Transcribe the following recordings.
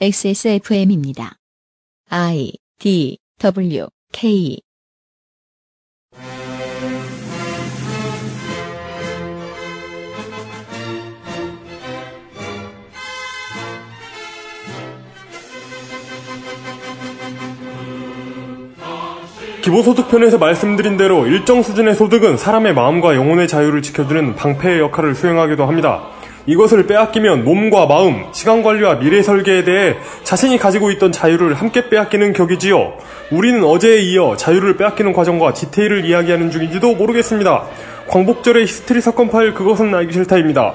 XSFM입니다. I D W K 기본소득편에서 말씀드린 대로 일정 수준의 소득은 사람의 마음과 영혼의 자유를 지켜주는 방패의 역할을 수행하기도 합니다. 이것을 빼앗기면 몸과 마음, 시간 관리와 미래 설계에 대해 자신이 가지고 있던 자유를 함께 빼앗기는 격이지요. 우리는 어제에 이어 자유를 빼앗기는 과정과 디테일을 이야기하는 중인지도 모르겠습니다. 광복절의 히스테리 사건 파일 그것은 알기 싫다입니다.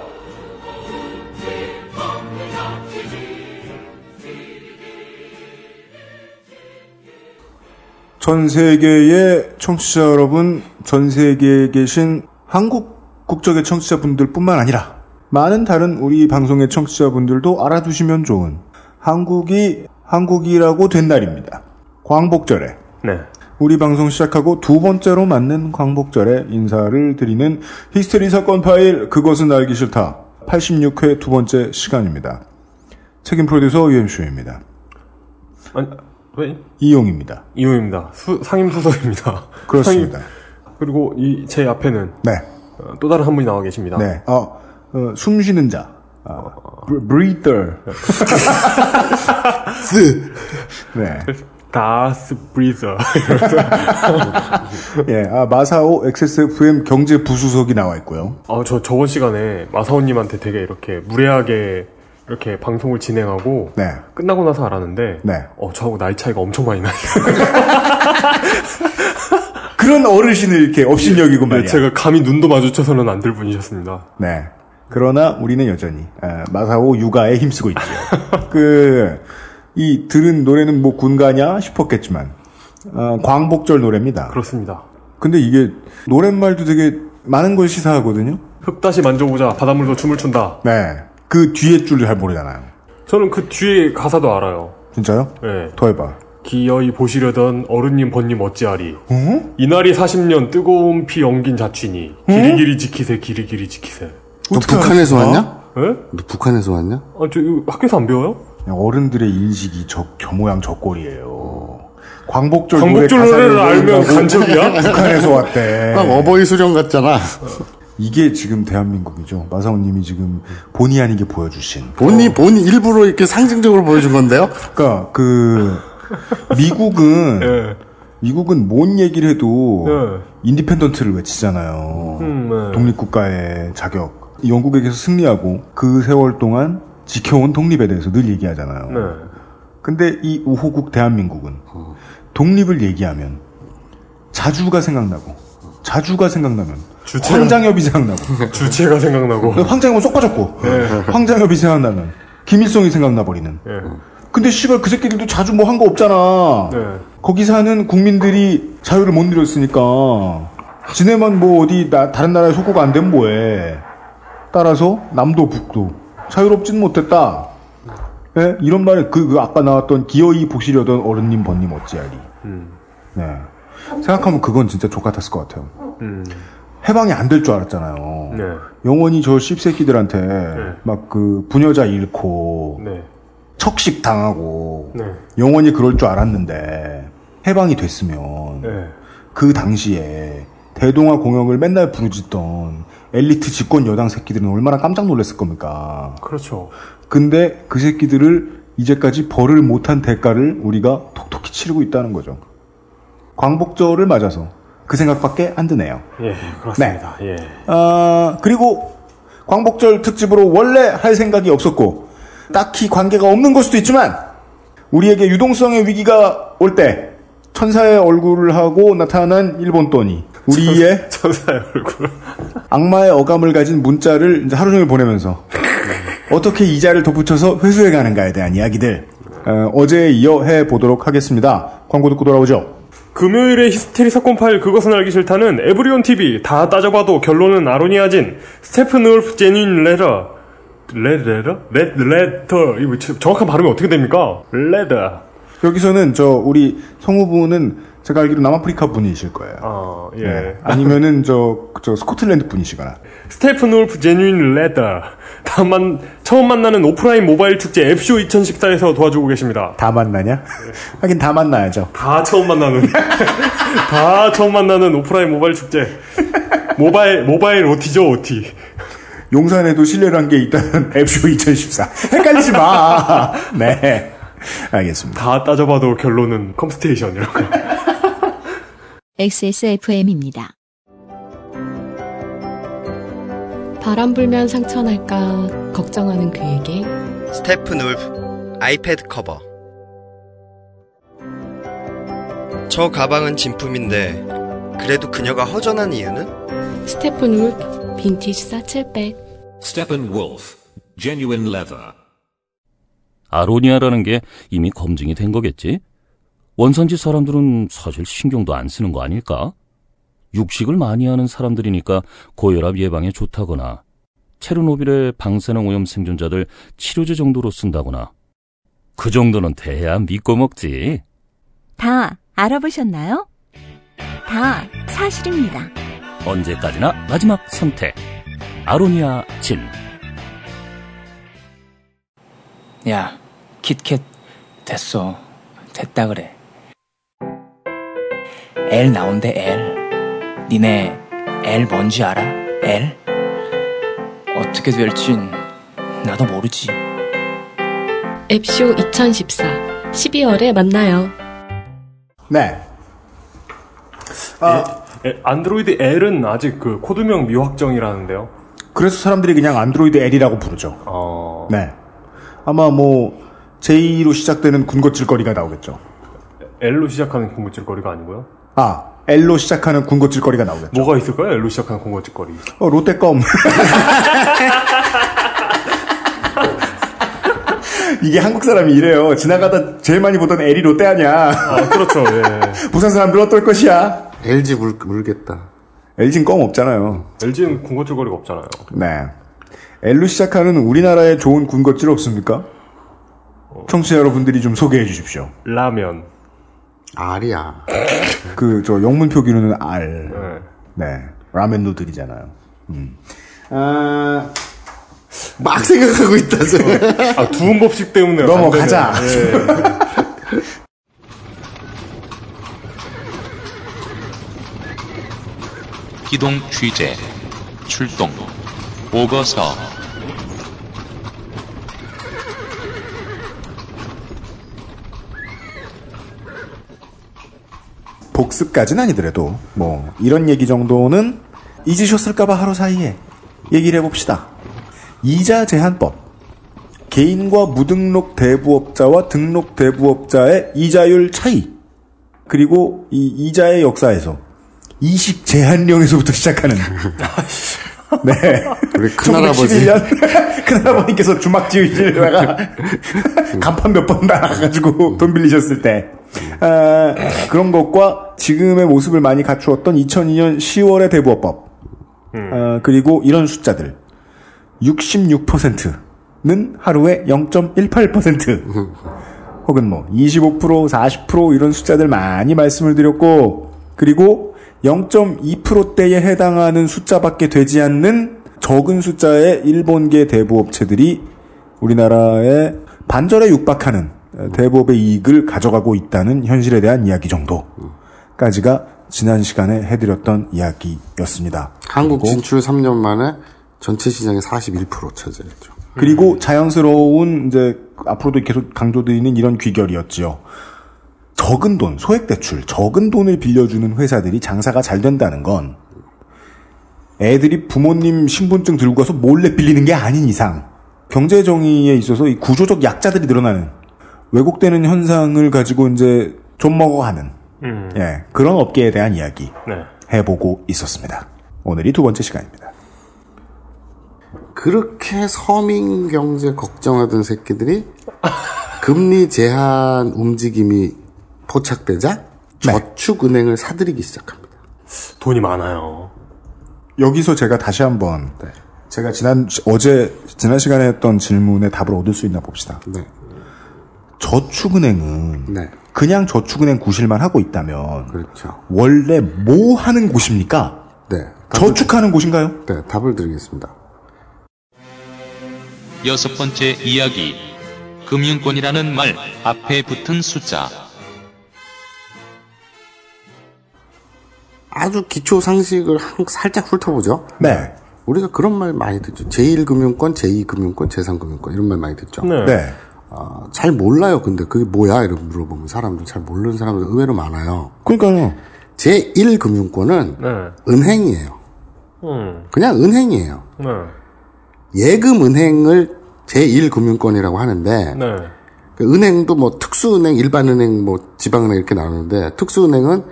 전 세계의 청취자 여러분, 전 세계에 계신 한국 국적의 청취자분들 뿐만 아니라 많은 다른 우리 방송의 청취자분들도 알아두시면 좋은 한국이 한국이라고 된 날입니다. 광복절에 네. 우리 방송 시작하고 두 번째로 맞는 광복절에 인사를 드리는 히스테리 사건 파일 그것은 알기 싫다 86회 두 번째 시간입니다. 책임 프로듀서 UMC입니다. 아니, 왜? 이용입니다. 이호입니다. 수- 상임 수석입니다. 그렇습니다. 상임- 그리고 이 제 앞에는 네. 어, 또 다른 한 분이 나와 계십니다. 네. 어, 어, 숨 쉬는 자. 어, breather. 쓰. 네. 다스 브리저. 예, 아, 마사오 XSFM 경제 부수석이 나와 있고요. 아, 저 저번 시간에 마사오님한테 되게 이렇게 무례하게 이렇게 방송을 진행하고 네. 끝나고 나서 알았는데 네. 어, 저하고 나이 차이가 엄청 많이 나요. 그런 어르신을 이렇게 업신여기고 말이야. 네, 제가 감히 눈도 마주쳐서는 안 될 분이셨습니다. 네. 그러나 우리는 여전히 아, 마사오 육아에 힘쓰고 있죠. 그, 이 들은 노래는 뭐 군가냐 싶었겠지만 어, 광복절 노래입니다. 그렇습니다. 근데 이게 노랫말도 되게 많은 걸 시사하거든요. 흙 다시 만져보자. 바닷물도 춤을 춘다. 네. 그 뒤에 줄을 잘 모르잖아요. 저는 그 뒤에 가사도 알아요. 진짜요? 예. 더 해봐. 기어이 보시려던 어른님 번님 어찌하리. 어? 이날이 40년 뜨거운 피 엉긴 자취니. 길이길이 지키세 길이길이 지키세. 너 북한에서? 왔냐? 예? 너 북한에서 왔냐? 아, 저 이거 학교에서 안 배워요? 그냥 어른들의 인식이 저, 저 모양 저 꼴이에요. 광복절, 광복절 노래 노래를 알면 간첩이야? 북한에서 왔대. 막 어버이 수령 같잖아. 이게 지금 대한민국이죠. 마사오님이 지금 본의 아니게 보여주신. 본이 본이 일부러 이렇게 상징적으로 보여준 건데요. 그러니까 그 미국은 예. 미국은 뭔 얘기를 해도 네. independent를 외치잖아요. 음, 네. 독립국가의 자격. 영국에게서 승리하고 그 세월 동안 지켜온 독립에 대해서 늘 얘기하잖아요. 네. 근데 이 우호국 대한민국은 독립을 얘기하면 자주가 생각나고 자주가 생각나면 주체가- 황장엽이 생각나고 주체가 생각나고. 황장엽은 쏙 빠졌고 네. 황장엽이 생각나면 김일성이 생각나 버리는 예. 근데 씨발 그 새끼들도 자주 뭐 한 거 없잖아 네. 거기 사는 국민들이 자유를 못 누렸으니까 지네만 뭐 어디 나- 다른 나라에 속고가 안 되면 뭐해 따라서 남도 북도 자유롭지는 못했다 예? 이런 말에 그, 그 아까 나왔던 기어이 보시려던 어른님 번님 어찌하리 음. 네. 생각하면 그건 진짜 족 같았을 것 같아요 음. 해방이 안 될 줄 알았잖아요 네. 영원히 저 씹새끼들한테 막그 부녀자 잃고 네. 척식 당하고 네. 영원히 그럴 줄 알았는데 해방이 됐으면 네. 그 당시에 대동아 공영을 맨날 부르짖던 엘리트 집권 여당 새끼들은 얼마나 깜짝 놀랐을 겁니까? 그렇죠. 근데 그 새끼들을 이제까지 벌을 못한 대가를 우리가 톡톡히 치르고 있다는 거죠. 광복절을 맞아서 그 생각밖에 안 드네요. 예, 그렇습니다. 예. 아, 그리고 광복절 특집으로 원래 할 생각이 없었고 딱히 관계가 없는 걸 수도 있지만 우리에게 유동성의 위기가 올 때 천사의 얼굴을 하고 나타난 일본 돈이 우리의 천사의 얼굴. 악마의 어감을 가진 문자를 이제 하루 종일 보내면서 어떻게 이자를 덧붙여서 회수해 가는가에 대한 이야기들 어, 제에 이어 해 보도록 하겠습니다. 광고 듣고 돌아오죠. 금요일의 히스테리 사건 파일 그것은 알기 싫다는 에브리온 TV 다 따져봐도 결론은 아로니아진 스테픈 울프 genuine leather 레 leather 레 leather 이거 지- 정확한 발음이 어떻게 됩니까? leather 여기서는 저 우리 성우분은 제가 알기로 남아프리카 분이실 거예요. 아, 예. 네. 아니면은 저, 저 스코틀랜드 분이시거나. Steppenwolf genuine leather. 다만, 처음 만나는 오프라인 모바일 축제 앱쇼 2014에서 도와주고 계십니다. 다 만나냐? 하긴 다 만나야죠. 다 처음 만나는. 다 처음 만나는 오프라인 모바일 축제. 모바일, 모바일 OT죠, OT. 용산에도 신뢰란 게 있다는 앱쇼 2014. 헷갈리지 마. 네. 알겠습니다. 다 따져봐도 결론은 컴스테이션이라고. XSFM입니다. 바람 불면 상처 날까 걱정하는 그에게 Steppenwolf 아이패드 커버 저 가방은 진품인데 그래도 그녀가 허전한 이유는? Steppenwolf 빈티지 사칠백 Steppenwolf, genuine leather. 아로니아라는 게 이미 검증이 된 거겠지? 원산지 사람들은 사실 신경도 안 쓰는 거 아닐까? 육식을 많이 하는 사람들이니까 고혈압 예방에 좋다거나 체르노빌의 방사능 오염 생존자들 치료제 정도로 쓴다거나 그 정도는 돼야 믿고 먹지. 다 알아보셨나요? 다 사실입니다. 언제까지나 마지막 선택. 아로니아 진. 야, 킷캣 됐어. 됐다 그래. L 나온대 L. 니네 L 뭔지 알아? L? 어떻게 될진 나도 모르지. 앱쇼 2014 12월에 만나요. 네. 아, 에, 안드로이드 L은 아직 그 코드명 미확정이라는데요. 그래서 사람들이 그냥 안드로이드 L이라고 부르죠. 어, 네. 아마 뭐, J로 시작되는 군것질거리가 나오겠죠. L로 시작하는 군것질거리가 아니고요. 아, L로 시작하는 군것질거리가 나오겠죠. 뭐가 있을까요? L로 시작하는 군것질거리. 어, 롯데껌. 이게 한국 사람이 이래요. 지나가다 제일 많이 보던 L이 롯데 아니야. 아, 그렇죠. 예. 부산 사람들 어떨 것이야? LG 물, 물겠다. LG는 껌 없잖아요. LG는 군것질거리가 없잖아요. 네. L로 시작하는 우리나라에 좋은 군것질 없습니까? 청취자 여러분들이 좀 소개해 주십시오. 라면. R이야. 그, 저, 영문 표 기로는 R. 네. 네. 라멘 누들이잖아요. 음. 아, 막 생각하고 있다, 저. 아, 두음 법칙 때문에. 넘어가자. 예. 기동 취재 출동 보고서 복습까지는 아니더라도, 뭐, 이런 얘기 정도는 잊으셨을까봐 하루 사이에 얘기를 해봅시다. 이자 제한법. 개인과 무등록 대부업자와 등록 대부업자의 이자율 차이. 그리고 이 이자의 역사에서 이식 제한령에서부터 시작하는. 네. 우리 큰할아버지. 1911년 큰할아버님께서 주막 지으시다가 간판 몇번 나가가지고 돈 빌리셨을 때. 아, 그런 것과 지금의 모습을 많이 갖추었던 2002년 10월의 대부업법. 아, 그리고 이런 숫자들. 66%는 하루에 0.18%. 혹은 뭐, 25%, 40% 이런 숫자들 많이 말씀을 드렸고, 그리고 0.2%대에 해당하는 숫자밖에 되지 않는 적은 숫자의 일본계 대부업체들이 우리나라의 반절에 육박하는 대부업의 이익을 가져가고 있다는 현실에 대한 이야기 정도까지가 지난 시간에 해드렸던 이야기였습니다. 한국 진출 3년 만에 전체 시장의 41% 차지했죠. 그리고 자연스러운 이제 앞으로도 계속 강조드리는 이런 귀결이었지요. 적은 돈, 소액 대출, 적은 돈을 빌려주는 회사들이 장사가 잘 된다는 건 애들이 부모님 신분증 들고 가서 몰래 빌리는 게 아닌 이상 경제 정의에 있어서 이 구조적 약자들이 늘어나는 왜곡되는 현상을 가지고 이제 좀 먹어가는 음. 예, 그런 업계에 대한 이야기 네. 해보고 있었습니다. 오늘이 두 번째 시간입니다. 그렇게 서민 경제 걱정하던 새끼들이 금리 제한 움직임이 포착되자 저축은행을 사들이기 시작합니다. 돈이 많아요. 여기서 제가 다시 한번 제가 지난 어제 지난 시간에 했던 질문에 답을 얻을 수 있나 봅시다. 네. 저축은행은 네. 그냥 저축은행 구실만 하고 있다면 그렇죠. 원래 뭐 하는 곳입니까? 네. 저축하는 곳인가요? 네, 답을 드리겠습니다. 여섯 번째 이야기. 금융권이라는 말 앞에 붙은 숫자. 아주 기초 상식을 한- 살짝 훑어보죠. 네. 우리가 그런 말 많이 듣죠. 제1금융권, 제2금융권, 제3금융권 이런 말 많이 듣죠. 네. 네. 아, 잘 몰라요. 근데 그게 뭐야? 이렇게 물어보면 사람들 잘 모르는 사람들 의외로 많아요. 그러니까요. 제1금융권은 네. 은행이에요. 음. 그냥 은행이에요. 네. 예금은행을 제1금융권이라고 하는데 네. 그 은행도 뭐 특수은행, 일반은행, 뭐 지방은행 이렇게 나누는데 특수은행은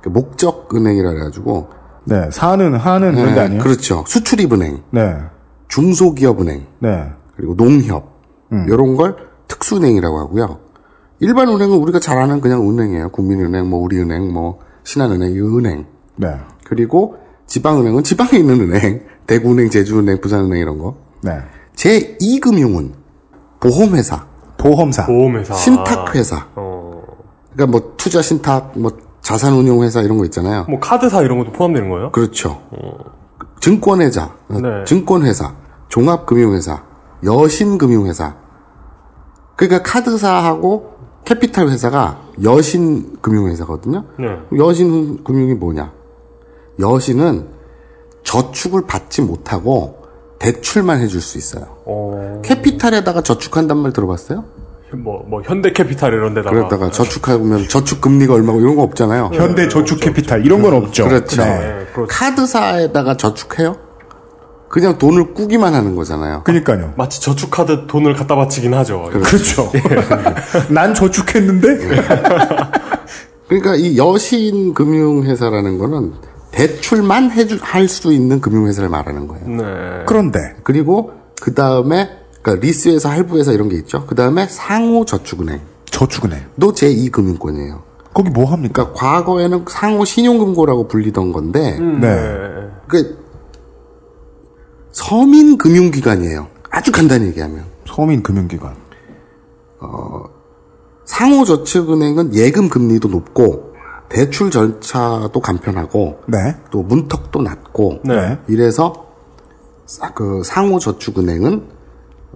그 목적은행이라 해가지고 네. 사는 하는 이런 데 네, 아니에요? 그렇죠. 수출입은행, 네. 중소기업은행, 네. 그리고 농협 음. 이런 걸 특수은행이라고 하고요. 일반 은행은 우리가 잘 아는 그냥 은행이에요. 국민은행, 뭐 우리은행, 뭐 신한은행, 이 은행. 네. 그리고 지방은행은 지방에 있는 은행, 대구은행, 제주은행, 부산은행 이런 거. 네. 제 2금융은 보험회사, 보험사. 보험회사. 신탁회사. 어. 그러니까 뭐 투자 신탁, 뭐 자산운용회사 이런 거 있잖아요. 뭐 카드사 이런 것도 포함되는 거예요? 그렇죠. 증권회사, 어, 네. 증권회사, 종합금융회사, 여신금융회사. 그러니까 카드사하고 캐피탈 회사가 여신 금융회사거든요. 네. 여신 금융이 뭐냐? 여신은 저축을 받지 못하고 대출만 해줄 수 있어요. 어. 캐피탈에다가 저축한단 말 들어봤어요? 뭐, 뭐, 현대캐피탈 이런 데다가. 그러다가 저축하면 저축 금리가 얼마고 이런 거 없잖아요. 현대 저축 캐피탈 이런 건 없죠. 그렇죠. 네. 카드사에다가 저축해요? 그냥 돈을 꾸기만 하는 거잖아요. 그러니까요. 마치 저축카드 돈을 갖다 바치긴 하죠. 그렇죠. 난 저축했는데 그러니까 이 여신 금융회사라는 거는 대출만 해줄 할 수 있는 금융회사를 말하는 거예요. 네. 그런데 그리고 그 다음에 그러니까 리스회사, 할부회사 이런 게 있죠. 그 다음에 상호저축은행. 저축은행. 도 제2 금융권이에요. 거기 뭐 합니까? 그러니까 과거에는 상호 신용금고라고 불리던 건데 음, 네. 그 서민 금융기관이에요. 아주 간단히 얘기하면 서민 금융기관. 상호저축은행은 예금 금리도 높고 대출 절차도 간편하고 네. 또 문턱도 낮고 네. 이래서 사- 그 상호저축은행은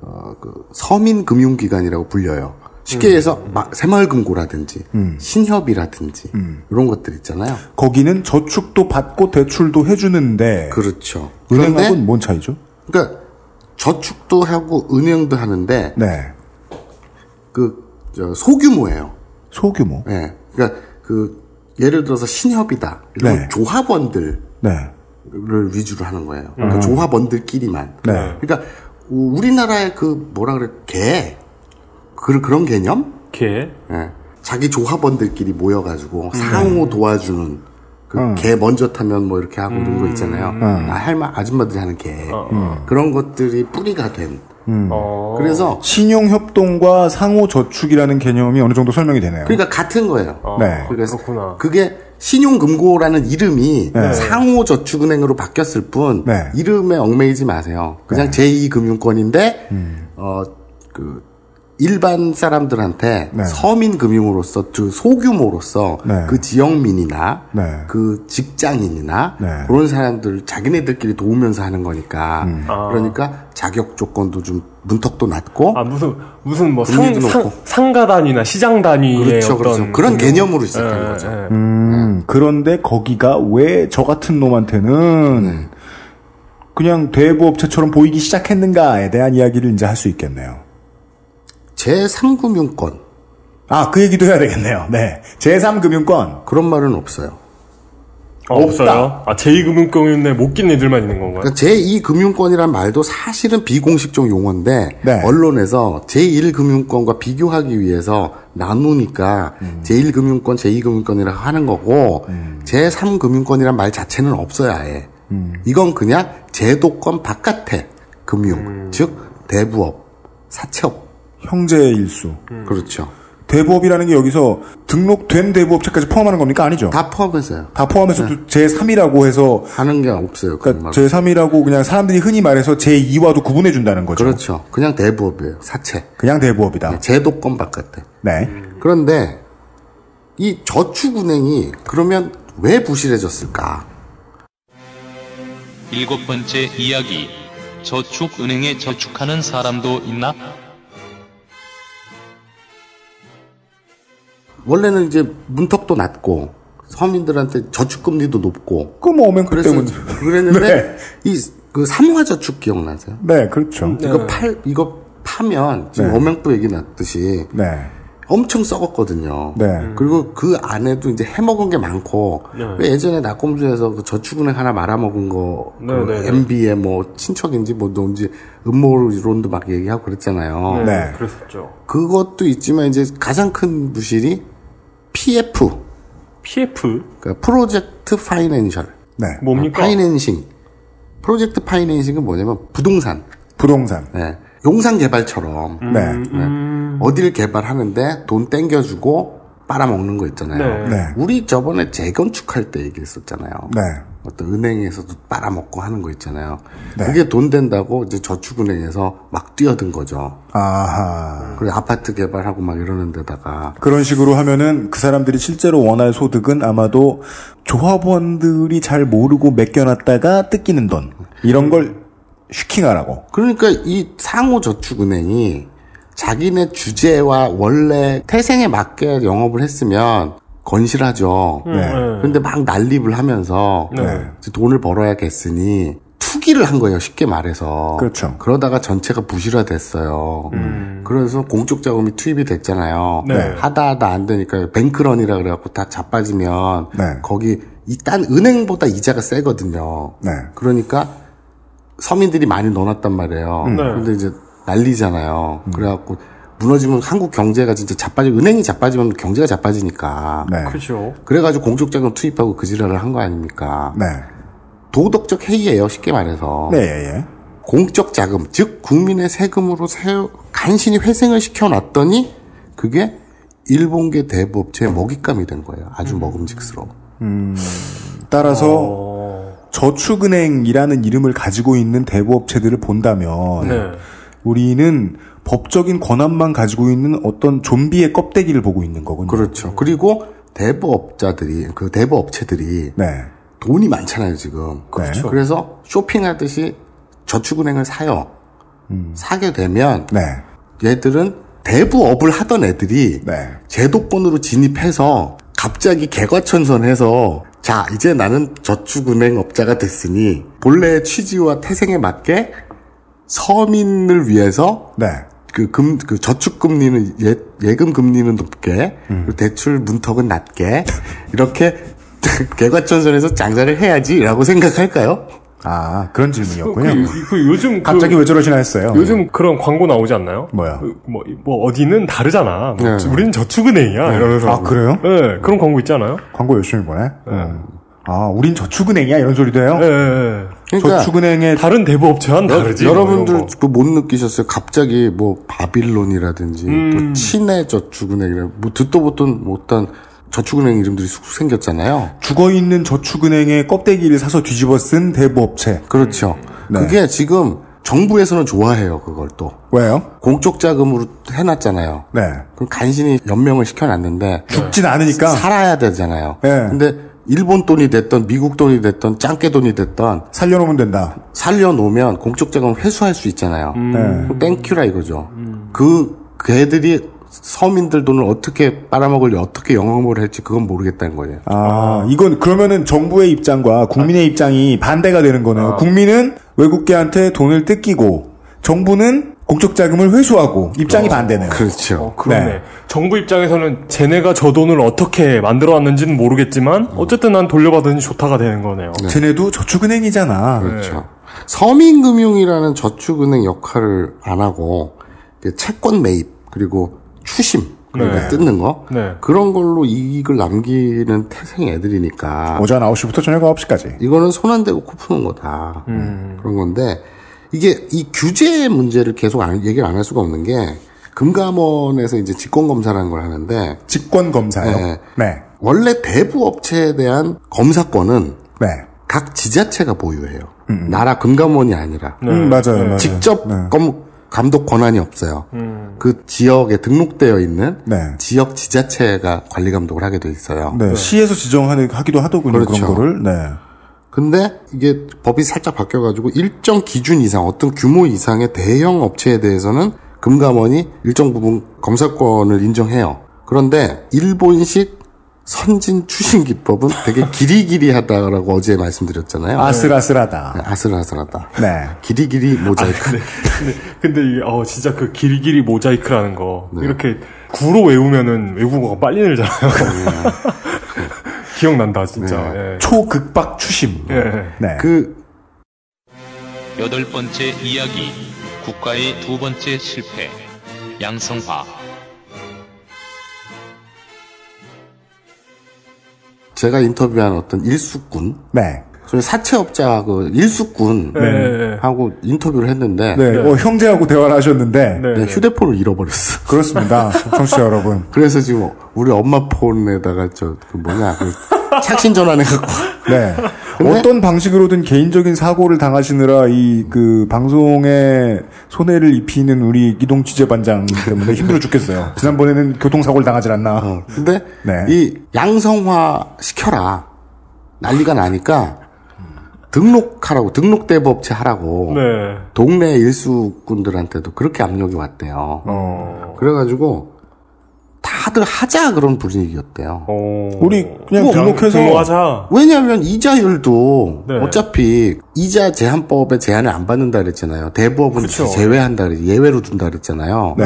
어, 그 서민 금융기관이라고 불려요. 쉽게 해서 마- 새마을금고라든지 신협이라든지 이런 것들 있잖아요. 거기는 저축도 받고 대출도 해주는데 그렇죠. 은행하고는 뭔 차이죠? 그러니까 저축도 하고 은행도 하는데 네. 그 저, 소규모예요. 소규모. 예. 그러니까 그 예를 들어서 신협이다. 이런 네. 조합원들을 네. 위주로 하는 거예요. 그 조합원들끼리만. 네. 그러니까 우- 우리나라의 그 뭐라 그래 개 그, 그런 개념? 개. 예. 자기 조합원들끼리 모여가지고 상호 도와주는 그 음. 개 먼저 타면 뭐 이렇게 하고 이런 거 있잖아요. 아, 할마 아줌마들이 하는 개 그런 것들이 뿌리가 된. 어. 그래서 신용 협동과 상호 저축이라는 개념이 어느 정도 설명이 되네요. 그러니까 같은 거예요. 어, 네. 그래서 그렇구나. 그게 신용금고라는 이름이 네. 상호저축은행으로 바뀌었을 뿐 네. 이름에 얽매이지 마세요. 그냥 제2금융권인데 어그 일반 사람들한테 네. 서민 금융으로서 그 소규모로서 네. 그 지역민이나 네. 그 직장인이나 네. 그런 사람들 자기네들끼리 도우면서 하는 거니까 음. 아. 그러니까 자격 조건도 좀 문턱도 낮고 아, 무슨, 무슨 뭐 상, 상, 높고. 상가 단위나 시장 단위의 그렇죠, 어떤. 그렇죠. 그런 금융- 개념으로 시작한 예, 거죠. 예. 음, 그런데 거기가 왜 저 같은 놈한테는 네. 그냥 대부업체처럼 보이기 시작했는가에 대한 이야기를 이제 할 수 있겠네요. 제3금융권 아, 그 얘기도 해야 되겠네요. 네. 제3금융권. 그런 말은 없어요. 아, 없어요? 아, 제2금융권인데 못낀 애들만 있는 건가요? 그러니까 제2금융권이란 말도 사실은 비공식적 용어인데 네. 언론에서 제1금융권과 비교하기 위해서 나누니까 음. 제1금융권, 제2금융권이라 하는 거고 제3금융권이란 말 자체는 없어요 아예. 음. 이건 그냥 제도권 바깥의 금융, 즉 대부업, 사채업 형제의 일수. 그렇죠. 대부업이라는 게 여기서 등록된 대부업체까지 포함하는 겁니까? 아니죠. 다 포함해서요. 다 포함해서 제3이라고 해서 하는 게 없어요. 그러니까 제3이라고 그냥 사람들이 흔히 말해서 제2와도 구분해 준다는 거죠. 그렇죠. 그냥 대부업이에요. 사채. 그냥 대부업이다. 제도권 바깥에. 네. 그런데 이 저축은행이 그러면 왜 부실해졌을까? 일곱 번째 이야기. 저축은행에 저축하는 사람도 있나? 원래는 이제 문턱도 낮고 서민들한테 저축금리도 높고 그뭐 오면 그래서 때문에 그랬는데 네. 이그 삼화 저축 기억나세요? 네, 그렇죠. 이거 팔 이거 파면 지금 네. 오명부 얘기 났듯이 네. 엄청 썩었거든요. 네. 그리고 그 안에도 이제 해먹은 게 많고 네. 왜 예전에 낙곰수에서 그 저축은행 하나 말아먹은 거 네, 그 네, 네. MB의 뭐 친척인지 뭐 뭔지 음모론도 막 얘기하고 그랬잖아요. 네. 그랬었죠. 그것도 있지만 이제 가장 큰 부실이 PF PF? 그러니까 프로젝트 파이낸셜. 네. 뭡니까? 파이낸싱. 프로젝트 파이낸싱은 뭐냐면 부동산. 부동산. 네. 용산 개발처럼 네. 음. 어디를 개발하는데 돈 땡겨주고 빨아먹는 거 있잖아요. 네. 네. 우리 저번에 재건축할 때 얘기했었잖아요. 네. 어떤 은행에서도 빨아먹고 하는 거 있잖아요. 네. 그게 돈 된다고 이제 저축은행에서 막 뛰어든 거죠. 아하. 그리고 아파트 개발하고 막 이러는 데다가 그런 식으로 하면은 그 사람들이 실제로 원할 소득은 아마도 조합원들이 잘 모르고 맡겨놨다가 뜯기는 돈. 이런 걸 슈킹하라고. 그러니까 이 상호저축은행이 자기네 주제와 원래 태생에 맞게 영업을 했으면 건실하죠. 네. 그런데 막 난립을 하면서 네. 돈을 벌어야겠으니 투기를 한 거예요. 쉽게 말해서. 그렇죠. 그러다가 전체가 부실화됐어요. 그래서 공적 자금이 투입이 됐잖아요. 네. 하다 하다 안 되니까 뱅크런이라 그래갖고 다 자빠지면 네. 거기 일단 은행보다 이자가 세거든요. 네. 그러니까 서민들이 많이 넣어놨단 말이에요. 음. 네. 근데 이제 난리잖아요. 그래갖고 무너지면 한국 경제가 진짜 자빠지고 은행이 자빠지면 경제가 자빠지니까. 네. 그죠. 그래가지고 공적 자금 투입하고 그 지랄을 한 거 아닙니까? 네. 도덕적 해이예요. 쉽게 말해서. 네, 예, 예. 공적 자금, 즉 국민의 세금으로 세우, 간신히 회생을 시켜놨더니 그게 일본계 대부업체의 먹잇감이 된 거예요. 아주 먹음직스러워. 음, 따라서 어. 저축은행이라는 이름을 가지고 있는 대부업체들을 본다면 네. 우리는 법적인 권한만 가지고 있는 어떤 좀비의 껍데기를 보고 있는 거군요. 그렇죠. 그리고 대부업자들이, 그 대부업체들이 네. 돈이 많잖아요, 지금. 그렇죠. 그래서 쇼핑하듯이 저축은행을 사요. 사게 되면 네. 얘들은 대부업을 하던 애들이 네. 제도권으로 진입해서 갑자기 개과천선해서 자 이제 나는 저축은행 업자가 됐으니 본래의 취지와 태생에 맞게 서민을 위해서 네. 그 금, 그 저축금리는 예, 예금 금리는 높게, 그리고 대출 문턱은 낮게, 이렇게 개과천선에서 장사를 해야지라고 생각할까요? 아, 그런 질문이었군요. 그, 그 요즘 갑자기 그, 왜 저러시나 했어요. 요즘 그런 광고 나오지 않나요? 뭐야? 그 뭐, 뭐 어디는 다르잖아. 뭐 네. 우리는 저축은행이야. 이러면서. 아, 그래요? 네, 그런 광고 있잖아요. 광고 열심히 보네. 음. 아, 우린 저축은행이야 이런 소리도 해요. 네, 네. 그러니까 저축은행의 다른 대부업체와는 다르지. 뭐 여러분들 이런 거. 그못 느끼셨어요? 갑자기 뭐 바빌론이라든지 음. 또 친해 저축은행이라 뭐 듣도 보던 못한 저축은행 이름들이 쑥 생겼잖아요. 죽어 있는 저축은행의 껍데기를 사서 뒤집어 쓴 대부업체. 그렇죠. 네. 그게 지금 정부에서는 좋아해요, 그걸 또. 왜요? 공적 자금으로 해놨잖아요. 네. 그럼 간신히 연명을 시켜놨는데 죽진 않으니까. 살아야 되잖아요. 네. 근데 일본 돈이 됐던 미국 돈이 됐던 짱깨 돈이 됐던 살려놓으면 된다. 살려놓으면 공적 자금 회수할 수 있잖아요. 네. 그럼 thank you라 이거죠. 그 걔들이 서민들 돈을 어떻게 빨아먹을지 어떻게 영업을 할지 그건 모르겠다는 거예요. 아, 이건 그러면은 정부의 입장과 국민의 입장이 반대가 되는 거네요. 국민은 외국계한테 돈을 뜯기고 정부는 공적 자금을 회수하고 입장이 반대네요. 그렇죠. 어, 그러네. 네. 정부 입장에서는 쟤네가 저 돈을 어떻게 만들어왔는지는 모르겠지만 어쨌든 난 돌려받으니 좋다가 되는 거네요. 쟤네도 저축은행이잖아. 그렇죠. 서민금융이라는 저축은행 역할을 안 하고 그 채권 매입 그리고 추심 그러니까 네. 뜯는 거 네. 그런 걸로 이익을 남기는 태생 애들이니까 오전 9시부터 저녁 9시까지. 이거는 손 안 대고 코 푸는 거다 그런 건데 이게 이 규제 문제를 계속 안- 얘기를 안 할 수가 없는 게 금감원에서 이제 직권 검사라는 걸 하는데 직권 검사요. 네. 네. 원래 대부 업체에 대한 검사권은 네. 각 지자체가 보유해요. 나라 금감원이 아니라 음, 맞아요. 맞아요. 직접 네. 검, 감독 권한이 없어요. 음. 그 지역에 등록되어 있는 네. 지역 지자체가 관리 감독을 하게 돼 있어요. 네. 시에서 지정하는 하기도 하더군요. 그 그렇죠. 런 거를. 네. 근데 이게 법이 살짝 바뀌어가지고 일정 기준 이상, 어떤 규모 이상의 대형 업체에 대해서는 금감원이 일정 부분 검사권을 인정해요. 그런데 일본식 선진 추신 기법은 되게 기리기리하다라고 어제 말씀드렸잖아요. 아슬아슬하다. 네, 아슬아슬하다. 네. 기리기리 모자이크. 근데, 근데, 근데 이게, 어, 진짜 그 길이길이 모자이크라는 거. 네. 이렇게 구로 외우면은 외국어가 빨리 늘잖아요. 기억난다, 진짜. 예. 초극박 추심. 예. 네. 그 여덟 번째 이야기. 국가의 두 번째 실패. 양성화. 제가 인터뷰한 어떤 일수꾼, 네. 저희 사채업자 그 일수꾼 네. 하고 인터뷰를 했는데 네. 어, 형제하고 대화를 하셨는데. 네. 네, 휴대폰을 잃어버렸어. 그렇습니다. 청취자 여러분. 그래서 지금 우리 엄마 폰에다가 저 그 뭐냐 그 착신 전환해갖고 네. 어떤 방식으로든 개인적인 사고를 당하시느라 이 그 방송에 손해를 입히는 우리 이동 취재반장 때문에 힘들어 죽겠어요. 지난번에는 교통사고를 당하지 않나. 어, 근데 네. 이 양성화 시켜라 난리가 나니까 등록하라고 등록 대부업체 하라고 네. 동네 일수꾼들한테도 그렇게 압력이 왔대요. 어. 그래가지고 다들 하자 그런 분위기였대요. 어. 우리 그냥 뭐, 등록해서 등록하자. 왜냐하면 이자율도 네. 어차피 이자 제한법에 제한을 안 받는다 그랬잖아요. 대부업은 그쵸. 제외한다 그랬 예외로 둔다 그랬잖아요. 네.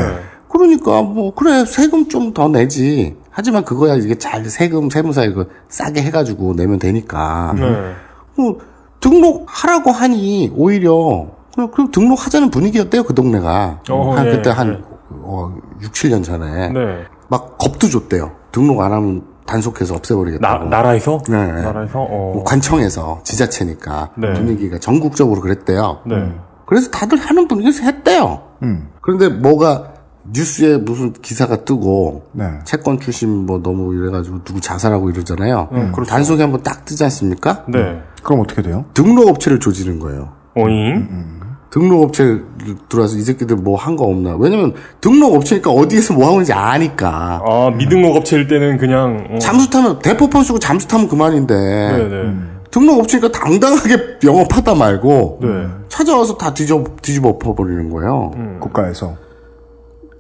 그러니까 뭐 그래 세금 좀 더 내지. 하지만 그거야 이게 잘 세금 세무사 이거 싸게 해가지고 내면 되니까. 네. 뭐 등록하라고 하니 오히려 그냥, 그냥 등록하자는 분위기였대요 그 동네가. 어, 한 네, 그때 네. 한 어, 6, 7년 전에 네. 막 겁도 줬대요. 등록 안 하면 단속해서 나, 없애버리겠다고. 나 라에서? 네, 네. 나라에서? 어. 뭐 관청에서 지자체니까 네. 분위기가 전국적으로 그랬대요. 네. 그래서 다들 하는 분위기에서 했대요. 음. 그런데 뭐가 뉴스에 무슨 기사가 뜨고 네. 채권 출신 뭐 너무 이래가지고 누구 자살하고 이러잖아요. 음, 그렇죠. 단속이 한번 딱 뜨지 않습니까? 네. 그럼 어떻게 돼요? 등록업체를 조지는 거예요. 오잉? 등록업체 들어와서 이 새끼들 뭐 한 거 없나? 왜냐면 등록업체니까 어디에서 뭐 하는지 아니까. 아, 미등록 업체일 때는 그냥. 어. 잠수 타면 대포폰 쓰고 잠수 타면 그만인데 네네. 등록업체니까 당당하게 영업하다 말고 네. 찾아와서 다 뒤져 뒤집어 엎어버리는 거예요. 음. 국가에서.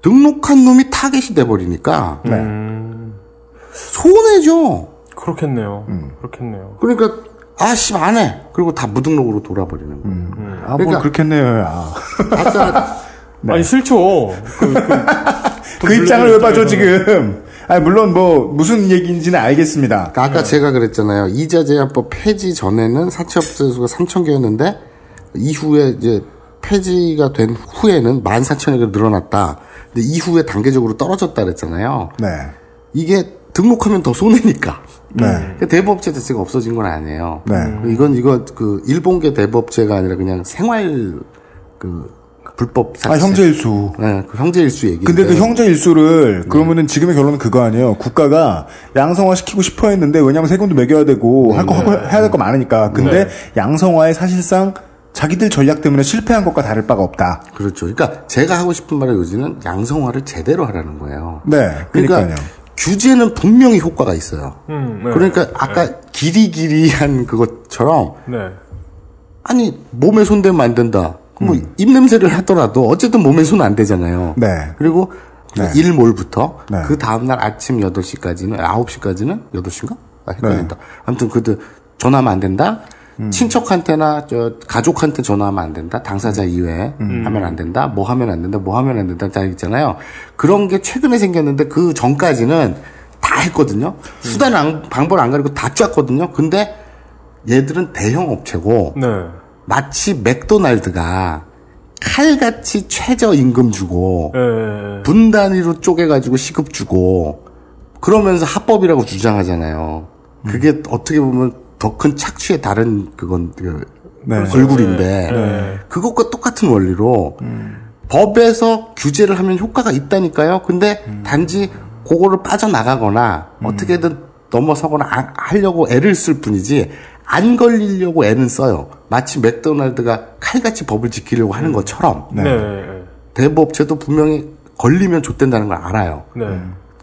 등록한 놈이 타겟이 돼버리니까 네. 음. 손해죠. 그렇겠네요. 음. 그렇겠네요. 그러니까 아씨 안 해. 그리고 다 무등록으로 돌아버리는 거예요. 아, 뭐 그러니까- 그렇겠네요. 야. 아까 아니, 싫죠. 그, 그, 그 입장을 왜 봐줘 지금? 아니 물론 뭐 무슨 얘기인지는 알겠습니다. 아까 제가 그랬잖아요. 이자 제한법 폐지 전에는 사채업자 수가 3천 개였는데 이후에 이제 폐지가 된 후에는 14,000개로 늘어났다. 근데 이후에 단계적으로 떨어졌다 그랬잖아요. 네. 이게 등록하면 더 손해니까. 네. 그러니까 대부업체 자체가 없어진 건 아니에요. 네. 이건 이거 그 일본계 대부업체가 아니라 그냥 생활 그 불법 사채. 아 형제 일수. 네, 그 형제 일수 얘기. 근데 그 형제 일수를 그러면은 지금의 결론은 그거 아니에요. 국가가 양성화 시키고 싶어 했는데 왜냐면 세금도 매겨야 되고 할거 하고 해야 될 거 많으니까. 근데 양성화에 사실상 자기들 전략 때문에 실패한 것과 다를 바가 없다. 그렇죠. 그러니까 제가 하고 싶은 말의 요지는 양성화를 제대로 하라는 거예요. 네. 그러니까 그러니까요. 규제는 분명히 효과가 있어요. 음, 네. 그러니까 아까 기리기리한 그것처럼 네. 아니 몸에 손대면 안 된다. 뭐 입냄새를 하더라도 어쨌든 몸에 손안 대잖아요. 네. 그리고 네. 일몰부터 네. 그 다음 날 아침 8시까지는 9시까지는 8시인가? 아, 헷갈린다. 아무튼 그때 전화하면 안 된다. 친척한테나 저 가족한테 전화하면 안 된다. 당사자 이외에 하면 안 된다. 뭐 하면 안 된다. 뭐 하면 안 된다. 다 있잖아요. 그런 게 최근에 생겼는데 그 전까지는 다 했거든요. 수단 안, 방법을 안 가리고 다 짰거든요. 근데 얘들은 대형 업체고 네. 마치 맥도날드가 칼같이 최저 임금 주고 예. 분 단위로 쪼개가지고 시급 주고 그러면서 합법이라고 주장하잖아요. 그게 어떻게 보면 더 큰 착취의 다른 그건 그 네. 얼굴인데 네. 그것과 똑같은 원리로 법에서 규제를 하면 효과가 있다니까요. 근데 단지 그거를 빠져나가거나 어떻게든 넘어서거나 아- 하려고 애를 쓸 뿐이지 안 걸리려고 애는 써요. 마치 맥도날드가 칼같이 법을 지키려고 하는 것처럼 네. 네. 대부업체도 분명히 걸리면 좆된다는 걸 알아요. 네.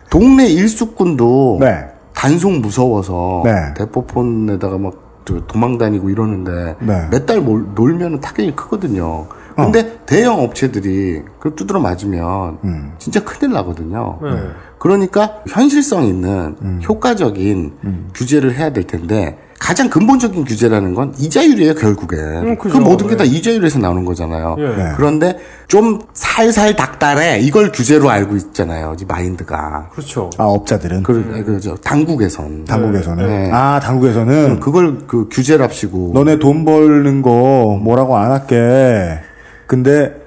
동네 일수꾼도 네. 단속 무서워서 네. 대포폰에다가 막저 도망 다니고 이러는데 네. 몇달 놀면 타격이 크거든요. 근데 대형 업체들이 그 두드러 맞으면 음. 진짜 큰일 나거든요. 네. 그러니까 현실성 있는 음. 효과적인 규제를 해야 될 텐데 가장 근본적인 규제라는 건 이자율이에요 결국엔. 음, 그. 모든 게다 네. 이자율에서 나오는 거잖아요. 예. 네. 그런데 좀 살살 닥달해 이걸 규제로 알고 있잖아요. 이 마인드가. 그렇죠. 아 업자들은 그, 그죠. 당국에선. 당국에서는 네. 아 당국에서는 그걸 그 규제랍시고. 너네 돈 벌는 거 뭐라고 안 할게. 근데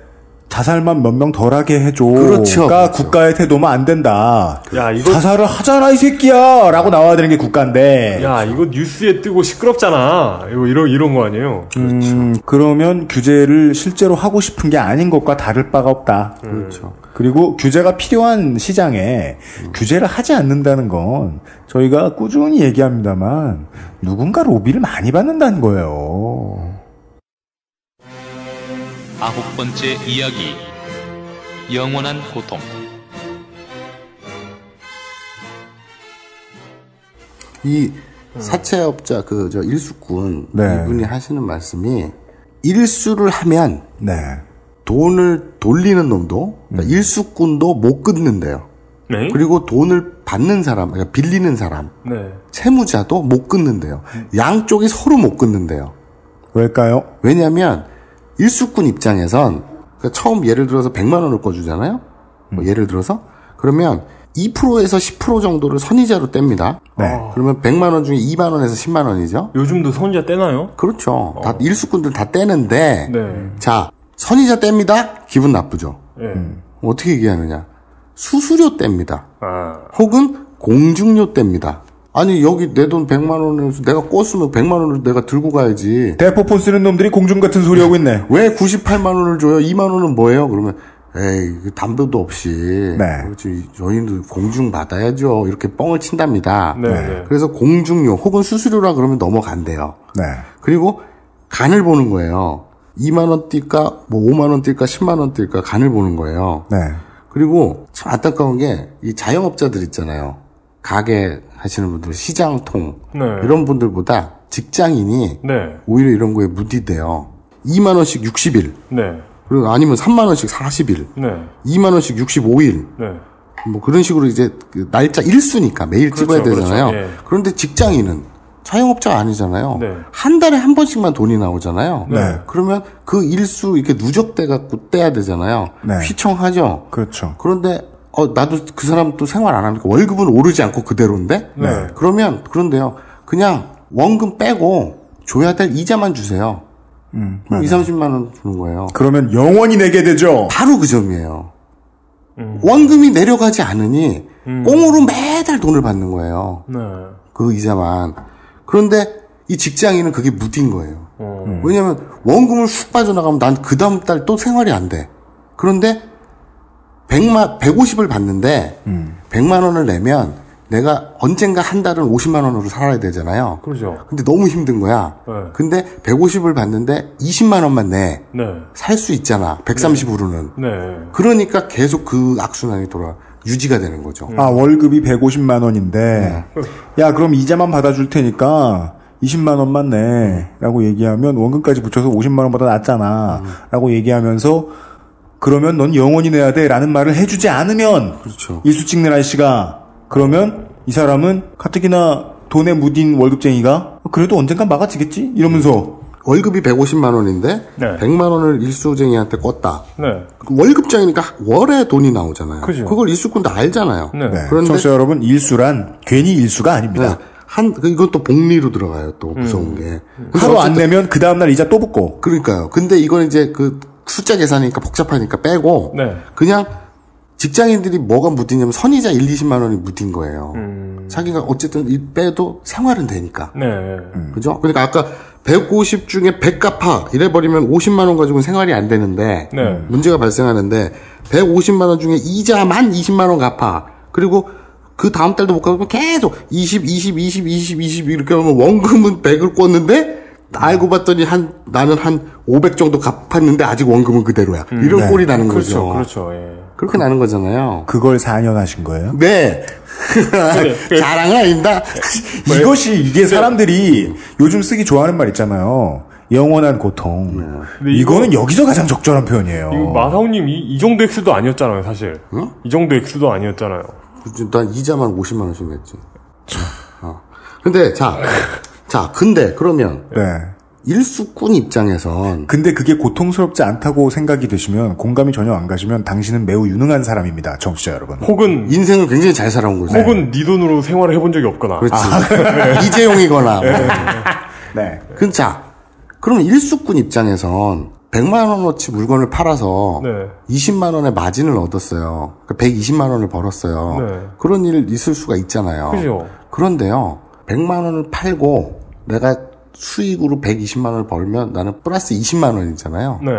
자살만 몇 명 덜하게 해줘. 그렇죠, 가 그렇죠. 국가의 태도면 안 된다. 야, 이거- 자살을 하잖아 이 새끼야. 라고 나와야 되는 게 국가인데. 야, 이거 뉴스에 뜨고 시끄럽잖아. 이거 이런 이런 거 아니에요? 음, 그러면 규제를 실제로 하고 싶은 게 아닌 것과 다를 바가 없다. 그렇죠. 그리고 규제가 필요한 시장에 규제를 하지 않는다는 건 저희가 꾸준히 얘기합니다만 누군가 로비를 많이 받는다는 거예요. 아홉 번째 이야기. 영원한 고통. 이 사채업자 그 저 일수꾼 네. 이분이 하시는 말씀이 일수를 하면 네. 돈을 돌리는 놈도 그러니까 일수꾼도 못 끊는데요. 네. 그리고 돈을 받는 사람, 그러니까 빌리는 사람, 네. 채무자도 못 끊는데요. 양쪽이 서로 못 끊는데요. 왜일까요? 왜냐하면 일수꾼 입장에선 그러니까 처음 예를 들어서 100만 원을 꺼주잖아요. 뭐 예를 들어서 그러면 2%에서 10% 정도를 선이자로 뗍니다. 네. 그러면 100만 원 중에 2만 원에서 10만 원이죠. 요즘도 선자 떼나요? 그렇죠. 다 일수꾼들 다 떼는데 네. 자 선이자 뗍니다. 기분 나쁘죠. 예. 어떻게 얘기하느냐? 수수료 뗍니다. 아. 혹은 공중료 뗍니다. 아니 여기 내 돈 100만 원에서 내가 껐으면 100만 원을 내가 들고 가야지. 대포폰 쓰는 놈들이 공중 같은 소리 하고 있네. 왜 98만 원을 줘요? 2만 원은 뭐예요? 그러면 에이 그 담보도 없이 네. 그렇지 저희는 공중 받아야죠. 이렇게 뻥을 친답니다. 네, 네. 그래서 공중료 혹은 수수료라 그러면 넘어간대요. 네. 그리고 간을 보는 거예요. 2만 원 뛸까, 뭐 5만 원 뛸까, 10만 원 뛸까 간을 보는 거예요. 네. 그리고 참 안타까운 게 이 자영업자들 있잖아요. 가게 하시는 분들, 시장통 네. 이런 분들보다 직장인이 네. 오히려 이런 거에 무디돼요. 2만 원씩 60일, 네. 그리고 아니면 3만 원씩 40일, 네. 2만 원씩 65일, 네. 뭐 그런 식으로 이제 그 날짜 일수니까 매일 그렇죠, 찍어야 되잖아요. 그렇죠. 예. 그런데 직장인은 자영업자가 아니잖아요. 네. 한 달에 한 번씩만 돈이 나오잖아요. 네. 그러면 그 일수 이렇게 누적돼 갖고 떼야 되잖아요. 네. 휘청하죠. 그렇죠. 그런데 어 나도 그 사람 또 생활 안 하니까 월급은 오르지 않고 그대로인데. 네. 그러면 그런데요. 그냥 원금 빼고 줘야 될 이자만 주세요. 음, 그럼 2, 30만 원 주는 거예요. 그러면 영원히 내게 되죠. 바로 그 점이에요. 음. 원금이 내려가지 않으니 꽁으로 매달 돈을 받는 거예요. 네. 그 이자만. 그런데 이 직장인은 그게 무딘 거예요. 어. 왜냐면 원금을 쑥 빠져나가면 난 그 다음 달 또 생활이 안 돼. 그런데 100만 150을 받는데 100만 원을 내면 내가 언젠가 한 달은 50만 원으로 살아야 되잖아요. 그렇죠. 근데 너무 힘든 거야. 네. 근데 150을 받는데 20만 원만 내. 네. 살 수 있잖아. 130으로는. 네. 그러니까 계속 그 악순환이 돌아 유지가 되는 거죠. 아, 월급이 150만 원인데, 야, 그럼 이자만 받아 줄 테니까, 20만 원만 내. 라고 얘기하면, 원금까지 붙여서 50만 원보다 낫잖아. 라고 얘기하면서, 그러면 넌 영원히 내야 돼. 라는 말을 해주지 않으면, 그렇죠. 일수 찍는 아저씨가, 그러면 이 사람은 가뜩이나 돈에 무딘 월급쟁이가, 그래도 언젠간 막아지겠지? 이러면서, 월급이 150만 원인데 네. 100만 원을 일수쟁이한테 껐다. 네. 월급쟁이니까 월에 돈이 나오잖아요. 그죠. 그걸 일수꾼도 알잖아요. 네. 네. 그런데 청취자 여러분, 일수란 괜히 일수가 아닙니다. 네. 한 그, 이건 또 복리로 들어가요. 또 음. 무서운 게. 근데 하루 안 내면 그 다음 날 이자 또 붙고, 그러니까요. 근데 이건 이제 그 숫자 계산이니까 복잡하니까 빼고 네. 그냥 직장인들이 뭐가 묻히냐면 선이자 1, 20만 원이 묻힌 거예요. 음. 자기가 어쨌든 이 빼도 생활은 되니까. 네. 그죠? 그러니까 아까 150 중에 100 갚아 이래 버리면 50만 원 가지고는 생활이 안 되는데 네. 문제가 발생하는데 150만 원 중에 이자만 20만 원 갚아 그리고 그 다음 달도 못 갚으면 계속 20, 20, 20, 20, 20 이렇게 하면 원금은 100을 꿨는데 알고 봤더니 한 나는 한 500 정도 갚았는데 아직 원금은 그대로야. 이런 네. 꼴이 나는 그렇죠, 거죠. 그렇죠. 예. 그렇게 나는 거잖아요. 그걸 4년 하신 거예요? 네. 자랑은 아닙니다. 이것이 이게 사람들이 요즘 쓰기 좋아하는 말 있잖아요. 영원한 고통. 근데 이거- 이거는 여기서 가장 적절한 표현이에요. 이거 마사오님 이, 이 정도 액수도 아니었잖아요, 사실. 이 정도 액수도 아니었잖아요. 난 이자만 50만 원씩 냈지. 어. 근데 자, 자, 근데 그러면 네. 일수꾼 입장에선 근데 그게 고통스럽지 않다고 생각이 드시면 공감이 전혀 안 가시면 당신은 매우 유능한 사람입니다, 청취자 여러분. 혹은 인생을 굉장히 잘 살아온 거죠. 혹은 네 돈으로 생활을 해본 적이 없거나. 그렇지. 아. 이재용이거나. 뭐. 네. 그, 자, 그럼 일수꾼 입장에선 100만 원어치 물건을 팔아서 네. 20만 원의 마진을 얻었어요. 그러니까 120만 원을 벌었어요. 네. 그런 일 있을 수가 있잖아요. 그죠. 그런데요, 100만 원을 팔고 내가 수익으로 120만 원을 벌면 나는 플러스 20만 원이잖아요. 네.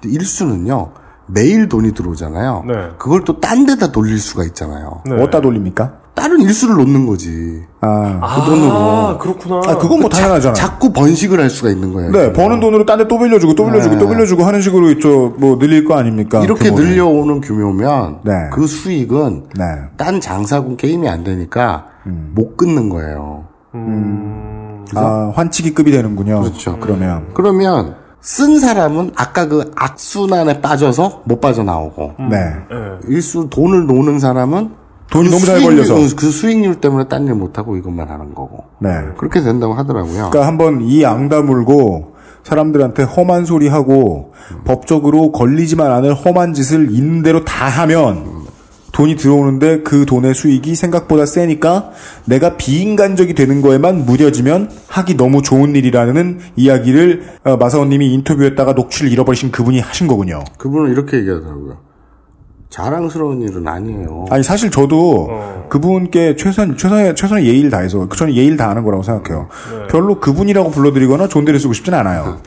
근데 일수는요, 매일 돈이 들어오잖아요. 네. 그걸 또 딴 데다 돌릴 수가 있잖아요. 네. 어디다 돌립니까? 다른 일수를 놓는 거지. 아, 그 돈으로. 아, 그렇구나. 아, 그건 뭐 당연하잖아요. 자꾸 번식을 할 수가 있는 거예요. 네, 버는 돈으로 딴 데 또 빌려주고 또 빌려주고 네. 또 빌려주고 하는 식으로 있죠. 뭐 늘릴 거 아닙니까? 이렇게 규모를. 늘려오는 규모면 네. 그 수익은 네. 딴 장사군 게임이 안 되니까 못 끊는 거예요. 아, 환치기급이 되는군요. 그렇죠. 그러면. 그러면 쓴 사람은 아까 그 악순환에 빠져서 못 빠져나오고 네. 네. 일수 돈을 노는 사람은 돈이 그 너무 잘 수익률- 걸려서. 어, 그 수익률 때문에 딴 일 못하고 이것만 하는 거고 네. 그렇게 된다고 하더라고요. 그러니까 한번 이양 다물고 사람들한테 험한 소리 하고 법적으로 걸리지만 않을 험한 짓을 있는 대로 다 하면 돈이 들어오는데 그 돈의 수익이 생각보다 세니까 내가 비인간적이 되는 거에만 무뎌지면 하기 너무 좋은 일이라는 이야기를 어, 마사오님이 인터뷰했다가 녹취를 잃어버리신 그분이 하신 거군요. 그분은 이렇게 얘기하더라고요. 자랑스러운 일은 아니에요. 아니 사실 저도 그분께 최선 최선의 최선의 예의를 다해서 저는 예의를 다하는 거라고 생각해요. 별로 그분이라고 불러드리거나 존대를 쓰고 싶진 않아요.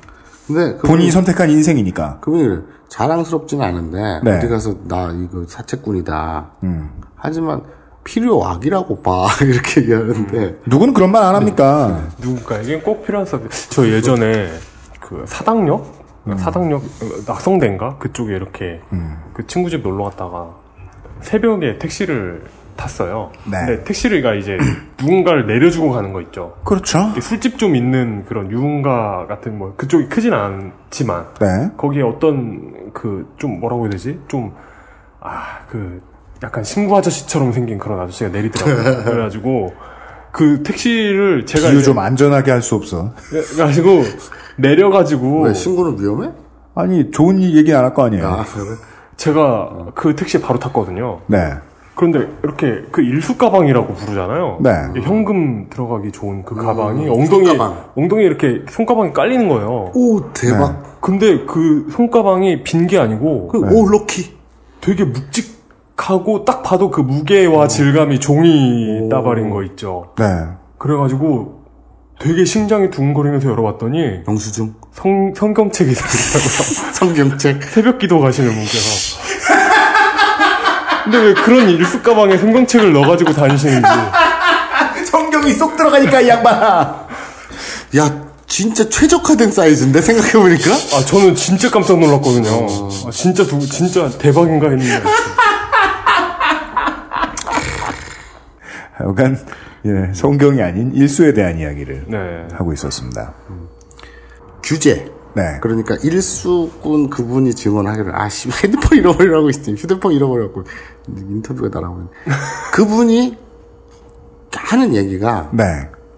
근데 그분이, 본인이 선택한 인생이니까. 그분이 그래. 자랑스럽지는 않은데 네. 어디 가서 나 이거 사채꾼이다. 음. 하지만 필요 악이라고 봐 이렇게 얘기하는데 누구는 그런 말 안 합니까? 누군가에겐 꼭 필요한 서비스. 저 예전에 그 사당역? 음. 사당역, 어, 낙성대인가? 그쪽에 이렇게 그 친구 집 놀러 갔다가 새벽에 택시를 탔어요. 네. 근데 택시가 이제 누군가를 내려주고 가는 거 있죠. 그렇죠. 술집 좀 있는 그런 유흥가 같은 뭐 그쪽이 크진 않지만 네. 거기에 어떤 그 좀 뭐라고 해야 되지? 좀 아 그 약간 신구 아저씨처럼 생긴 그런 아저씨가 내리더라고요. 그래가지고 그 택시를 제가 이제 좀 안전하게 할 수 없어. 그래가지고 내려가지고 왜 신고는 위험해? 아니 좋은 얘기 안 할 거 아니에요. 아 그래? 제가 그 택시에 바로 탔거든요. 네. 그런데 이렇게 그 일수 가방이라고 부르잖아요. 네. 현금 들어가기 좋은 그 가방이 엉덩이에 손가방. 엉덩이에 이렇게 손가방이 깔리는 거예요. 오 대박. 근데 그 손가방이 빈 게 아니고 그, 오 럭키. 되게 묵직하고 딱 봐도 그 무게와 질감이 종이 따발인 거 있죠. 네. 그래가지고 되게 심장이 두근거리면서 열어봤더니 영수증. 성, 성경책이 들어있더라고요. 성경책. 새벽 기도 가시는 분께서. 근데 왜 그런 일수 가방에 성경책을 넣어가지고 다니시는지. 성경이 쏙 들어가니까 이 양반아. 야 진짜 최적화된 사이즈인데 생각해보니까. 아, 저는 진짜 깜짝 놀랐거든요. 아, 진짜 두, 진짜 대박인가 했는데. 하여간 예, 성경이 아닌 일수에 대한 이야기를 네. 하고 있었습니다. 규제. 네. 그러니까 일수꾼 그분이 증언하기를 아씨 핸드폰 잃어버리라고 있어 휴대폰 잃어버렸고 인터뷰가 나라고 그분이 하는 얘기가 네.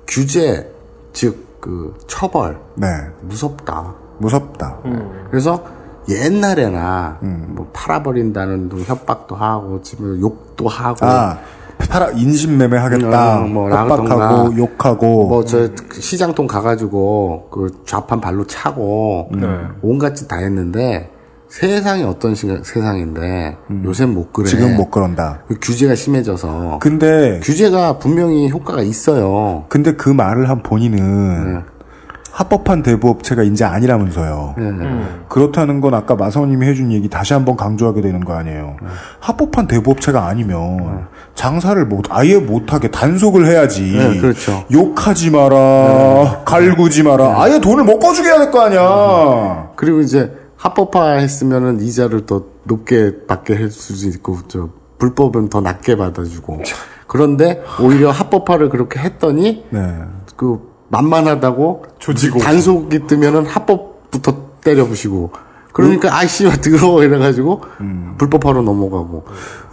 규제 즉 그 처벌 네. 무섭다 무섭다. 그래서 옛날에나 음. 뭐 팔아버린다는 둥 협박도 하고 지금 욕도 하고 아, 팔아 인신매매 하겠다. 음, 뭐 협박하고 나가던가. 욕하고 뭐 저 시장통 가가지고 그 좌판 발로 차고 네. 온갖 짓 다 했는데 세상이 어떤 시, 세상인데 요새 못 그래. 음. 지금 못 그런다. 그 규제가 심해져서. 근데 규제가 분명히 효과가 있어요. 근데 그 말을 한 본인은 네. 합법한 대부업체가 이제 아니라면서요. 네. 그렇다는 건 아까 마사오님이 해준 얘기 다시 한번 강조하게 되는 거 아니에요. 합법한 대부업체가 아니면 장사를 못 아예 못하게 단속을 해야지. 네, 그렇죠. 욕하지 마라, 갈구지 마라. 아예 돈을 못 꺼주게 해야 될 거 아니야. 그리고 이제 합법화 했으면은 이자를 더 높게 받게 할 수도 있고, 저, 불법은 더 낮게 받아주고. 그런데 오히려 합법화를 그렇게 했더니, 네. 그, 만만하다고, 조지고. 단속이 뜨면은 합법부터 때려부시고. 그러니까, 아이씨, 더러워 이래가지고, 불법화로 넘어가고.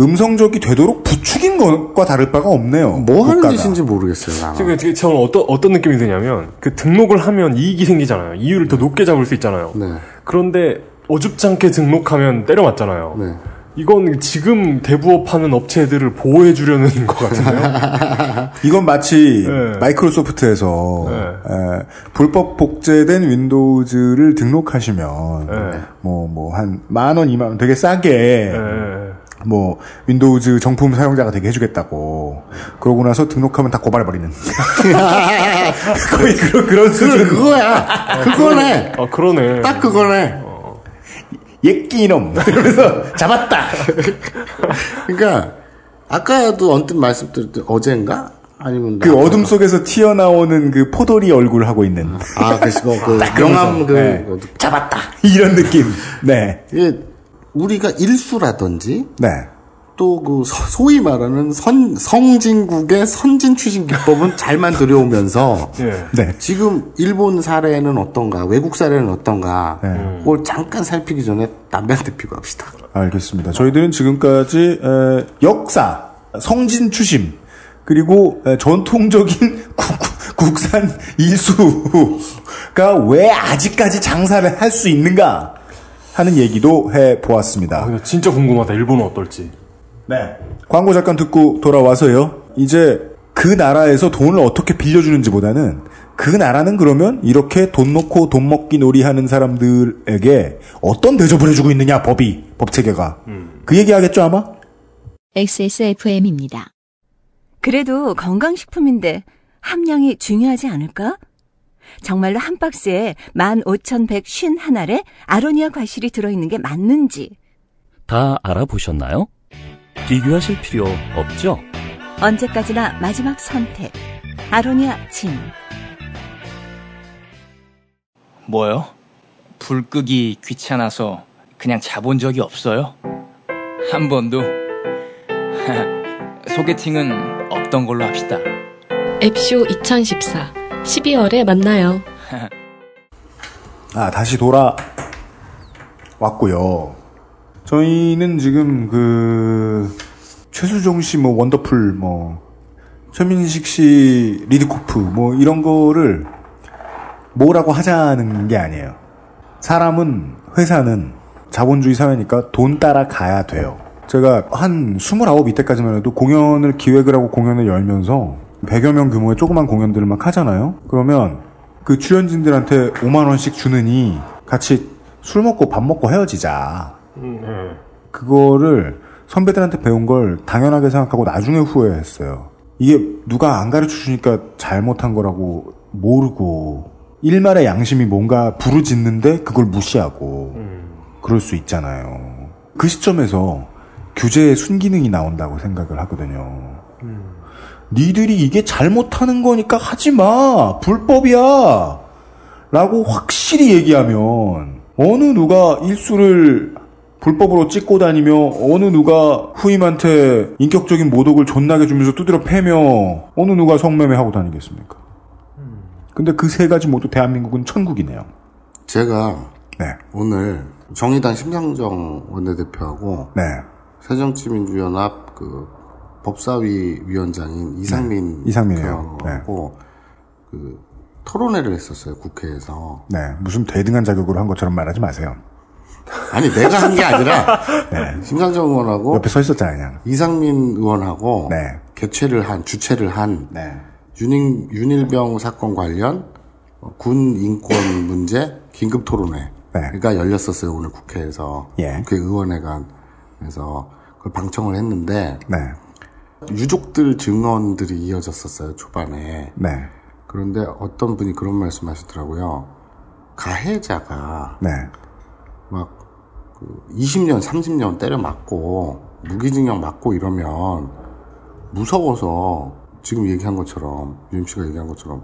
음성적이 되도록 부추긴 것과 다를 바가 없네요. 뭐 하는 국가가. 짓인지 모르겠어요. 지금 되게 저는 어떤 어떤 느낌이 드냐면 그 등록을 하면 이익이 생기잖아요. 이율을 더 높게 잡을 수 있잖아요. 네. 그런데 어줍잖게 등록하면 때려맞잖아요. 네. 이건 지금 대부업하는 업체들을 보호해 주려는 것 같은데요. 이건 마치 네. 마이크로소프트에서 네. 에, 불법 복제된 윈도우즈를 등록하시면 네. 뭐뭐 한 만 원, 이만 원 되게 싸게 네. 뭐 윈도우즈 정품 사용자가 되게 해주겠다고 그러고 나서 등록하면 다 고발해버리는 거의 그런 그런 수준 그거야! 그거네! 아 그러네. 딱 그거네! 예끼 이놈 이러면서 잡았다 그러니까, 아까도 언뜻 말씀드렸던 어젠가? 아니면. 그 나- 어둠 속에서 튀어나오는 그 포도리 얼굴 하고 있는 아, 그, 그거, 그, 딱 명함 그, 네. 잡았다 이런 느낌 네 이게, 우리가 일수라든지, 네. 또 그, 소위 말하는 선, 성진국의 선진 추진 기법은 잘만 들여오면서, 예. 네. 지금 일본 사례는 어떤가, 외국 사례는 어떤가, 네. 그걸 잠깐 살피기 전에 담배 한대 피고 합시다. 알겠습니다. 저희들은 지금까지 에, 역사, 성진 추심, 그리고 에, 전통적인 국, 산 이수가 왜 아직까지 장사를 할 수 있는가 하는 얘기도 해 아, 보았습니다. 근데 진짜 궁금하다. 일본은 어떨지. 네. 광고 잠깐 듣고 돌아와서요. 이제 그 나라에서 돈을 어떻게 빌려주는지보다는 그 나라는 그러면 이렇게 돈 놓고 돈 먹기 놀이하는 사람들에게 어떤 대접을 해주고 있느냐 법이 법 체계가 그 얘기하겠죠 아마. XSFM입니다. 그래도 건강식품인데 함량이 중요하지 않을까? 정말로 한 박스에 15,151알에 아로니아 과실이 들어있는 게 맞는지 다 알아보셨나요? 비교하실 필요 없죠? 언제까지나 마지막 선택. 아로니아 진. 뭐요? 불 끄기 귀찮아서 그냥 자본 적이 없어요? 한 번도? 소개팅은 없던 걸로 합시다. 앱쇼 2014 12월에 만나요. 아 다시 돌아 왔고요. 저희는 지금 그 최수종 씨 뭐 원더풀 뭐 최민식 씨 리드코프 뭐 이런 거를 뭐라고 하자는 게 아니에요. 사람은 회사는 자본주의 사회니까 돈 따라 가야 돼요. 제가 한 29 이때까지만 해도 공연을 기획을 하고 공연을 열면서 100여 명 규모의 조그만 공연들을 막 하잖아요. 그러면 그 출연진들한테 5만 원씩 주느니 같이 술 먹고 밥 먹고 헤어지자. 음, 예. 그거를 선배들한테 배운 걸 당연하게 생각하고 나중에 후회했어요. 이게 누가 안 가르쳐 주니까 잘못한 거라고 모르고 일말의 양심이 뭔가 부르짖는데 그걸 무시하고 그럴 수 있잖아요. 그 시점에서 규제의 순기능이 나온다고 생각을 하거든요. 니들이 이게 잘못하는 거니까 하지 마. 불법이야. 라고 확실히 얘기하면 어느 누가 일수를 불법으로 찍고 다니며 어느 누가 후임한테 인격적인 모독을 존나게 주면서 두드려 패며 어느 누가 성매매하고 다니겠습니까? 근데 그 세 가지 모두 대한민국은 천국이네요. 제가 네. 오늘 정의당 심상정 원내대표하고 네. 새정치민주연합 그 법사위 위원장인 이상민 네. 이상민이요. 대표하고 그 토론회를 했었어요 국회에서. 네. 무슨 대등한 자격으로 한 것처럼 말하지 마세요. 아니 내가 한 게 아니라 네. 심상정 의원하고 옆에 서 있었잖아요, 그냥. 이상민 의원하고 네. 개최를 한 주최를 한 네. 윤일, 윤일병 사건 관련 군 인권 문제 긴급 토론회 가 열렸었어요 오늘 국회에서 예. 국회 의원회관에서 그걸 방청을 했는데 네. 유족들 증언들이 이어졌었어요 초반에 네. 그런데 어떤 분이 그런 말씀하시더라고요 가해자가 네. 막 20년 30년 때려 맞고 무기징역 맞고 이러면 무서워서 지금 얘기한 것처럼 유임 씨가 얘기한 것처럼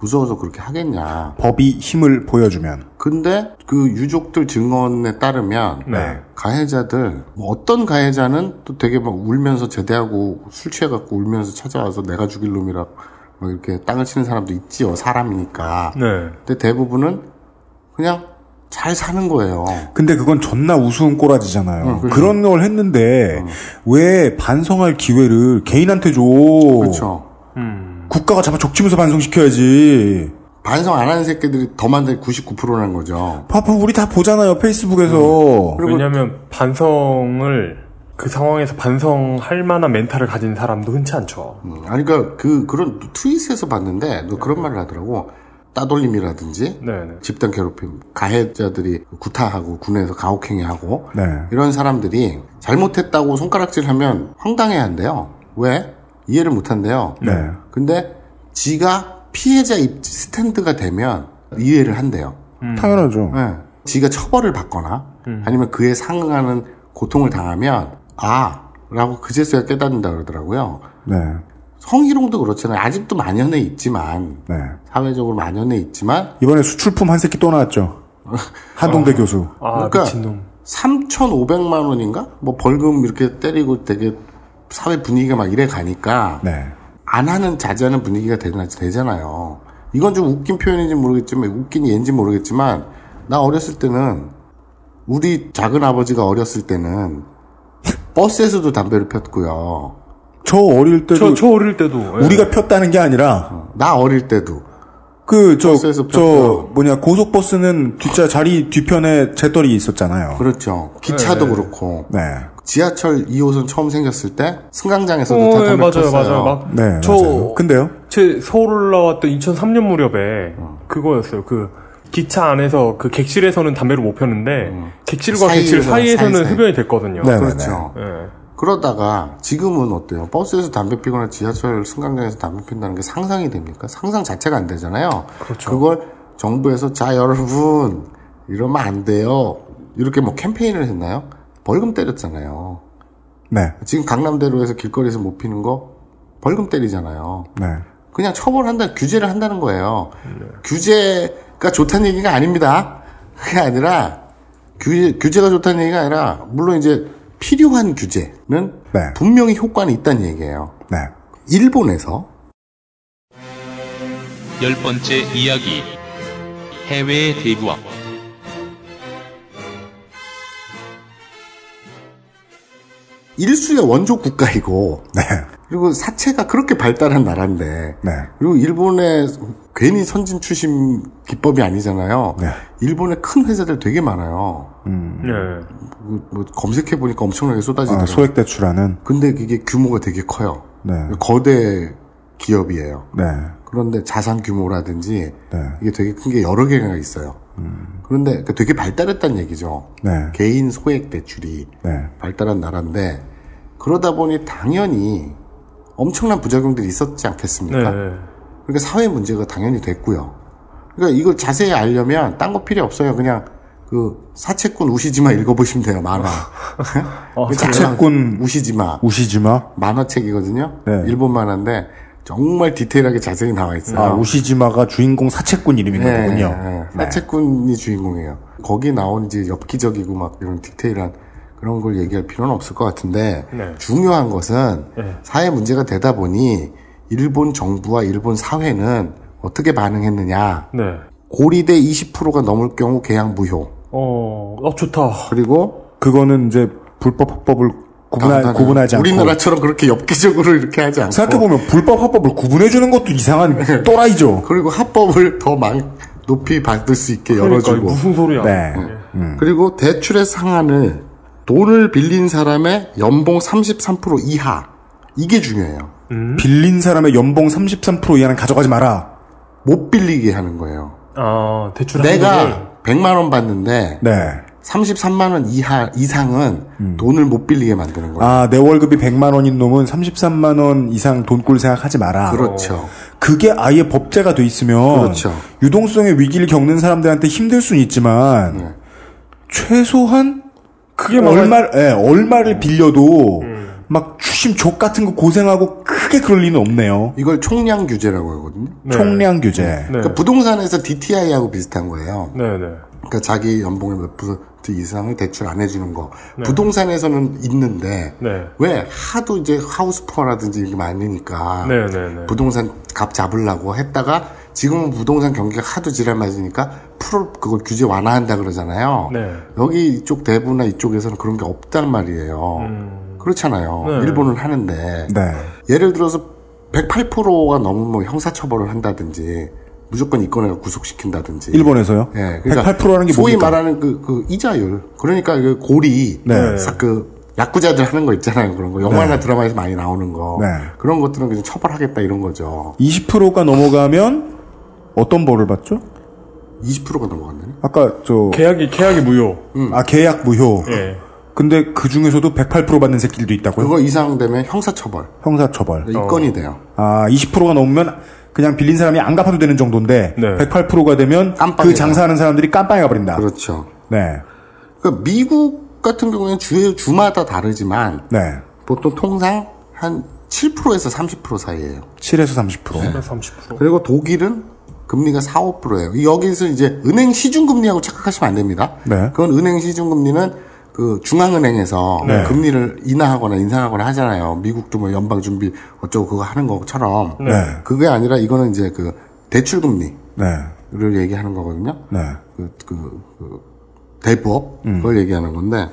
무서워서 그렇게 하겠냐 법이 힘을 보여주면. 근데 그 유족들 증언에 따르면 네. 가해자들 뭐 어떤 가해자는 또 되게 막 울면서 제대하고 술 취해갖고 울면서 찾아와서 내가 죽일 놈이라 막 이렇게 땅을 치는 사람도 있지요 사람이니까 네. 근데 대부분은 그냥 잘 사는 거예요 근데 그건 존나 우스운 꼬라지잖아요. 응, 그렇죠. 그런 걸 했는데 왜 반성할 기회를 개인한테 줘? 그렇죠 국가가 잡아 족치면서 반성시켜야지. 반성 안 하는 새끼들이 더 많은 99%라는 거죠 파파 우리 다 보잖아요 페이스북에서. 왜냐하면 반성을 그 상황에서 반성할 만한 멘탈을 가진 사람도 흔치 않죠. 음, 아니 그러니까 그 그런 트윗에서 봤는데 너 그런 말을 하더라고 따돌림이라든지 네네. 집단 괴롭힘 가해자들이 구타하고 군에서 가혹행위하고 네. 이런 사람들이 잘못했다고 손가락질하면 황당해야 한대요. 왜? 이해를 못한대요. 네. 근데 지가 피해자 입 스탠드가 되면 이해를 한대요. 당연하죠. 네. 지가 처벌을 받거나 음. 아니면 그에 상응하는 고통을 당하면 아 라고 그제서야 깨닫는다 그러더라고요. 네. 성희롱도 그렇잖아요. 아직도 만연해 있지만 네. 사회적으로 만연해 있지만 이번에 수출품 한 새끼 또 나왔죠. 한동대 교수. 아 그러니까 미친놈. 3,500만 원인가? 뭐 벌금 이렇게 때리고 되게 사회 분위기가 막 이래 가니까 네. 안 하는 자제하는 분위기가 되나, 되잖아요. 이건 좀 웃긴 표현인지 모르겠지만 웃긴 예인지 모르겠지만 나 어렸을 때는 우리 작은 아버지가 어렸을 때는 버스에서도 담배를 폈고요. 저 어릴 때도 저, 저 어릴 때도 예. 우리가 폈다는 게 아니라 나 어릴 때도 그 저 버스에서 저 폈고요. 뭐냐 고속버스는 뒷자 자리 뒤편에 재떨이 있었잖아요. 그렇죠. 기차도 네. 그렇고 네. 지하철 2호선 처음 생겼을 때 승강장에서도 어, 다 예, 담배 맞아요, 폈어요. 맞아요. 막 네. 저- 맞아요. 근데요? 제 서울 올라왔던 2003년 무렵에 그거였어요. 그 기차 안에서 그 객실에서는 담배를 못 폈는데 객실과 객실 사이에서, 사이에서는 사이 사이. 흡연이 됐거든요. 네. 그렇죠. 예. 그러다가 지금은 어때요? 버스에서 담배 피거나 지하철 승강장에서 담배 핀다는 게 상상이 됩니까? 상상 자체가 안 되잖아요. 그렇죠. 그걸 정부에서 자 여러분 이러면 안 돼요. 이렇게 뭐 캠페인을 했나요? 벌금 때렸잖아요. 네. 지금 강남대로에서 길거리에서 못 피는 거 벌금 때리잖아요. 네. 그냥 처벌한다, 규제를 한다는 거예요. 규제가 좋다는 얘기가 아닙니다. 그게 아니라 규제, 규제가 좋다는 얘기가 아니라 물론 이제 필요한 규제는 네. 분명히 효과는 있다는 얘기예요. 네. 일본에서 열 번째 이야기 해외의 대부업 일수의 원조 국가이고 네. 그리고 사채가 그렇게 발달한 나라인데 네. 그리고 일본의 괜히 선진 출신 기법이 아니잖아요. 네. 일본에 큰 회사들 되게 많아요. 음. 예. 뭐, 뭐 검색해 보니까 엄청나게 아, 쏟아지더라고요. 소액 대출하는. 근데 이게 규모가 되게 커요. 네. 거대 기업이에요. 네. 그런데 자산 규모라든지 네. 이게 되게 큰 게 여러 개가 있어요. 그런데 그 되게 발달했다는 얘기죠. 네. 개인 소액 대출이 네. 발달한 나라인데 그러다 보니 당연히 엄청난 부작용들이 있었지 않겠습니까? 네. 그러니까 사회 문제가 당연히 됐고요. 그러니까 이걸 자세히 알려면 딴 거 필요 없어요. 그냥 그 사채꾼 우시지마 읽어보시면 돼요. 만화. 어, 그 사채꾼 우시지마 우시지마. 만화책이거든요. 네. 일본 만화인데 정말 디테일하게 자세히 나와 있어요. 아, 우시지마가 주인공 사채꾼 이름인 네, 거군요. 네. 사채꾼이 주인공이에요. 거기 나온 이제 엽기적이고 막 이런 디테일한 그런 걸 얘기할 필요는 없을 것 같은데 네. 중요한 것은 네. 사회 문제가 되다 보니 일본 정부와 일본 사회는 어떻게 반응했느냐. 네. 고리대 20%가 넘을 경우 계약 무효. 어, 어 좋다. 그리고 그거는 이제 불법 합법을 구분하, 아, 구분하지 않고. 우리나라처럼 그렇게 엽기적으로 이렇게 하지 않고 생각해보면 불법 합법을 구분해주는 것도 이상한 또라이죠. 그리고 합법을 더 많, 높이 받을 수 있게 그러니까 열어주고 무슨 소리야. 네. 그리고 대출의 상한을 돈을 빌린 사람의 연봉 33% 이하 이게 중요해요. 빌린 사람의 연봉 33% 이하는 가져가지 마라. 못 빌리게 하는 거예요. 아, 대출 내가 한도를. 100만 원 받는데 네. 33만 원 이하 이상은 돈을 못 빌리게 만드는 거예요. 아, 내 월급이 100만 원인 놈은 33만 원 이상 돈꿀 생각하지 마라. 그렇죠. 그게 아예 법제가 돼 있으면 그렇죠. 유동성의 위기를 겪는 사람들한테 힘들 수는 있지만 네. 최소한 크게 막아- 얼마 예, 얼마를 빌려도 막 추심 족 같은 거 고생하고 크게 그럴 리는 없네요. 이걸 총량 규제라고 하거든요. 총량 규제. 네. 그러니까 부동산에서 DTI하고 비슷한 거예요. 네, 네. 그러니까 자기 연봉의 몇 퍼센트 이상을 대출 안 해주는 거. 네. 부동산에서는 있는데 네. 왜 하도 이제 하우스푸어라든지 이게 많으니까 네, 네, 네. 부동산 값 잡으려고 했다가 지금은 부동산 경기가 하도 지랄 맞으니까 프로 그걸 규제 완화한다 그러잖아요. 네. 여기 이쪽 대부나 이쪽에서는 그런 게 없단 말이에요. 그렇잖아요. 네. 일본은 하는데 네. 예를 들어서 108%가 넘으면 뭐 형사처벌을 한다든지 무조건 이권을 구속시킨다든지. 일본에서요? 예, 그러니까 108%라는 게 소위 뭡니까? 말하는 그, 그 이자율. 그러니까 그 고리. 네. 싹그 야구자들 하는 거 있잖아요. 그런 거. 영화나 네. 드라마에서 많이 나오는 거. 네. 그런 것들은 그냥 처벌하겠다 이런 거죠. 20%가 넘어가면 어떤 벌을 받죠? 20%가 넘어갔네. 아까 저 계약이 계약이 무효. 아 계약 무효. 예. 근데 그 중에서도 108% 받는 새끼들도 있다고요? 그거 이상 되면 형사처벌. 형사처벌. 이건이 돼요. 아 20%가 넘으면 그냥 빌린 사람이 안 갚아도 되는 정도인데 네. 108%가 되면 그 장사하는 사람들이 깜빵에 가버린다. 그렇죠. 네. 그러니까 미국 같은 경우에는 주, 주마다 다르지만 네. 보통 통상 한 7%에서 30% 사이에요. 7에서 30%. 30%. 그리고 독일은 금리가 4, 5%예요. 여기서 이제 은행 시중금리하고 착각하시면 안 됩니다. 네. 그건 은행 시중금리는 그 중앙은행에서 네. 금리를 인하하거나 인상하거나 하잖아요. 미국도 뭐 연방 준비 어쩌고 그거 하는 것처럼. 네. 그게 아니라 이거는 이제 그 대출 금리를 네. 얘기하는 거거든요. 네. 그, 그, 그 대법 음. 그걸 얘기하는 건데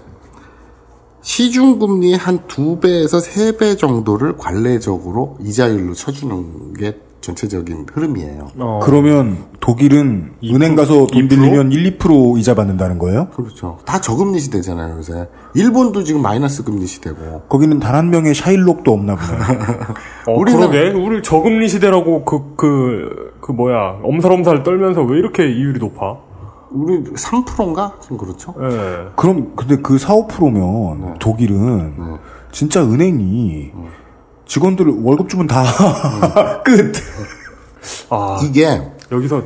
시중 금리 한 두 배에서 세 배 정도를 관례적으로 이자율로 쳐주는 게 전체적인 흐름이에요. 어. 그러면 독일은 은행 가서 돈 빌리면 1, 2% 이자 받는다는 거예요? 그렇죠. 다 저금리 시대잖아요, 요새. 일본도 지금 마이너스 금리 시대고. 거기는 단 한 명의 샤일록도 없나 보네. 어, 우리는- 그러게. 우리 저금리 시대라고 그, 그, 그 뭐야. 엄살엄살 떨면서 왜 이렇게 이율이 높아? 우리 3%인가? 좀 그렇죠. 예. 그럼 근데 그 4, 5%면 독일은 진짜 은행이 직원들 월급 주면 다 끝. 아. 이게 여기서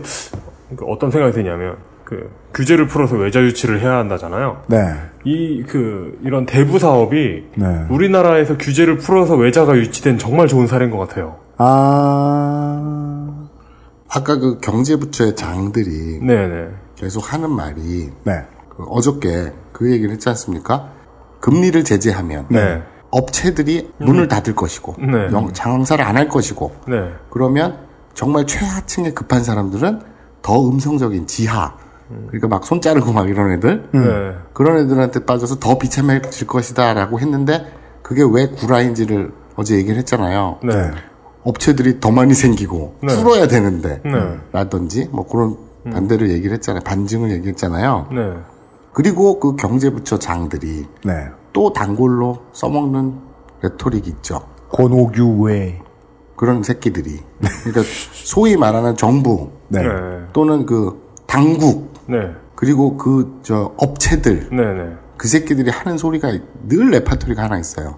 그 어떤 생각이 드냐면 그 규제를 풀어서 외자 유치를 해야 한다잖아요. 네. 이 그 이런 대부 사업이 네. 우리나라에서 규제를 풀어서 외자가 유치된 정말 좋은 사례인 것 같아요. 아. 아까 그 경제부처의 장들이 네네. 계속 하는 말이 네. 그 어저께 그 얘기를 했지 않습니까? 금리를 제재하면 네. 업체들이 문을 닫을 것이고 네. 영- 장사를 안 할 것이고 네. 그러면 정말 최하층에 급한 사람들은 더 음성적인 지하 그러니까 막 손 자르고 막 이런 애들 네. 그런 애들한테 빠져서 더 비참해질 것이다라고 했는데 그게 왜 구라인지를 어제 얘기를 했잖아요. 네. 업체들이 더 많이 생기고 네. 줄어야 되는데 네. 라든지 뭐 그런 반대를 얘기를 했잖아요. 반증을 얘기했잖아요. 네. 그리고 그 경제부처 장들이 네. 또 단골로 써먹는 레토릭이 있죠. 권오규 외. 그런 새끼들이. 그러니까 소위 말하는 정부 네. 네. 또는 그 당국 네. 그리고 그 저 업체들 네네. 그 새끼들이 하는 소리가 늘 레파토리가 하나 있어요.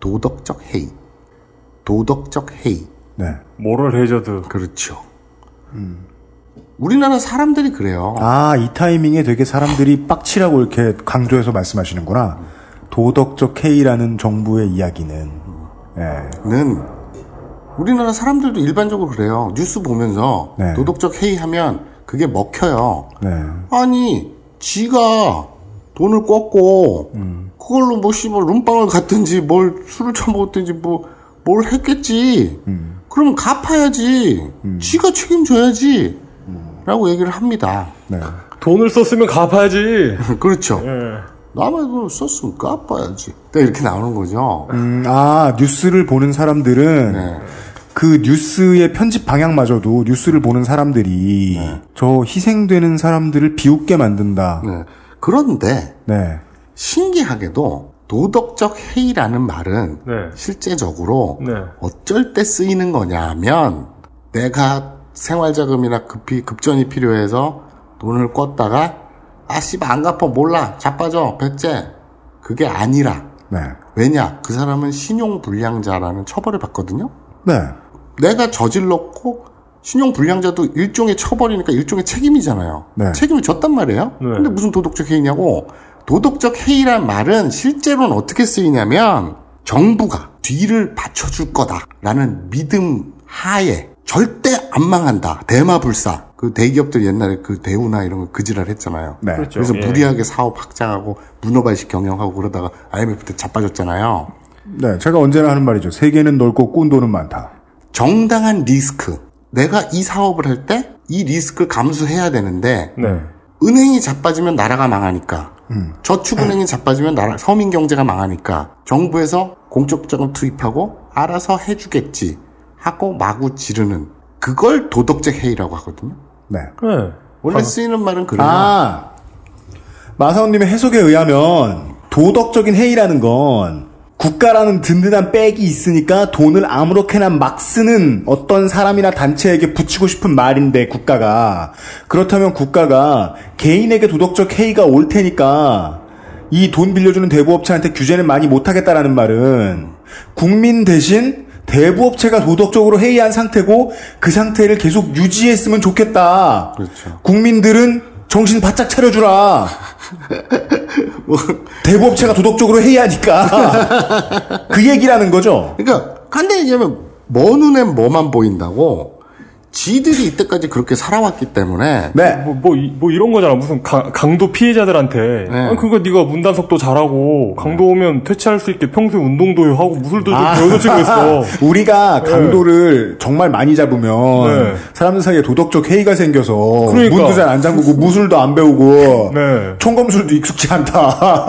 도덕적 해이. 도덕적 해이. 네. 모럴 해저드. 그렇죠. 우리나라 사람들이 그래요. 아, 이 타이밍에 되게 사람들이 빡치라고 이렇게 강조해서 말씀하시는구나. 도덕적 K라는 정부의 이야기는. 예. 는 우리나라 사람들도 일반적으로 그래요. 뉴스 보면서 네. 도덕적 해이 하면 그게 먹혀요. 네. 아니, 지가 돈을 꿨고 음. 그걸로 뭐 씨발 룸빵을 갔든지 뭘 술을 처먹었든지 뭐 뭘 했겠지. 음. 그럼 갚아야지. 지가 책임져야지. 라고 얘기를 합니다. 네. 돈을 썼으면 갚아야지. 그렇죠. 예. 남의 돈을 썼으면 갚아야지. 딱 이렇게 나오는 거죠. 음, 아, 뉴스를 보는 사람들은 네. 그 뉴스의 편집 방향마저도 뉴스를 보는 사람들이 저 희생되는 사람들을 비웃게 만든다. 네. 그런데 네. 신기하게도 도덕적 해이라는 말은 네. 실제적으로 네. 어쩔 때 쓰이는 거냐면 내가 생활자금이나 급히 급전이 필요해서 돈을 꿨다가 아 씨발 안 갚아 몰라 자빠져 백제 그게 아니라 네. 왜냐 그 사람은 신용 불량자라는 처벌을 받거든요. 네. 내가 저질렀고 신용 불량자도 일종의 처벌이니까 일종의 책임이잖아요. 네. 책임을 졌단 말이에요. 네. 근데 무슨 도덕적 해이냐고 도덕적 해이란 말은 실제로는 어떻게 쓰이냐면 정부가 뒤를 받쳐줄 거다라는 믿음 하에 절대 안 망한다. 대마불사. 그 대기업들 옛날에 그 대우나 이런 거 그지랄 했잖아요. 네. 그렇죠. 그래서 예. 무리하게 사업 확장하고 문어발식 경영하고 그러다가 IMF 때 자빠졌잖아요. 네, 제가 언제나 하는 말이죠. 세계는 넓고 꾼 돈은 많다. 정당한 리스크. 내가 이 사업을 할 때 이 리스크를 감수해야 되는데 네. 은행이 자빠지면 나라가 망하니까 음. 저축은행이 자빠지면 나라 서민 경제가 망하니까 정부에서 공적 자금 투입하고 알아서 해주겠지 하고 마구 지르는 그걸 도덕적 해이라고 하거든요. 네. 네. 원래 쓰이는 말은 그래요. 아, 마사오님의 해석에 의하면 도덕적인 해이라는 건 국가라는 든든한 백이 있으니까 돈을 아무렇게나 막 쓰는 어떤 사람이나 단체에게 붙이고 싶은 말인데 국가가 그렇다면 국가가 개인에게 도덕적 해이가 올 테니까 이 돈 빌려주는 대부업체한테 규제는 많이 못하겠다라는 말은 국민 대신 대부업체가 도덕적으로 해이한 상태고 그 상태를 계속 유지했으면 좋겠다. 그렇죠. 국민들은 정신 바짝 차려주라. 대부업체가 도덕적으로 해이하니까 그 얘기라는 거죠. 그러니까 간단히 얘기하면 뭐 눈에 뭐만 보인다고 지들이 이때까지 그렇게 살아왔기 때문에 네. 뭐, 뭐, 이- 뭐 이런 거잖아. 무슨 강, 강도 피해자들한테. 아니, 그거 네가 문단속도 잘하고, 강도 오면 퇴치할 수 있게 평소에 운동도 하고, 무술도 좀 아, 배워놓치고 있어. 우리가 네. 강도를 정말 많이 잡으면 네. 사람들 사이에 도덕적 해이가 생겨서 그러니까. 문도 잘 안 잠그고 무술도 안 배우고 네. 총검술도 익숙치 않다.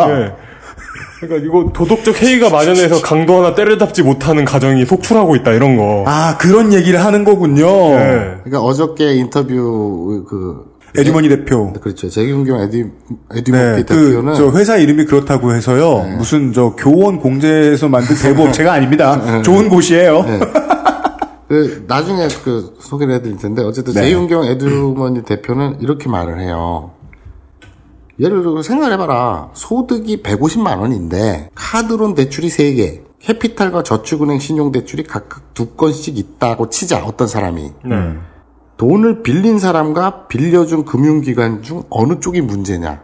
네. 그러니까 이거 도덕적 해이가 만연해서 강도 하나 때려잡지 못하는 가정이 속출하고 있다, 이런 거. 아 그런 얘기를 하는 거군요. 네. 그러니까 어저께 인터뷰 그 에듀머니 대표. 그렇죠. 재경경 에디 네, 에듀머니 그, 대표는 저 회사 이름이 그렇다고 해서요. 무슨 저 교원 공제에서 만든 대부업체가 아닙니다. 좋은 곳이에요. 그 나중에 그 소개를 해드릴 텐데 어쨌든 네. 재윤경 에듀머니 대표는 이렇게 말을 해요. 예를 들어 생각해봐라. 소득이 150만 원인데 카드론 대출이 3개, 캐피탈과 저축은행 신용대출이 각각 두 건씩 있다고 치자 어떤 사람이 네. 돈을 빌린 사람과 빌려준 금융기관 중 어느 쪽이 문제냐.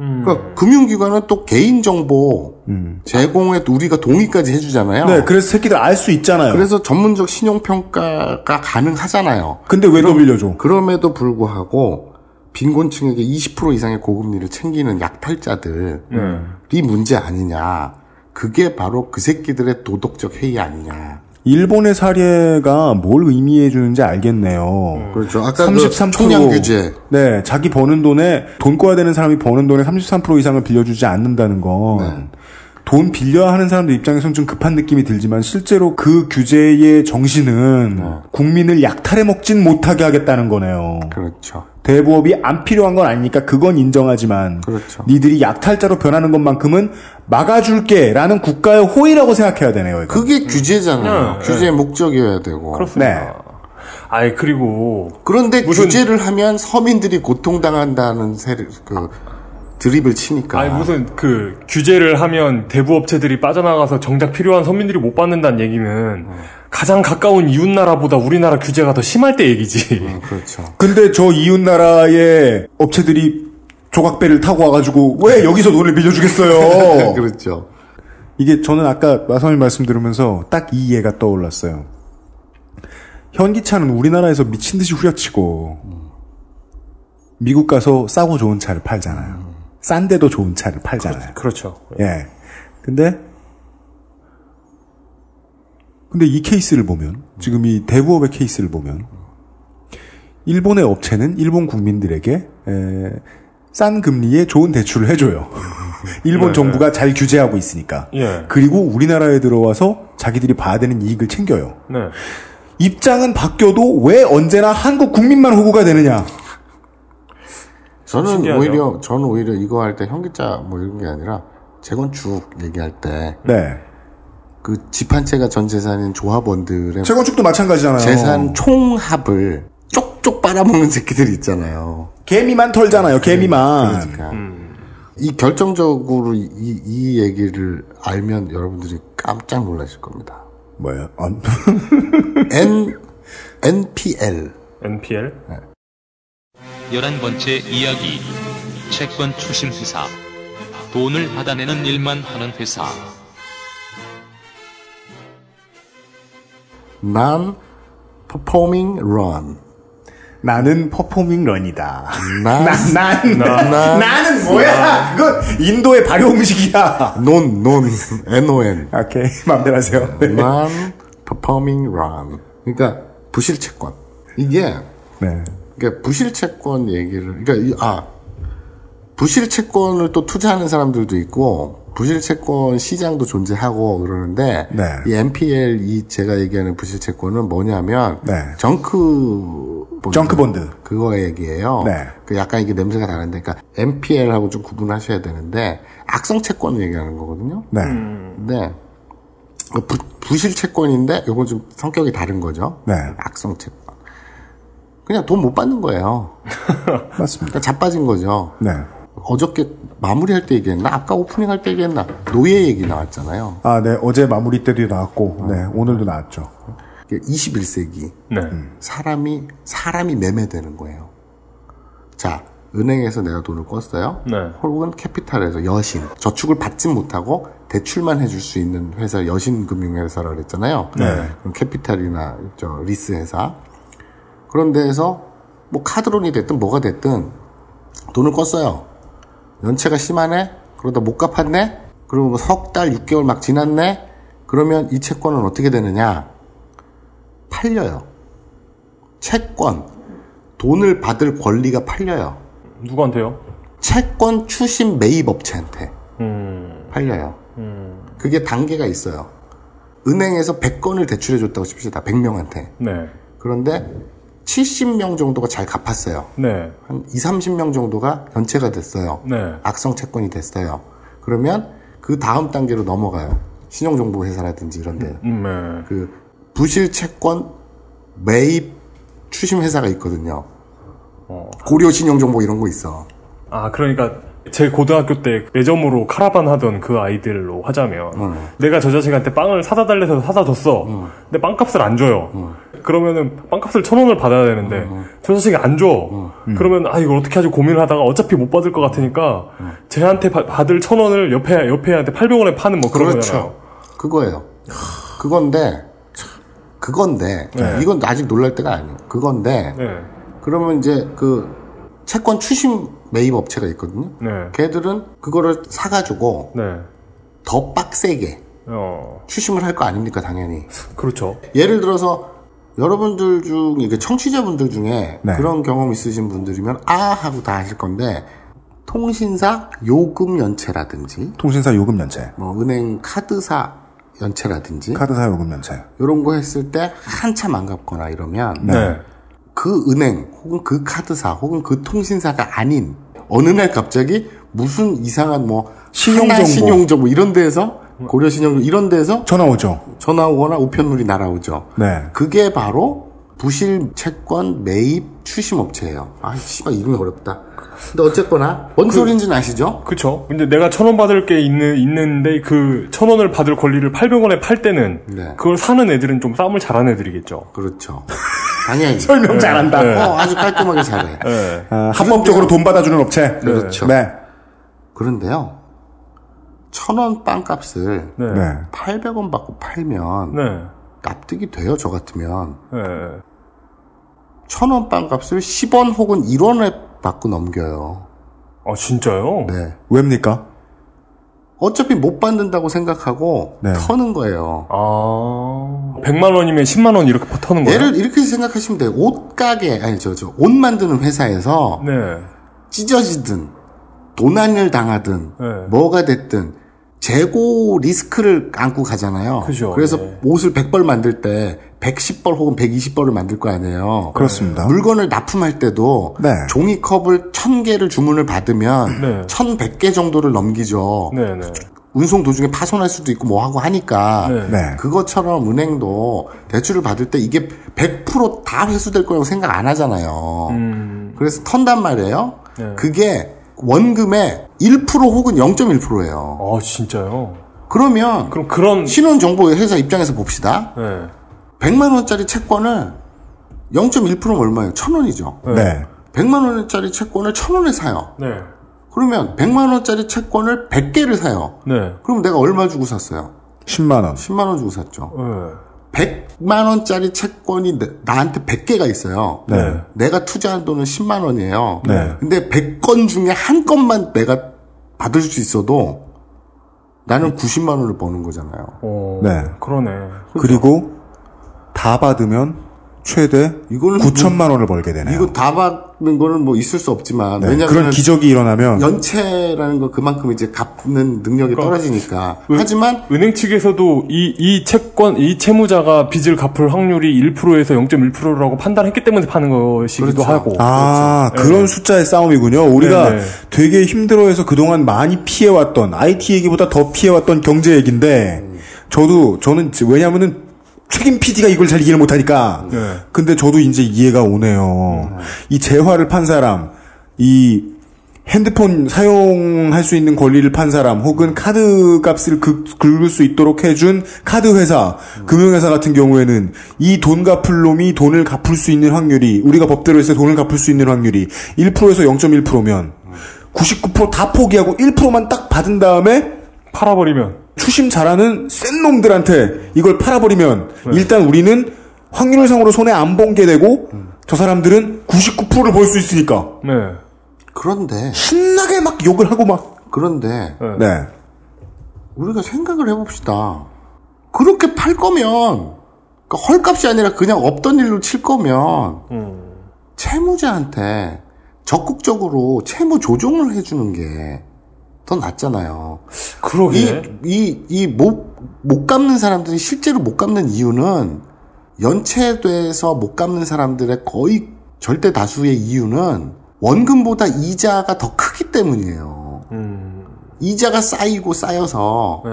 음. 그러니까 금융기관은 또 개인정보 제공에 우리가 동의까지 해주잖아요. 네, 그래서 새끼들 알 수 있잖아요. 그래서 전문적 신용평가가 가능하잖아요. 근데 왜 더 빌려줘? 그럼에도 불구하고 빈곤층에게 20% 이상의 고금리를 챙기는 약탈자들이 네. 문제 아니냐. 그게 바로 그 새끼들의 도덕적 해이 아니냐. 일본의 사례가 뭘 의미해 주는지 알겠네요. 그렇죠. 아까 그33% 총량 규제. 네, 자기 버는 돈에 돈 꿔야 되는 사람이 버는 돈의 33% 이상을 빌려주지 않는다는 건 네. 돈 빌려야 하는 사람들 입장에선 좀 급한 느낌이 들지만 실제로 그 규제의 정신은 네. 국민을 약탈해 먹진 못하게 하겠다는 거네요. 그렇죠. 대부업이 안 필요한 건 아니니까 그건 인정하지만 그렇죠. 니들이 약탈자로 변하는 것만큼은 막아줄게라는 국가의 호의라고 생각해야 되네요. 이거. 그게 규제잖아요. 네. 규제의 목적이어야 되고. 그렇습니다. 네. 아이, 그리고. 그런데 무슨- 규제를 하면 서민들이 고통당한다는 세를, 그, 드립을 치니까. 아니, 무슨, 그, 규제를 하면 대부 업체들이 빠져나가서 정작 필요한 서민들이 못 받는다는 얘기는 가장 가까운 이웃 나라보다 우리나라 규제가 더 심할 때 얘기지. 그렇죠. 근데 저 이웃 나라의 업체들이 조각배를 타고 와가지고 왜 여기서 돈을 빌려주겠어요? 그렇죠. 이게 저는 아까 마선님 말씀 들으면서 딱이 이해가 떠올랐어요. 현기차는 우리나라에서 미친 듯이 후려치고 미국 가서 싸고 좋은 차를 팔잖아요. 싼데도 좋은 차를 팔잖아요. 그렇 죠. 예. 근데 근데 이 케이스를 보면 지금 이 대부업의 케이스를 보면 일본의 업체는 일본 국민들에게 에, 싼 금리에 좋은 대출을 해줘요. 일본 네, 정부가 잘 규제하고 있으니까. 예. 그리고 우리나라에 들어와서 자기들이 봐야 되는 이익을 챙겨요. 네. 입장은 바뀌어도 왜 언제나 한국 국민만 호구가 되느냐? 저는 신기하죠. 오히려, 저는 오히려 이거 할 때 현기자 뭐 이런 게 아니라 재건축 얘기할 때 네. 그 집 한 채가 전 재산인 조합원들의 재건축도 마찬가지잖아요. 재산 총합을 쪽쪽 빨아먹는 새끼들이 있잖아요. 개미만 털잖아요. 개미만. 그러니까 이 결정적으로 이, 이 얘기를 알면 여러분들이 깜짝 놀라실 겁니다. 뭐예요? 어, N NPL NPL? 열한 번째 이야기. 채권 추심 회사. 돈을 받아내는 일만 하는 회사. Non Performing Run. 나는 퍼포밍 런이다. 난, 난, 난, 난- 나는 뭐야? 그건 인도의 발효 음식이야. 논, 논, N-O-N. 오케이, 마음대로 하세요. 네. Non Performing Loan. 그러니까 부실 채권. 이게 네. 그러니까 부실 채권 얘기를 그러니까 이- 아 부실 채권을 또 투자하는 사람들도 있고 부실 채권 시장도 존재하고 그러는데 네. 이 NPL 이 제가 얘기하는 부실 채권은 뭐냐면 네. 정크 본드 정크 본드. 그거 얘기예요. 네. 그 약간 이게 냄새가 다른데 그러니까 NPL하고 좀 구분하셔야 되는데 악성 채권을 얘기하는 거거든요. 네. 근데 그 부, 부실 채권인데 요거 좀 성격이 다른 거죠. 네. 악성 채권. 그냥 돈 못 받는 거예요. 맞습니다. 그러니까 자빠진 거죠. 네. 어저께 마무리할 때 얘기했나? 아까 오프닝 할 때 얘기했나? 노예 얘기 나왔잖아요. 아, 네. 어제 마무리 때도 나왔고, 네. 오늘도 나왔죠. 21세기. 네. 사람이, 사람이 매매되는 거예요. 자, 은행에서 내가 돈을 꿨어요. 네. 혹은 캐피탈에서 여신. 저축을 받지 못하고 대출만 해줄 수 있는 회사, 여신금융회사라고 그랬잖아요. 네. 그럼 캐피탈이나 저 리스 회사. 그런 데에서 뭐 카드론이 됐든 뭐가 됐든 돈을 꿨어요. 연체가 심하네? 그러다 못 갚았네? 그리고 뭐 석 달, 6개월 막 지났네? 그러면 이 채권은 어떻게 되느냐? 팔려요. 채권, 돈을 받을 권리가 팔려요. 누구한테요? 채권 추심 매입 업체한테 음, 팔려요. 음, 그게 단계가 있어요. 은행에서 100건을 대출해줬다고 칩시다. 100명한테. 네. 그런데 70명 정도가 잘 갚았어요. 네. 한 2, 30명 정도가 연체가 됐어요. 네. 악성 채권이 됐어요. 그러면 그 다음 단계로 넘어가요. 신용정보회사라든지 이런 데. 음, 네. 그 부실 채권 매입 추심 회사가 있거든요. 어. 고려 신용정보 이런 거 있어. 아, 그러니까 제 고등학교 때 매점으로 카라반 하던 그 아이들로 하자면 음. 내가 저 자식한테 빵을 사다 달래서 사다 줬어. 근데 빵값을 안 줘요. 음. 그러면은 빵값을 천 원을 받아야 되는데 저 자식이 안 줘. 음. 그러면 아 이걸 어떻게 하지 고민을 하다가 어차피 못 받을 것 같으니까 쟤한테 바- 받을 천 원을 옆에 옆에 한테 800원에 파는 뭐 그런 그렇죠. 거잖아요. 그거예요. 그건데 그건데 네. 이건 아직 놀랄 때가 아니에요. 그건데 네. 그러면 이제 그 채권 추심 매입 업체가 있거든요. 네. 걔들은 그거를 사가지고 네. 더 빡세게 어. 추심을 할 거 아닙니까 당연히. 그렇죠. 예를 들어서 여러분들 중 이게 청취자분들 중에 네. 그런 경험 있으신 분들이면 아 하고 다 하실 건데 통신사 요금 연체라든지 통신사 요금 연체. 뭐 은행 카드사 연체라든지 카드사 요금 연체. 이런 거 했을 때 한참 안 갚거나 이러면 네. 그 은행 혹은 그 카드사 혹은 그 통신사가 아닌 어느 날 갑자기 무슨 이상한 뭐 신용정보. 신용정보 이런 데에서 고려 신용정보 이런 데서 전화 오죠. 전화 오거나 우편물이 날아오죠. 네. 그게 바로 부실 채권 매입 추심 업체예요. 아, 씨발 이름이 어렵다. 근데 어쨌거나 뭔 소리인지는 아시죠? 그쵸. 근데 내가 천 원 받을 게 있는, 있는데 그 천 원을 받을 권리를 800원에 팔 때는 네. 그걸 사는 애들은 좀 싸움을 잘하는 애들이겠죠. 그렇죠. 당연히 설명 잘한다. 네. 어, 아주 깔끔하게 잘해. 네. 아, 합법적으로 돈 받아주는 업체. 그렇죠. 네. 그런데요. 천 원 빵값을 네. 네. 800원 받고 팔면 네. 납득이 돼요, 저 같으면. 네. 천원 빵값을 10원 혹은 1원에 받고 넘겨요. 아, 진짜요? 네. 왜입니까? 어차피 못 받는다고 생각하고 네. 터는 거예요. 아, 100만 원이면 10만 원 이렇게 퍼터는 거예요? 얘를 이렇게 생각하시면 돼요. 옷 가게, 아니, 저, 저, 옷 만드는 회사에서 네. 찢어지든, 도난을 당하든, 네. 뭐가 됐든, 재고 리스크를 안고 가잖아요. 그죠, 래서 네. 옷을 100벌 만들 때 110벌 혹은 120벌을 만들 거 아니에요. 그렇습니다. 물건을 납품할 때도 네. 종이컵을 1000개를 주문을 받으면 네. 1100개 정도를 넘기죠. 네, 네. 운송 도중에 파손할 수도 있고 뭐 하고 하니까 네. 네. 그것처럼 은행도 대출을 받을 때 이게 100%다 회수될 거라고 생각 안 하잖아요. 음. 그래서 턴단 말이에요. 네. 그게 원금의 1% 혹은 0.1%예요. 아, 진짜요? 그러면 그럼 그런 신혼정보 회사 입장에서 봅시다. 네. 100만 원짜리 채권을 0.1%면 얼마예요? 1000원이죠. 네. 100만 원짜리 채권을 1000원에 사요. 네. 그러면 100만 원짜리 채권을 100개를 사요. 네. 그럼 내가 얼마 주고 샀어요? 10만 원. 10만 원 주고 샀죠. 네. 100만 원짜리 채권이 나- 나한테 100개가 있어요. 네. 내가 투자한 돈은 10만 원이에요. 네. 근데 100건 중에 한 건만 내가 받을 수 있어도 나는 90만 원을 버는 거잖아요. 어, 네. 그러네. 그리고 다 받으면 최대 이거는 9천만 원을 벌게 되네요. 이거 다 받는 거는 뭐 있을 수 없지만 네, 왜냐하면 그런 기적이 일어나면 연체라는 거 그만큼 이제 갚는 능력이 떨어지니까 은- 하지만 은행 측에서도 이, 이 채권, 이 채무자가 빚을 갚을 확률이 1%에서 0.1%라고 판단했기 때문에 파는 것이기도 그렇죠. 하고. 아, 네. 그런 숫자의 싸움이군요. 우리가 네, 네. 되게 힘들어해서 그동안 많이 피해왔던, IT 얘기보다 더 피해왔던 경제 얘기인데, 저도, 저는, 이제 왜냐면은, 책임 PD가 이걸 잘 이해를 못하니까. 네. 근데 저도 이제 이해가 오네요. 이 재화를 판 사람, 이 핸드폰 사용할 수 있는 권리를 판 사람, 혹은 카드 값을 긁- 긁을 수 있도록 해준 카드 회사, 금융회사 같은 경우에는 이 돈 갚을 놈이 돈을 갚을 수 있는 확률이, 우리가 법대로 때 돈을 갚을 수 있는 확률이 1%에서 0.1%면 99%다 포기하고 1%만 딱 받은 다음에 팔아버리면. 추심 잘하는 센 놈들한테 이걸 팔아버리면 네. 일단 우리는 확률상으로 손에 안 본 게 되고 저 사람들은 99%를 벌수 있으니까 네. 그런데 신나게 막 욕을 하고 막 그런데 네. 우리가 생각을 해봅시다. 그렇게 팔 거면 그러니까 헐값이 아니라 그냥 없던 일로 칠 거면 음. 채무자한테 적극적으로 채무 조정을 해주는 게 더 낫잖아요. 그러게. 이, 이, 못, 못 갚는 사람들이 실제로 못 갚는 이유는 연체돼서 못 갚는 사람들의 거의 절대 다수의 이유는 원금보다 이자가 더 크기 때문이에요. 음. 이자가 쌓이고 쌓여서 네.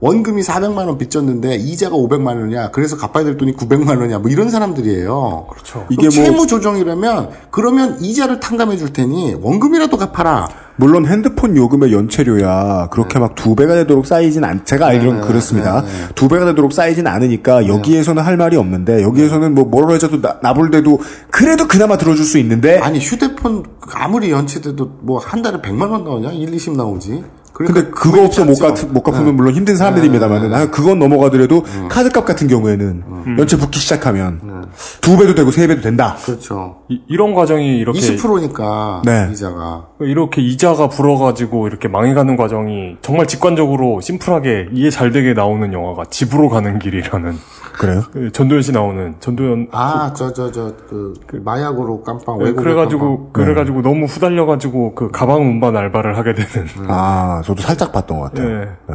원금이 400만 원 빚졌는데 이자가 500만 원이야. 그래서 갚아야 될 돈이 900만 원이야. 뭐 이런 사람들이에요. 그렇죠. 이게 뭐- 채무 조정이라면 그러면 이자를 탕감해 줄 테니 원금이라도 갚아라. 물론 핸드폰 요금의 연체료야 그렇게 막 두 배가 되도록 쌓이진 않. 제가 알기로는 네, 그렇습니다. 네, 네. 두 배가 되도록 쌓이진 않으니까 여기에서는 할 말이 없는데 여기에서는 뭐 뭐라 해줘도 나- 나불대도 그래도 그나마 들어줄 수 있는데 아니 휴대폰 아무리 연체돼도 뭐 한 달에 100만 원 나오냐? 1, 20 나오지. 그러니까 근데 그거 없어 못, 갚, 못 갚으면 네. 물론 힘든 사람들입니다만 아, 그건 넘어가더라도 카드값 같은 경우에는 음. 연체 붙기 시작하면 두 배도 되고 세 배도 된다. 그렇죠. 이, 이런 과정이 이렇게 20%니까 네. 이자가 이렇게 이자가 불어가지고 이렇게 망해가는 과정이 정말 직관적으로 심플하게 이해 잘 되게 나오는 영화가 집으로 가는 길이라는 그래요? 그 전도연 씨 나오는 전도연 아 저 저 저그 마약으로 깜빵 네, 외국에 그래가지고 네. 그래가지고 너무 후달려가지고 그 가방 운반 알바를 하게 되는 아 저도 살짝 봤던 것 같아요. 네. 네.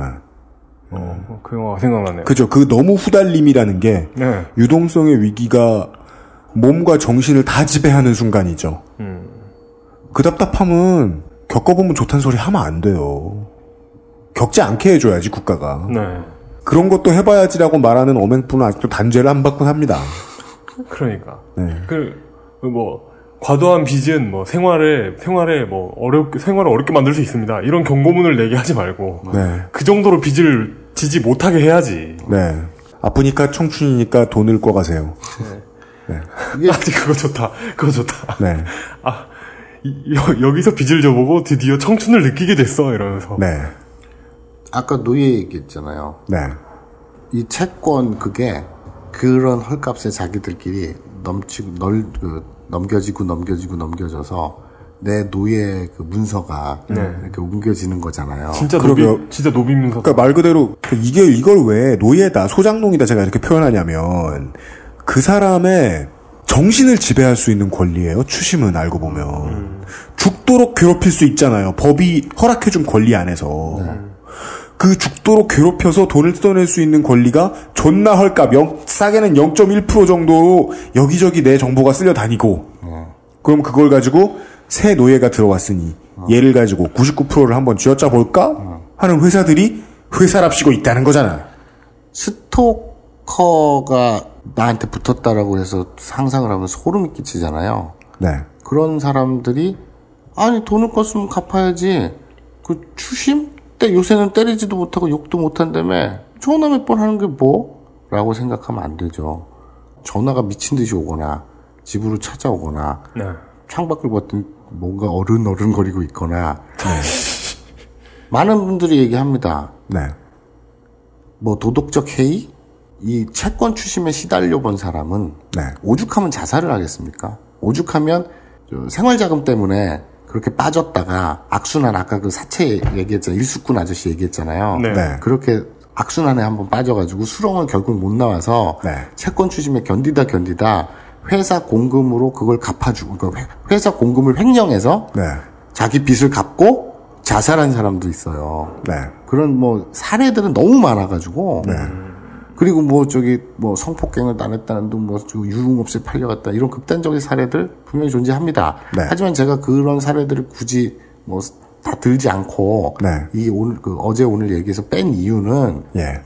어, 그 영화가 생각나네요. 그죠. 그 너무 후달림이라는 게 네. 유동성의 위기가 몸과 정신을 다 지배하는 순간이죠. 음. 그 답답함은 겪어보면 좋다는 소리 하면 안 돼요. 겪지 않게 해줘야지 국가가. 네. 그런 것도 해봐야지라고 말하는 어맹분은 아직도 단죄를 안 받곤 합니다. 그러니까 네. 그 뭐 과도한 빚은 뭐 생활에 생활에 뭐 어렵게 생활을 어렵게 만들 수 있습니다. 이런 경고문을 내게 하지 말고 네. 그 정도로 빚을 지지 못하게 해야지. 네. 아프니까 청춘이니까 돈을 꿔가세요. 네. 아, 그거 좋다. 그거 좋다. 네. 아, 이- 여, 여기서 빚을 져보고 드디어 청춘을 느끼게 됐어 이러면서. 네. 아까 노예 얘기했잖아요. 네. 이 채권 그게 그런 헐값에 자기들끼리 넘치고 널 그, 넘겨지고 넘겨지고 넘겨져서 내 노예 그 문서가 네. 이렇게 옮겨지는 거잖아요. 진짜 그러게요. 노비 진짜 노비 문서. 그러니까 말 그대로 이게 이걸 왜 노예다 소장농이다 제가 이렇게 표현하냐면 그 사람의 정신을 지배할 수 있는 권리예요. 추심은 알고 보면 죽도록 괴롭힐 수 있잖아요. 법이 허락해준 권리 안에서 그 죽도록 괴롭혀서 돈을 뜯어낼 수 있는 권리가 존나 헐값 영, 싸게는 0.1% 정도로 여기저기 내 정보가 쓸려 다니고 그럼 그걸 가지고 새 노예가 들어왔으니 얘를 가지고 99%를 한번 쥐어짜 볼까 하는 회사들이 회사랍시고 있다는 거잖아. 스토커가 나한테 붙었다라고 해서 상상을 하면 소름이 끼치잖아요. 네. 그런 사람들이 아니 돈을 껐으면 갚아야지 그 추심 때 요새는 때리지도 못하고 욕도 못한다며 전화 몇 번 하는 게 뭐? 라고 생각하면 안 되죠. 전화가 미친 듯이 오거나 집으로 찾아오거나 네. 창밖을 봤더니 뭔가 어른 어른거리고 있거나 많은 분들이 얘기합니다. 네. 뭐 도덕적 해이? 이 채권 추심에 시달려 본 사람은 네. 오죽하면 자살을 하겠습니까? 오죽하면 저 생활자금 때문에 그렇게 빠졌다가 악순환 아까 그 사채 얘기했잖아요. 일수꾼 아저씨 얘기했잖아요. 네. 네. 그렇게 악순환에 한번 빠져가지고 수렁을 결국 못 나와서 네. 채권 추심에 견디다 견디다 회사 공금으로 그걸 갚아주고 그러니까 회- 회사 공금을 횡령해서 네. 자기 빚을 갚고 자살한 사람도 있어요. 네. 그런 뭐 사례들은 너무 많아가지고 네. 그리고 뭐 저기 뭐 성폭행을 당했다는 둥뭐 유흥업소에 팔려갔다 이런 극단적인 사례들 분명히 존재합니다. 네. 하지만 제가 그런 사례들을 굳이 뭐 다 들지 않고 네. 이 오늘 그 어제 오늘 얘기해서 뺀 이유는 예.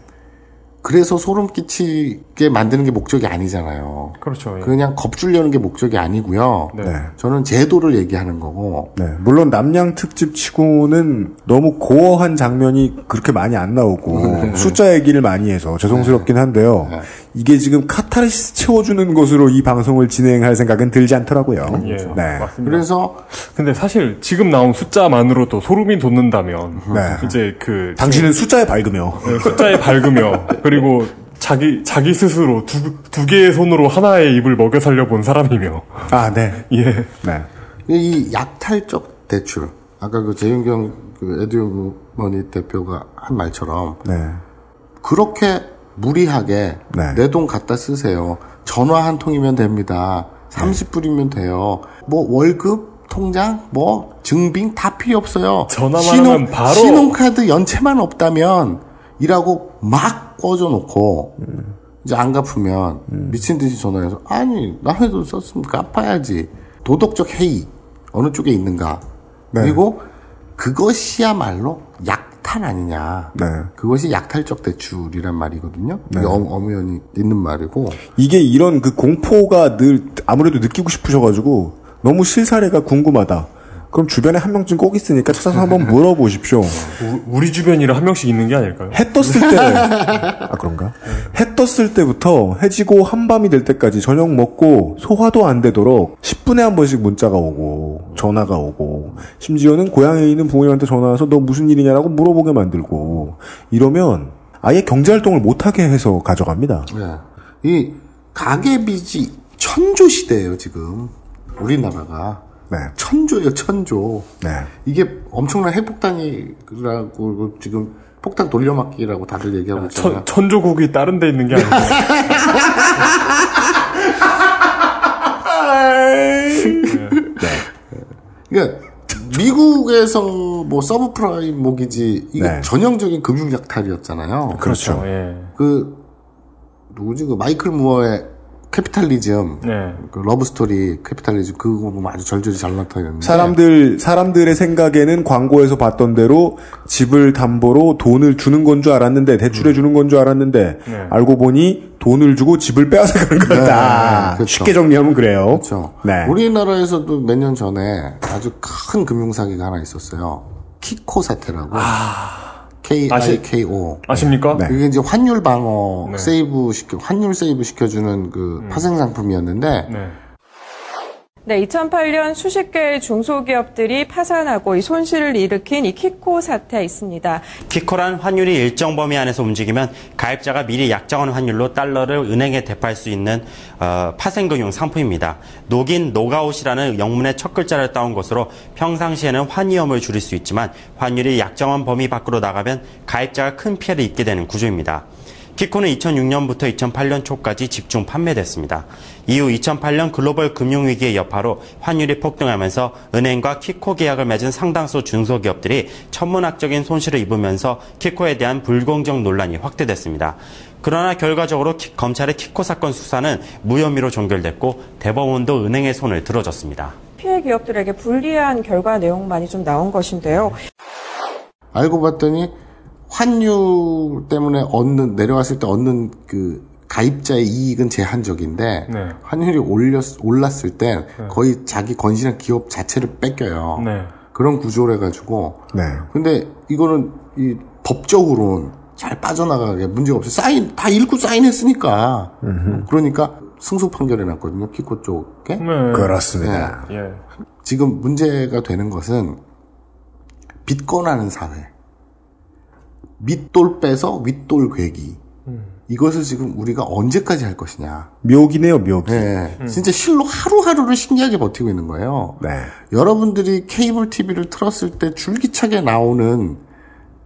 그래서 소름 끼치게 만드는 게 목적이 아니잖아요. 그렇죠. 예. 그냥 겁주려는 게 목적이 아니고요. 네. 네. 저는 제도를 얘기하는 거고 네. 물론 남양 특집 치고는 너무 고어한 장면이 그렇게 많이 안 나오고 숫자 얘기를 많이 해서 죄송스럽긴 한데요. 네. 이게 지금 카타르시스 채워주는 것으로 이 방송을 진행할 생각은 들지 않더라고요. 예, 네. 맞습니다. 그래서 근데 사실 지금 나온 숫자만으로도 소름이 돋는다면 네. 이제 그 당신은 숫자에 밝으며 네, 숫자에 밝으며 그리고 자기 자기 스스로 두, 두 개의 손으로 하나의 입을 먹여 살려 본 사람이며 아, 네. 예 네. 이 약탈적 대출 아까 그 재윤경 그 에듀머니 대표가 한 말처럼 네. 그렇게 무리하게 네. 내돈 갖다 쓰세요. 전화 한 통이면 됩니다. 30불이면 돼요. 뭐 월급, 통장, 뭐 증빙 다 필요 없어요. 전화만 하면 바로- 신용카드 연체만 없다면 이라고 막 꿔줘놓고 이제 안 갚으면 미친 듯이 전화해서 아니 남의 돈 썼으면 갚아야지. 도덕적 해이 어느 쪽에 있는가? 네. 그리고 그것이야말로 약탈 아니냐? 네. 그것이 약탈적 대출이란 말이거든요. 네. 엄연히 있는 말이고. 이게 이런 그 공포가 늘 아무래도 느끼고 싶으셔가지고 너무 실사례가 궁금하다. 그럼 주변에 한 명쯤 꼭 있으니까 찾아서 한번 물어보십시오. 우- 우리 주변이라 한 명씩 있는 게 아닐까요? 해 떴을 때, 아, 그런가? 해 떴을 때부터 해지고 한밤이 될 때까지 저녁 먹고 소화도 안 되도록 10분에 한 번씩 문자가 오고, 전화가 오고, 심지어는 고향에 있는 부모님한테 전화와서 너 무슨 일이냐라고 물어보게 만들고, 이러면 아예 경제활동을 못하게 해서 가져갑니다. 예. 이 가계빚이 천조 시대예요 지금 우리나라가 네. 천조예요 천조. 네. 이게 엄청난 핵폭탄이라고 지금 폭탄 돌려막기라고 다들 얘기하고 있잖아요. 천, 천조국이 다른 데 있는 게 아니고 그러니까 미국에서 뭐 서브프라임 모기지 이게 네. 전형적인 금융 약탈이었잖아요. 그렇죠. 예. 그 누구지 그 마이클 무어의 Capitalism 네. 그 Love Story Capitalism 그거 보면 아주 절절히 잘 나타났는데 사람들, 사람들의 생각에는 광고에서 봤던 대로 집을 담보로 돈을 주는 건 줄 알았는데, 대출해 주는 건 줄 알았는데, 네. 알고 보니 돈을 주고 집을 빼앗아 가는 거다. 네, 그렇죠. 쉽게 정리하면 그래요. 그렇죠. 네. 우리나라에서도 몇 년 전에 아주 큰 금융 사기가 하나 있었어요. 키코 사태라고. K I K O. 아십니까? 네. 이게 이제 환율 방어 네. save 시켜 환율 save 시켜주는 그 파생 상품이었는데 네. 네, 2008년 수십 개의 중소기업들이 파산하고 이 손실을 일으킨 이 키코 사태 있습니다. 키코란 환율이 일정 범위 안에서 움직이면 가입자가 미리 약정한 환율로 달러를 은행에 되팔 수 있는 어, 파생금융 상품입니다. knock-in knock-out이라는 영문의 첫 글자를 따온 것으로 평상시에는 환위험을 줄일 수 있지만 환율이 약정한 범위 밖으로 나가면 가입자가 큰 피해를 입게 되는 구조입니다. 키코는 2006년부터 2008년 초까지 집중 판매됐습니다. 이후 2008년 글로벌 금융위기의 여파로 환율이 폭등하면서 은행과 키코 계약을 맺은 상당수 중소기업들이 천문학적인 손실을 입으면서 키코에 대한 불공정 논란이 확대됐습니다. 그러나 결과적으로 키- 검찰의 키코 사건 수사는 무혐의로 종결됐고 대법원도 은행의 손을 들어줬습니다. 피해 기업들에게 불리한 결과 내용만이 좀 나온 것인데요. 알고 봤더니 환율 때문에 얻는 내려왔을 때 얻는 그 가입자의 이익은 제한적인데 네. 환율이 올렸, 올랐을 때 거의 자기 건실한 기업 자체를 뺏겨요. 네. 그런 구조를 해가지고 네. 근데 이거는 이 법적으로는 잘 빠져나가게 문제가 없어요. 사인 다 읽고 사인했으니까. 그러니까 승소 판결해 놨거든요. 키코 쪽에. 네. 그렇습니다. 예. 지금 문제가 되는 것은 빚권하는 사회. 밑돌 빼서 윗돌 괴기. 이것을 지금 우리가 언제까지 할 것이냐. 묘기네요, 묘기. 네. 진짜 실로 하루하루를 신기하게 버티고 있는 거예요. 네. 여러분들이 케이블 TV를 틀었을 때 줄기차게 나오는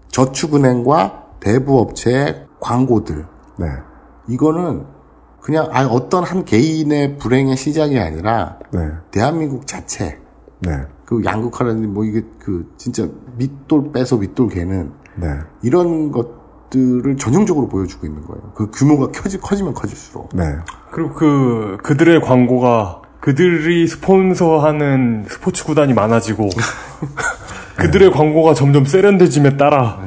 저축은행과 대부업체의 광고들. 네. 이거는 그냥 아 어떤 한 개인의 불행의 시작이 아니라 네. 대한민국 자체 네. 그 양극화라는 뭐 이게 그 진짜 밑돌 빼서 밑돌 개는 네. 이런 것들을 전형적으로 보여주고 있는 거예요. 그 규모가 커지, 커지면 커질수록. 네. 그리고 그 그들의 광고가 그들이 스폰서하는 스포츠 구단이 많아지고 그들의 광고가 점점 세련돼짐에 따라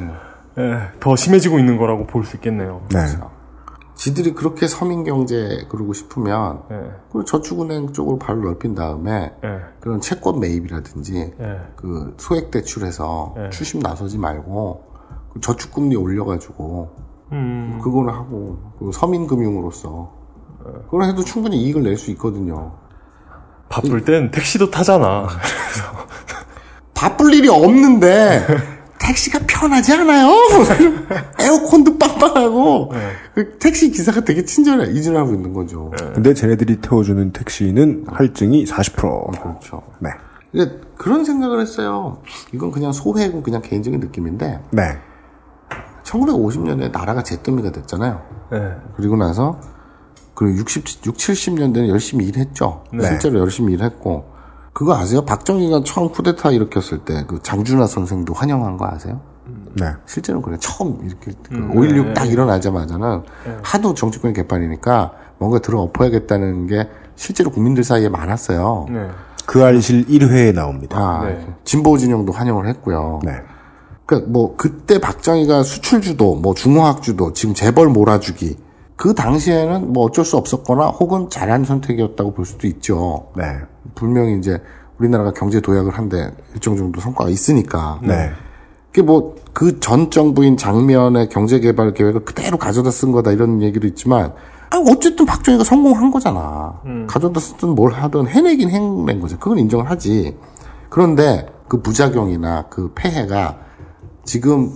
예, 더 심해지고 있는 거라고 볼 수 있겠네요. 네. 지들이 그렇게 서민 경제 그러고 싶으면 예, 그 저축은행 쪽으로 발을 넓힌 다음에 예, 그런 채권 매입이라든지 예. 그 소액 대출해서 네. 추심 나서지 말고 그 저축금리 올려가지고 음. 그거는 하고 그 서민금융으로서 그걸 해도 충분히 이익을 낼 수 있거든요. 바쁠 땐 택시도 타잖아. 바쁠 일이 없는데 택시가 편하지 않아요? 에어컨도 빵빵하고 그 택시 기사가 되게 친절해 이준하고 있는 거죠. 근데 쟤네들이 태워주는 택시는 할증이 40%. 그렇죠. 네. 근데 그런 생각을 했어요. 이건 그냥 소회고 그냥 개인적인 느낌인데 네. 1950년에 나라가 잿더미가 됐잖아요. 네. 그리고 나서 그리고 60, 6, 70년대는 열심히 일했죠. 네. 실제로 열심히 일했고 그거 아세요? 박정희가 처음 쿠데타 일으켰을 때 그 장준하 선생도 환영한 거 아세요? 네. 실제로는 그래. 처음 이렇게 그 음, 5.16 네. 딱 일어나자마자는 네. 하도 정치권이 개판이니까 뭔가 들어 엎어야겠다는 게 실제로 국민들 사이에 많았어요. 네. 그 알실 1회에 나옵니다. 아, 네. 진보 진영도 환영을 했고요. 네. 그러니까 뭐 그때 박정희가 수출 주도, 뭐 중화학 주도, 지금 재벌 몰아주기 그 당시에는 뭐 어쩔 수 없었거나 혹은 잘한 선택이었다고 볼 수도 있죠. 네. 분명히 이제 우리나라가 경제 도약을 한데 일정 정도 성과가 있으니까. 네. 그게 뭐 그 전 정부인 장면의 경제 개발 계획을 그대로 가져다 쓴 거다 이런 얘기도 있지만 아 어쨌든 박정희가 성공한 거잖아. 가져다 쓰든 뭘 하든 해내긴 해낸 거죠. 그건 인정을 하지. 그런데 그 부작용이나 그 폐해가 지금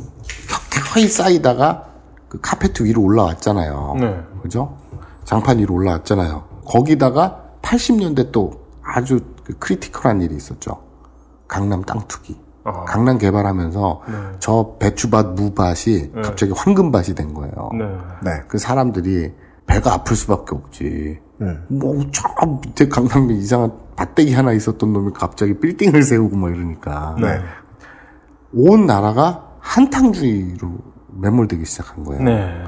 켜켜이 쌓이다가 그 카페트 위로 올라왔잖아요. 네. 그죠? 장판 위로 올라왔잖아요. 거기다가 80년대 또 아주 그 critical한 일이 있었죠. 강남 땅 투기. 아. 강남 개발하면서 네. 저 배추밭 무밭이 네. 갑자기 황금밭이 된 거예요. 네. 네. 그 사람들이 배가 아플 수밖에 없지. 네. 뭐저 밑에 강남에 이상한 밭대기 하나 있었던 놈이 갑자기 빌딩을 세우고 뭐 이러니까 네. 온 나라가 한탕주의로 매몰되기 시작한 거예요. 네.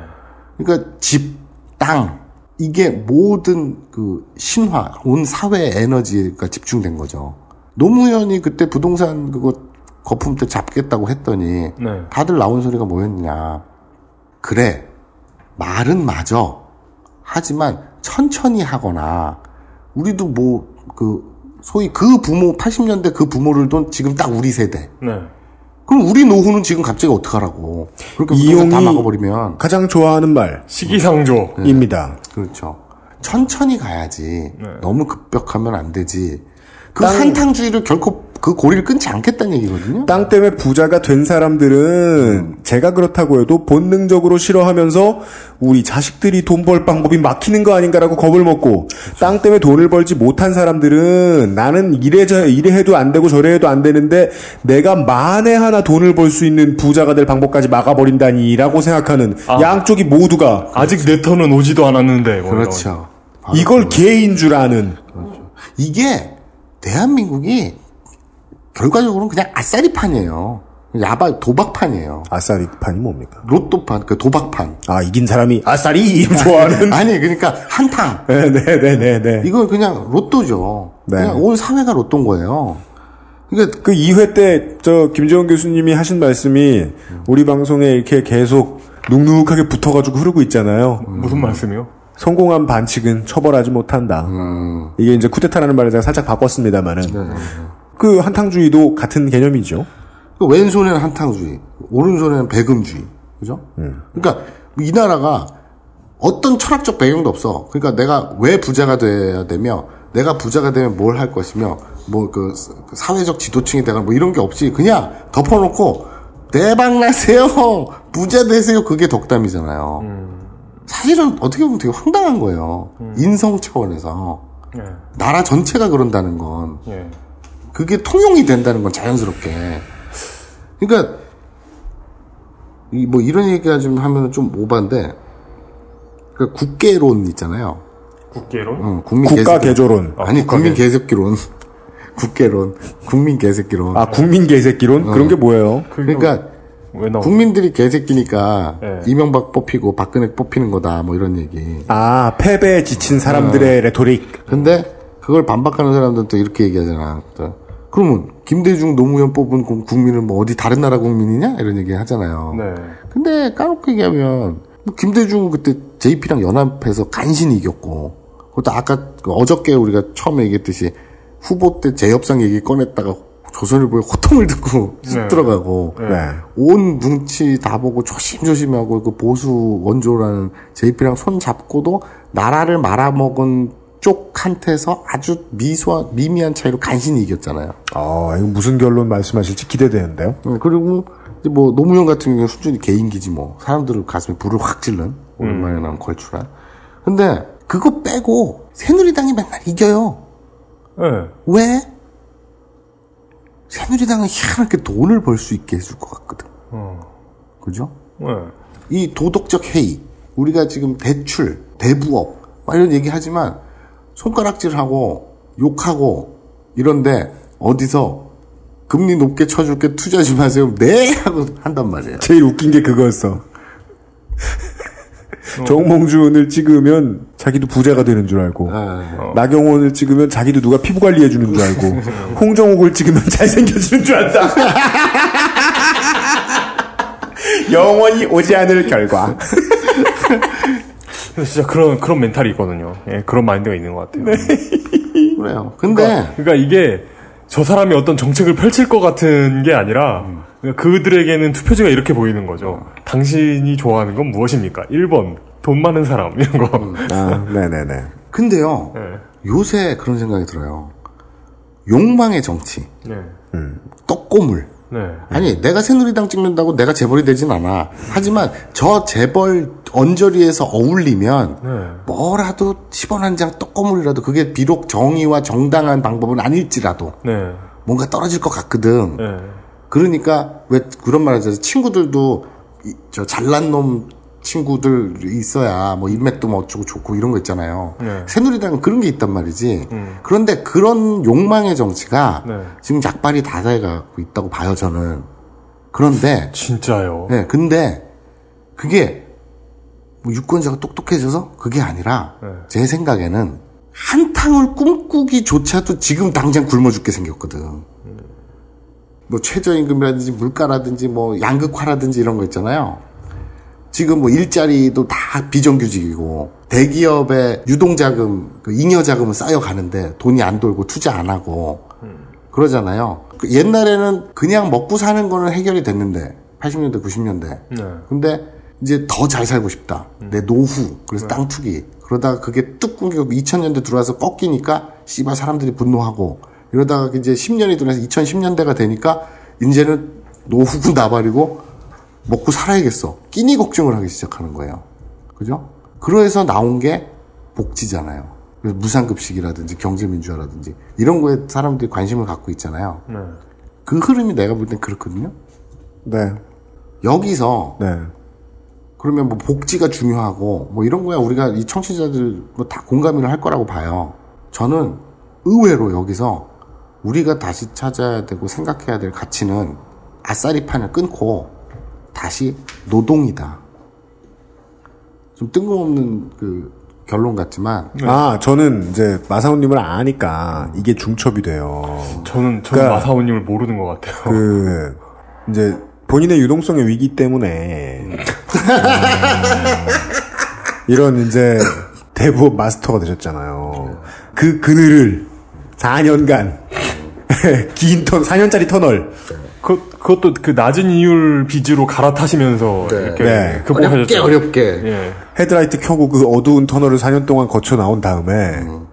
그러니까 집, 땅 이게 모든 그 신화, 온 사회의 에너지가 집중된 거죠. 노무현이 그때 부동산 그거 거품 때 잡겠다고 했더니 네. 다들 나온 소리가 뭐였냐. 그래, 말은 맞아. 하지만 천천히 하거나, 우리도 뭐, 그, 소위 그 부모, 80년대 그 부모를 돈 지금 딱 우리 세대. 네. 그럼 우리 노후는 지금 갑자기 어떡하라고. 그렇게 부동산 다 막아버리면. 가장 좋아하는 말. 시기상조입니다. 그렇죠. 천천히 가야지. 네. 너무 급격하면 안 되지. 그 땅- 한탕주의를 결코 그 고리를 끊지 않겠다는 얘기거든요. 땅 때문에 부자가 된 사람들은 제가 그렇다고 해도 본능적으로 싫어하면서 우리 자식들이 돈 벌 방법이 막히는 거 아닌가라고 겁을 먹고 땅 때문에 돈을 벌지 못한 사람들은 나는 이래 저 이래 해도 안 되고 저래 해도 안 되는데 내가 만에 하나 돈을 벌 수 있는 부자가 될 방법까지 막아버린다니라고 생각하는 양쪽이 모두가 아직 내 턴은 오지도 않았는데. 뭐 그렇죠. 이걸 개인 줄 아는 이게 대한민국이 결과적으로는 그냥 아싸리판이에요. 야박 도박판이에요. 아싸리판이 뭡니까? 로또판, 그 도박판. 아 이긴 사람이 아싸리 좋아하는 아니 그러니까 한탕. 네네네네. 이건 그냥 로또죠. 네. 그냥 온 사회가 로또인 거예요. 그러니까 그 2회 때 저 김재원 교수님이 하신 말씀이 우리 방송에 이렇게 계속 눅눅하게 붙어가지고 흐르고 있잖아요. 무슨 말씀이요? 성공한 반칙은 처벌하지 못한다. 음. 이게 이제 쿠데타라는 말을 제가 살짝 바꿨습니다만은 네. 그 한탕주의도 같은 개념이죠. 그 왼손에는 한탕주의, 오른손에는 배금주의. 그죠? 그러니까 이 나라가 어떤 철학적 배경도 없어. 그러니까 내가 왜 부자가 돼야 되며 내가 부자가 되면 뭘 할 것이며 뭐 그 사회적 지도층이 되가 뭐 이런 게 없이 그냥 덮어놓고 대박 나세요 부자 되세요 그게 덕담이잖아요. 사실은 어떻게 보면 되게 황당한 거예요. 인성 차원에서 네. 나라 전체가 그런다는 건 예. 그게 통용이 된다는 건 자연스럽게. 그러니까 이 뭐 이런 얘기가 좀 하면은 좀 오반데 그 국계론 있잖아요. 국계론? 어, 국민 국가 개새끼- 개조론. 아니 국가 국민 개- 개새끼론. 국계론. 국민 개새끼론. 아 국민 개새끼론 어. 그런 게 뭐예요? 그러니까? 국민들이 개새끼니까 네. 이명박 뽑히고 박근혜 뽑히는 거다 뭐 이런 얘기. 아 패배에 지친 사람들의 어. rhetoric. 근데 그걸 반박하는 사람들은 또 이렇게 얘기하잖아. 또 그러면 김대중 노무현 뽑은 국- 국민은 뭐 어디 다른 나라 국민이냐 이런 얘기 하잖아요. 네. 근데 까놓고 얘기하면 뭐 김대중 그때 JP랑 연합해서 간신히 이겼고 그것도 아까 그 어저께 우리가 처음에 얘기했듯이 후보 때 재협상 얘기 꺼냈다가 조선일보에 호통을 듣고 쑥 네. 들어가고 네. 온 눈치 다 보고 조심조심하고 그 보수 원조라는 JP랑 손 잡고도 나라를 말아먹은 쪽한테서 아주 미소 미미한 차이로 간신히 이겼잖아요. 아 이거 무슨 결론 말씀하실지 기대되는데요. 네, 그리고 뭐 노무현 같은 경우는 순전히 개인기지 뭐 사람들 가슴에 불을 확 찔른 오랜만에 나온 걸출한. 근데 그거 빼고 새누리당이 맨날 이겨요. 네. 왜? 새누리당은 희한하게 돈을 벌 수 있게 해줄 것 같거든. 어. 그죠? 네. 이 도덕적 해이, 우리가 지금 대출, 대부업, 막 이런 얘기 하지만 손가락질하고 욕하고 이런데 어디서 금리 높게 쳐줄게 투자 좀 하세요. 네! 하고 한단 말이에요. 제일 웃긴 게 그거였어. 정몽준을 찍으면 자기도 부자가 되는 줄 알고 나경원을 찍으면 자기도 누가 피부 관리해 주는 줄 알고 홍정옥을 찍으면 잘생겨지는 줄 안다. 영원히 오지 않을 결과. 진짜 그런 그런 멘탈이 있거든요. 예, 그런 마인드가 있는 것 같아요. 그래요. 근데 그러니까, 그러니까 이게 저 사람이 어떤 정책을 펼칠 것 같은 게 아니라 그러니까 그들에게는 투표지가 이렇게 보이는 거죠. 당신이 좋아하는 건 무엇입니까? 1번 돈 많은 사람 이런 거. 아, 네네네. 근데요, 요새 그런 생각이 들어요. 욕망의 정치, 네. 떡고물. 네. 아니, 내가 새누리당 찍는다고 내가 재벌이 되진 않아. 하지만 저 재벌 언저리에서 어울리면 네. 뭐라도 10원 한 장 떡고물이라도 그게 비록 정의와 정당한 방법은 아닐지라도 네. 뭔가 떨어질 것 같거든. 네. 그러니까 왜 그런 말 하잖아요. 친구들도 이- 저 잘난 놈 친구들 있어야 뭐 인맥도 뭐 어쩌고 좋고 이런 거 있잖아요. 네. 새누리당은 그런 게 있단 말이지. 음. 그런데 그런 욕망의 정치가 네. 지금 약발이 다 돼가고 있다고 봐요, 저는. 그런데. 진짜요? 네, 근데 그게 뭐 유권자가 똑똑해져서 그게 아니라 네. 제 생각에는 한탕을 꿈꾸기조차도 지금 당장 굶어 죽게 생겼거든. 뭐 최저임금이라든지 물가라든지 뭐 양극화라든지 이런 거 있잖아요. 지금 뭐 일자리도 다 비정규직이고 대기업의 유동자금, 그 잉여자금은 쌓여가는데 돈이 안 돌고 투자 안 하고 그러잖아요. 그 옛날에는 그냥 먹고 사는 거는 해결이 됐는데 80년대, 90년대. 네. 근데 이제 더 잘 살고 싶다. 내 노후. 그래서 땅 투기. 그러다가 그게 뚝 끊기고 2000년대 들어와서 꺾이니까 씨발 사람들이 분노하고 이러다가 이제 10년이 들어서 2010년대가 되니까 이제는 노후군 나발이고 먹고 살아야겠어. 끼니 걱정을 하기 시작하는 거예요. 그죠? 그래서 나온 게 복지잖아요. 그래서 무상급식이라든지 경제민주화라든지 이런 거에 사람들이 관심을 갖고 있잖아요. 네. 그 흐름이 내가 볼 땐 그렇거든요. 네. 여기서 네. 그러면 뭐 복지가 중요하고 뭐 이런 거야 우리가 이 청취자들 뭐 다 공감을 할 거라고 봐요. 저는 의외로 여기서 우리가 다시 찾아야 되고 생각해야 될 가치는 아싸리판을 끊고 다시 노동이다. 좀 뜬금없는 그 결론 같지만 아, 저는 이제 마사오님을 아니까 이게 중첩이 돼요. 저는 저는 그러니까 마사오님을 모르는 것 같아요. 그 이제 본인의 유동성의 위기 때문에 음, 이런 이제 대부업 마스터가 되셨잖아요. 그 그늘을 4년간 긴 터, 4년짜리 터널. 그, 그것도 그 낮은 이율 비즈로 갈아타시면서 이렇게 네. 극복하셨죠. 어렵게. 예. 헤드라이트 켜고 그 어두운 터널을 4년 동안 거쳐 나온 다음에 음.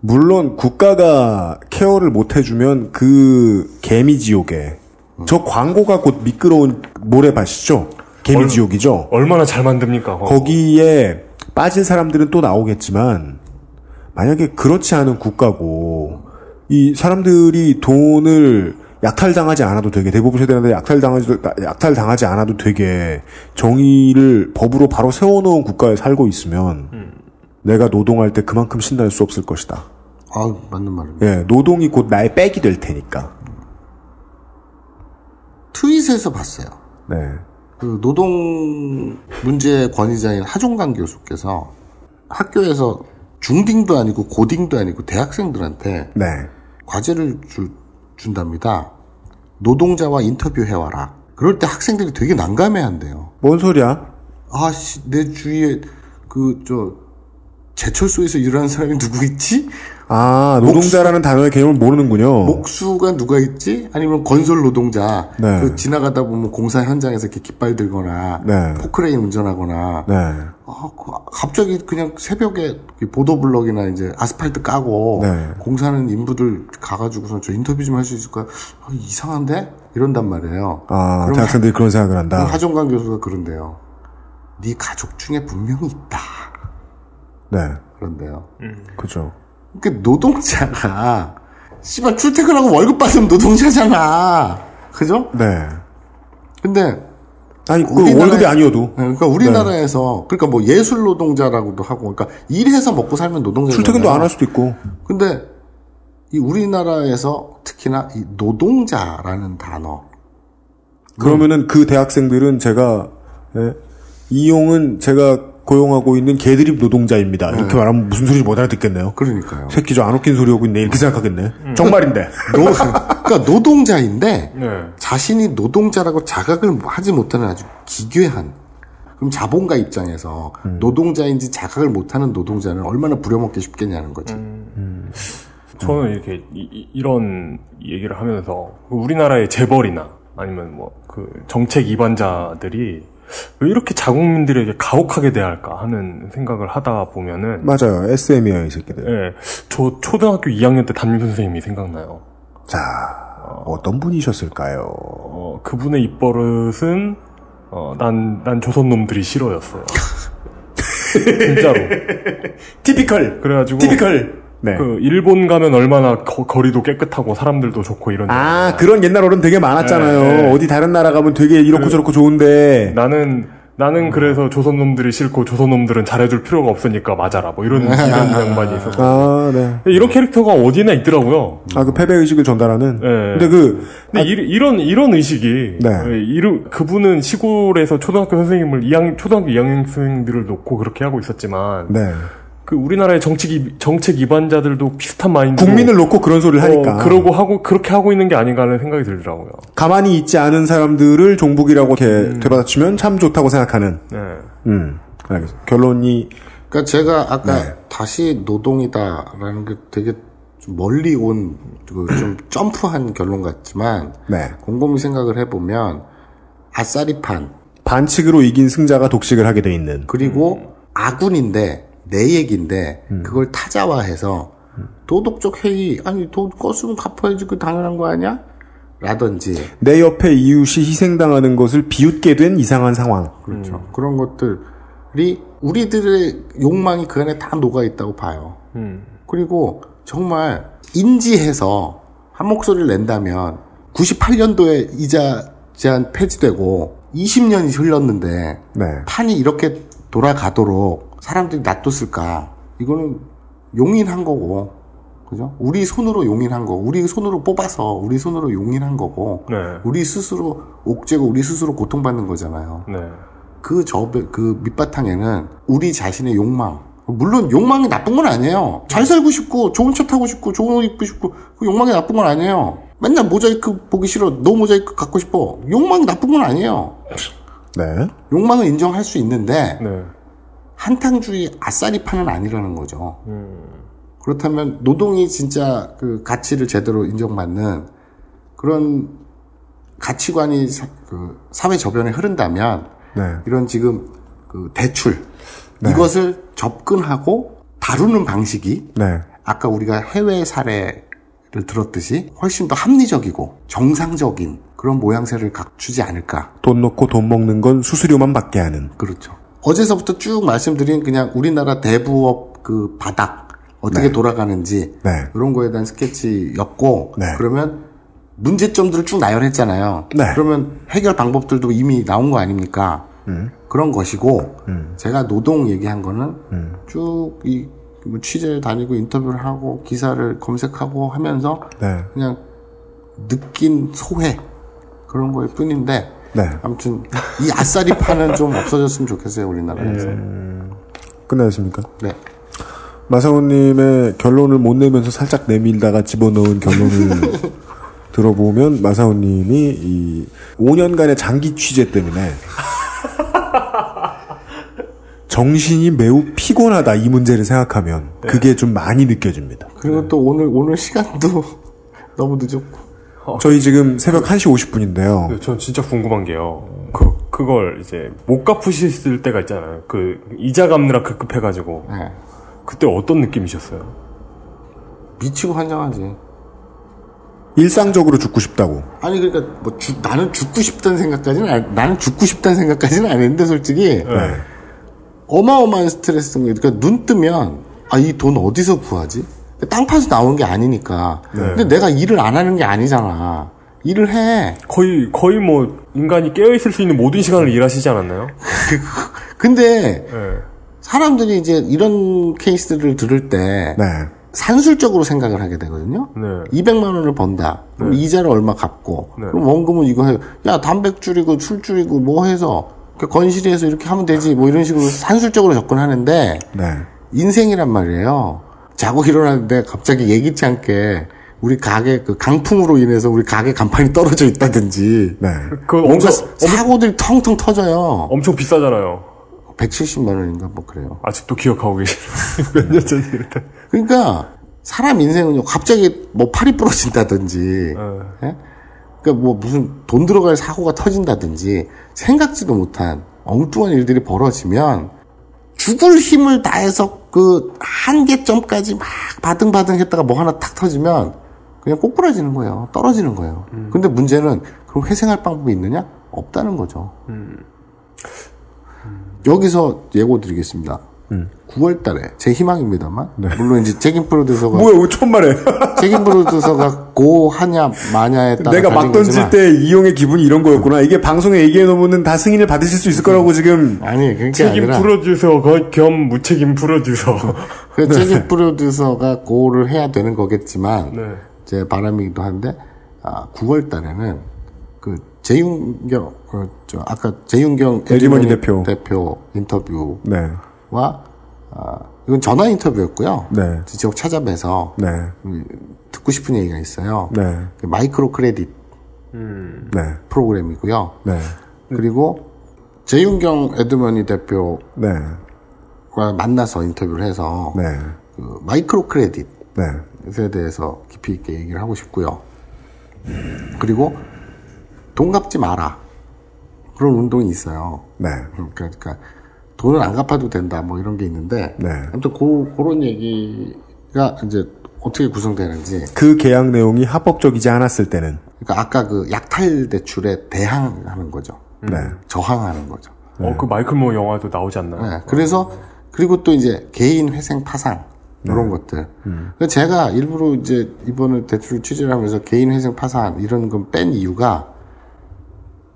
물론 국가가 케어를 못 해주면 그 개미 지옥에 저 광고가 곧 미끄러운 모래밭이죠. 개미 얼- 지옥이죠. 얼마나 잘 만듭니까? 그거. 거기에 빠질 사람들은 또 나오겠지만 만약에 그렇지 않은 국가고 이 사람들이 돈을 약탈당하지 않아도 되게 대부분 세대한테 약탈당하지 약탈당하지 않아도 되게 정의를 법으로 바로 세워놓은 국가에 살고 있으면 내가 노동할 때 그만큼 신날 수 없을 것이다. 아, 맞는 말입니다. 예, 노동이 곧 나의 백이 될 테니까. 트윗에서 봤어요. 네. 그 노동 문제 권위자인 하종강 교수께서 학교에서 중딩도 아니고 고딩도 아니고 대학생들한테 네. 과제를 주- 준답니다. 노동자와 인터뷰해와라. 그럴 때 학생들이 되게 난감해한대요. 뭔 소리야? 아씨, 내 주위에 그 저 제철소에서 일하는 사람이 누구 있지? 아, 노동자라는 단어의 개념을 모르는군요. 목수가 누가 있지? 아니면 건설 노동자. 네. 그 지나가다 보면 공사 현장에서 이렇게 깃발 들거나 네. 포크레인 운전하거나 네. 아, 그 갑자기 그냥 새벽에 보도블럭이나 이제 아스팔트 까고 네. 공사하는 인부들 가가지고서 저 인터뷰 좀 할 수 있을까 요? 아, 이상한데? 이런단 말이에요. 아, 대학생들이 그런 생각을 한다. 하정관 교수가 그런데요. 네 가족 중에 분명히 있다. 네. 그런데요. 그죠. 그 노동자가 씨발 출퇴근하고 월급 받으면 노동자잖아. 그죠? 네. 근데 아니, 그 월급이 아니어도. 네, 그러니까 우리나라에서 그러니까 뭐 예술 노동자라고도 하고 그러니까 일해서 먹고 살면 노동자 출퇴근도 안 할 수도 있고. 근데 이 우리나라에서 특히나 이 노동자라는 단어 그러면은 그 대학생들은 제가 예, 이용은 제가 고용하고 있는 개드립 노동자입니다. 이렇게 네. 말하면 무슨 소리인지 못 알아듣겠네요. 그러니까요. 새끼 저 안 웃긴 소리 하고 있네. 이렇게 생각하겠네. 음. 정말인데. 노, 그러니까 노동자인데 네. 자신이 노동자라고 자각을 하지 못하는 아주 기괴한 그럼 자본가 입장에서 음. 노동자인지 자각을 못하는 노동자는 얼마나 부려먹기 쉽겠냐는 거지. 음. 저는 이렇게 이, 런 얘기를 하면서 우리나라의 재벌이나 아니면 뭐 그 정책 위반자들이 왜 이렇게 자국민들에게 가혹하게 대할까 하는 생각을 하다 보면은 맞아요. SM이에요, 이 새끼들. 예, 저 초등학교 2학년 때 담임 선생님이 생각나요. 자, 어떤 분이셨을까요? 어, 그분의 입버릇은 어, 난, 난 조선 놈들이 싫어였어요. 진짜로. 티피컬. 그래가지고 티피컬. 네. 그 일본 가면 얼마나 거, 거리도 깨끗하고 사람들도 좋고 이런. 아, 그런 옛날 어른 되게 많았잖아요. 네, 네. 어디 다른 나라 가면 되게 이렇고 저렇고 좋은데. 나는 나는 그래서 조선 놈들이 싫고 조선 놈들은 잘해줄 필요가 없으니까 맞아라. 뭐 이런 이런 양반이 있었어. 아, 네. 이런 캐릭터가 어디나 있더라고요. 아, 그 패배 의식을 전달하는. 네. 근데 그 근데 이, 이런 이런 의식이 네. 예, 이르, 그분은 시골에서 초등학교 선생님을 2학, 초등학교 2학년생들을 놓고 그렇게 하고 있었지만 네. 그 우리나라의 정책 위- 정책 위반자들도 비슷한 마인드 국민을 놓고 그런 소리를 하니까. 그러고 하고 그렇게 하고 있는 게 아닌가 하는 생각이 들더라고요. 가만히 있지 않은 사람들을 종북이라고 이렇게 되받아치면 참 좋다고 생각하는. 네. 음. 알겠습니다. 결론이 그러니까 제가 아까 네. 다시 노동이다라는 게 되게 좀 멀리 온 좀 점프한 결론 같지만 네. 곰곰이 생각을 해보면 아싸리판 반칙으로 이긴 승자가 독식을 하게 돼 있는. 그리고 아군인데 내 얘기인데 음. 그걸 타자화해서 도덕적 회의 아니 돈 껐으면 갚아야지 그 당연한 거 아니야? 라든지 내 옆에 이웃이 희생당하는 것을 비웃게 된 이상한 상황. 그렇죠. 그런 것들이 우리들의 욕망이 그 안에 다 녹아 있다고 봐요. 음. 그리고 정말 인지해서 한 목소리를 낸다면 98년도에 이자 제한 폐지되고 20년이 흘렀는데 네. 판이 이렇게 돌아가도록 사람들이 놔뒀을까? 이거는 용인한 거고, 그죠? 우리 손으로 용인한 거고, 우리 손으로 뽑아서 우리 손으로 용인한 거고, 네. 우리 스스로 옥죄고 우리 스스로 고통받는 거잖아요. 네. 그 저배 그 밑바탕에는 우리 자신의 욕망. 물론 욕망이 나쁜 건 아니에요. 잘 살고 싶고 좋은 차 타고 싶고 좋은 옷 입고 싶고 그 욕망이 나쁜 건 아니에요. 맨날 모자이크 보기 싫어. 너 모자이크 갖고 싶어. 욕망이 나쁜 건 아니에요. 네. 욕망을 인정할 수 있는데 네. 한탕주의 아싸리파는 아니라는 거죠. 그렇다면 노동이 진짜 그 가치를 제대로 인정받는 그런 가치관이 사, 그 사회 저변에 흐른다면 네. 이런 지금 그 대출 네. 이것을 접근하고 다루는 방식이 네. 아까 우리가 해외 사례를 들었듯이 훨씬 더 합리적이고 정상적인 그런 모양새를 갖추지 않을까. 돈 넣고 돈 먹는 건 수수료만 받게 하는. 그렇죠. 어제서부터 쭉 말씀드린 그냥 우리나라 대부업 그 바닥 어떻게 네. 돌아가는지 네. 이런 거에 대한 스케치였고 네. 그러면 문제점들을 쭉 나열했잖아요. 네. 그러면 해결 방법들도 이미 나온 거 아닙니까? 음. 그런 것이고 제가 노동 얘기한 거는 음. 쭉이 뭐 취재를 다니고 인터뷰를 하고 기사를 검색하고 하면서 네. 그냥 느낀 소회 그런 거일 뿐인데 네. 아무튼 이 아싸리 파는 좀 없어졌으면 좋겠어요 우리나라에서. 끝나셨습니까? 네. 마사오님의 결론을 못 내면서 살짝 내밀다가 집어넣은 결론을 들어보면 마사오님이 이 5년간의 장기 취재 때문에 정신이 매우 피곤하다 이 문제를 생각하면 그게 좀 많이 느껴집니다. 그리고 또 오늘 오늘 시간도 너무 늦었고. 저희 지금 새벽 1시 50분인데요. 네, 전 진짜 궁금한 게요. 그, 그걸 이제 못 갚으셨을 때가 있잖아요. 그, 이자 갚느라 급급해가지고. 네. 그때 어떤 느낌이셨어요? 미치고 환장하지. 일상적으로 죽고 싶다고. 아니 그러니까 뭐 죽- 나는 죽고 싶다는 생각까지는 안- 나는 죽고 싶다는 생각까지는 안 했는데 솔직히 네. 어마어마한 스트레스인 거예요. 그러니까 눈 뜨면 아 이 돈 어디서 구하지? 땅 파서 나오는 게 아니니까. 네. 근데 내가 일을 안 하는 게 아니잖아. 일을 해. 거의, 거의 뭐, 인간이 깨어있을 수 있는 모든 시간을 일하시지 않았나요? 근데 네. 사람들이 이제 이런 케이스들을 들을 때 네. 산술적으로 생각을 하게 되거든요. 네. 200만 원을 번다. 그럼 이자를 얼마 갚고. 네. 그럼 원금은 이거 해요. 야, 담백 줄이고 술 줄이고 뭐 해서 그 건실해서 이렇게 하면 되지. 뭐 이런 식으로 산술적으로 접근하는데 네. 인생이란 말이에요. 자고 일어났는데 갑자기 예기치 않게 우리 가게 그 강풍으로 인해서 우리 가게 간판이 떨어져 있다든지 네. 그 엄청, 사고들이 텅텅 터져요. 엄청 비싸잖아요. 170만 원인가 뭐 그래요. 아직도 기억하고 계시네. 몇년 전이 그랬다. 그러니까 사람 인생은요 갑자기 뭐 팔이 부러진다든지 네. 예? 그러니까 뭐 무슨 돈 들어갈 사고가 터진다든지 생각지도 못한 엉뚱한 일들이 벌어지면 죽을 힘을 다해서 그 한계점까지 막 바등바등 했다가 뭐 하나 탁 터지면 그냥 꼬꾸라지는 거예요. 떨어지는 거예요. 근데 문제는 그럼 회생할 방법이 있느냐? 없다는 거죠. 여기서 예고 드리겠습니다. 9월 달에 제 희망입니다만 물론 이제 책임 프로듀서가 뭐야, 왜 처음 말해? 책임 프로듀서가 고 하냐 마냐에 따라 내가 막 던질 때 이용의 기분이 이런 거였구나. 이게 방송에 얘기해 놓으면 다 승인을 받으실 수 있을 거라고 지금. 아니 그게 책임 아니라 프로듀서 거- 겸 무책임 프로듀서. 그 책임 프로듀서가 고를 해야 되는 거겠지만 네. 제 바람이기도 한데 아, 9월 달에는 그 재윤경 어, 저 아까 재윤경 에리머니 대표. 대표 인터뷰 와 네. 아, 이건 전화 인터뷰였고요. 네. 직접 찾아뵈서 네. 음, 듣고 싶은 얘기가 있어요. 네. 그 마이크로 크레딧 네. 프로그램이고요. 네. 그리고 재윤경 에드머니 대표와 네. 만나서 인터뷰를 해서 네. 그 마이크로 크레딧에 네. 대해서 깊이 있게 얘기를 하고 싶고요. 그리고 돈 갚지 마라. 그런 운동이 있어요. 네. 그러니까, 그러니까 돈을 안 갚아도 된다 뭐 이런 게 있는데 네. 아무튼 그, 그런 얘기가 이제 어떻게 구성되는지 그 계약 내용이 합법적이지 않았을 때는. 그러니까 아까 그 약탈 대출에 대항하는 거죠. 네. 저항하는 거죠. 어, 그 마이클 모 영화도 나오지 않나요? 네, 그래서 그리고 또 이제 개인 회생 파상 이런 것들. 그래서 제가 일부러 이제 이번에 대출 취재를 하면서 개인 회생 파산 이런 건 뺀 이유가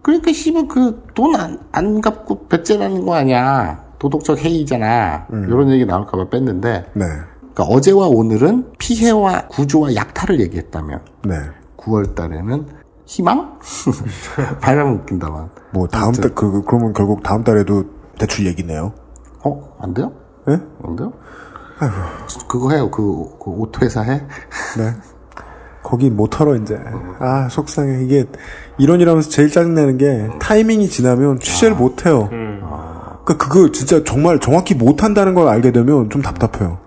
그러니까 씨발 그돈 안 안 갚고 배째라는 거 아니야. 도덕적 해이잖아. 이런 얘기 나올까봐 뺐는데. 네. 그러니까 어제와 오늘은 피해와 구조와 약탈을 얘기했다면 네. 9월 달에는 희망? 바람 웃긴다만. 뭐 다음 달 그, 그 그러면 결국 다음 달에도 대출 얘기네요. 어? 안 돼요? 예? 안 돼요? 그거 해요. 그, 그 옷 회사 해? 네. 거기 못 털어 이제. 아 속상해 이게 이런 일하면서 제일 짜증나는 게 타이밍이 지나면 취재를 못 해요. 음. 그 그러니까 그거 진짜 정말 정확히 못 한다는 걸 알게 되면 좀 답답해요.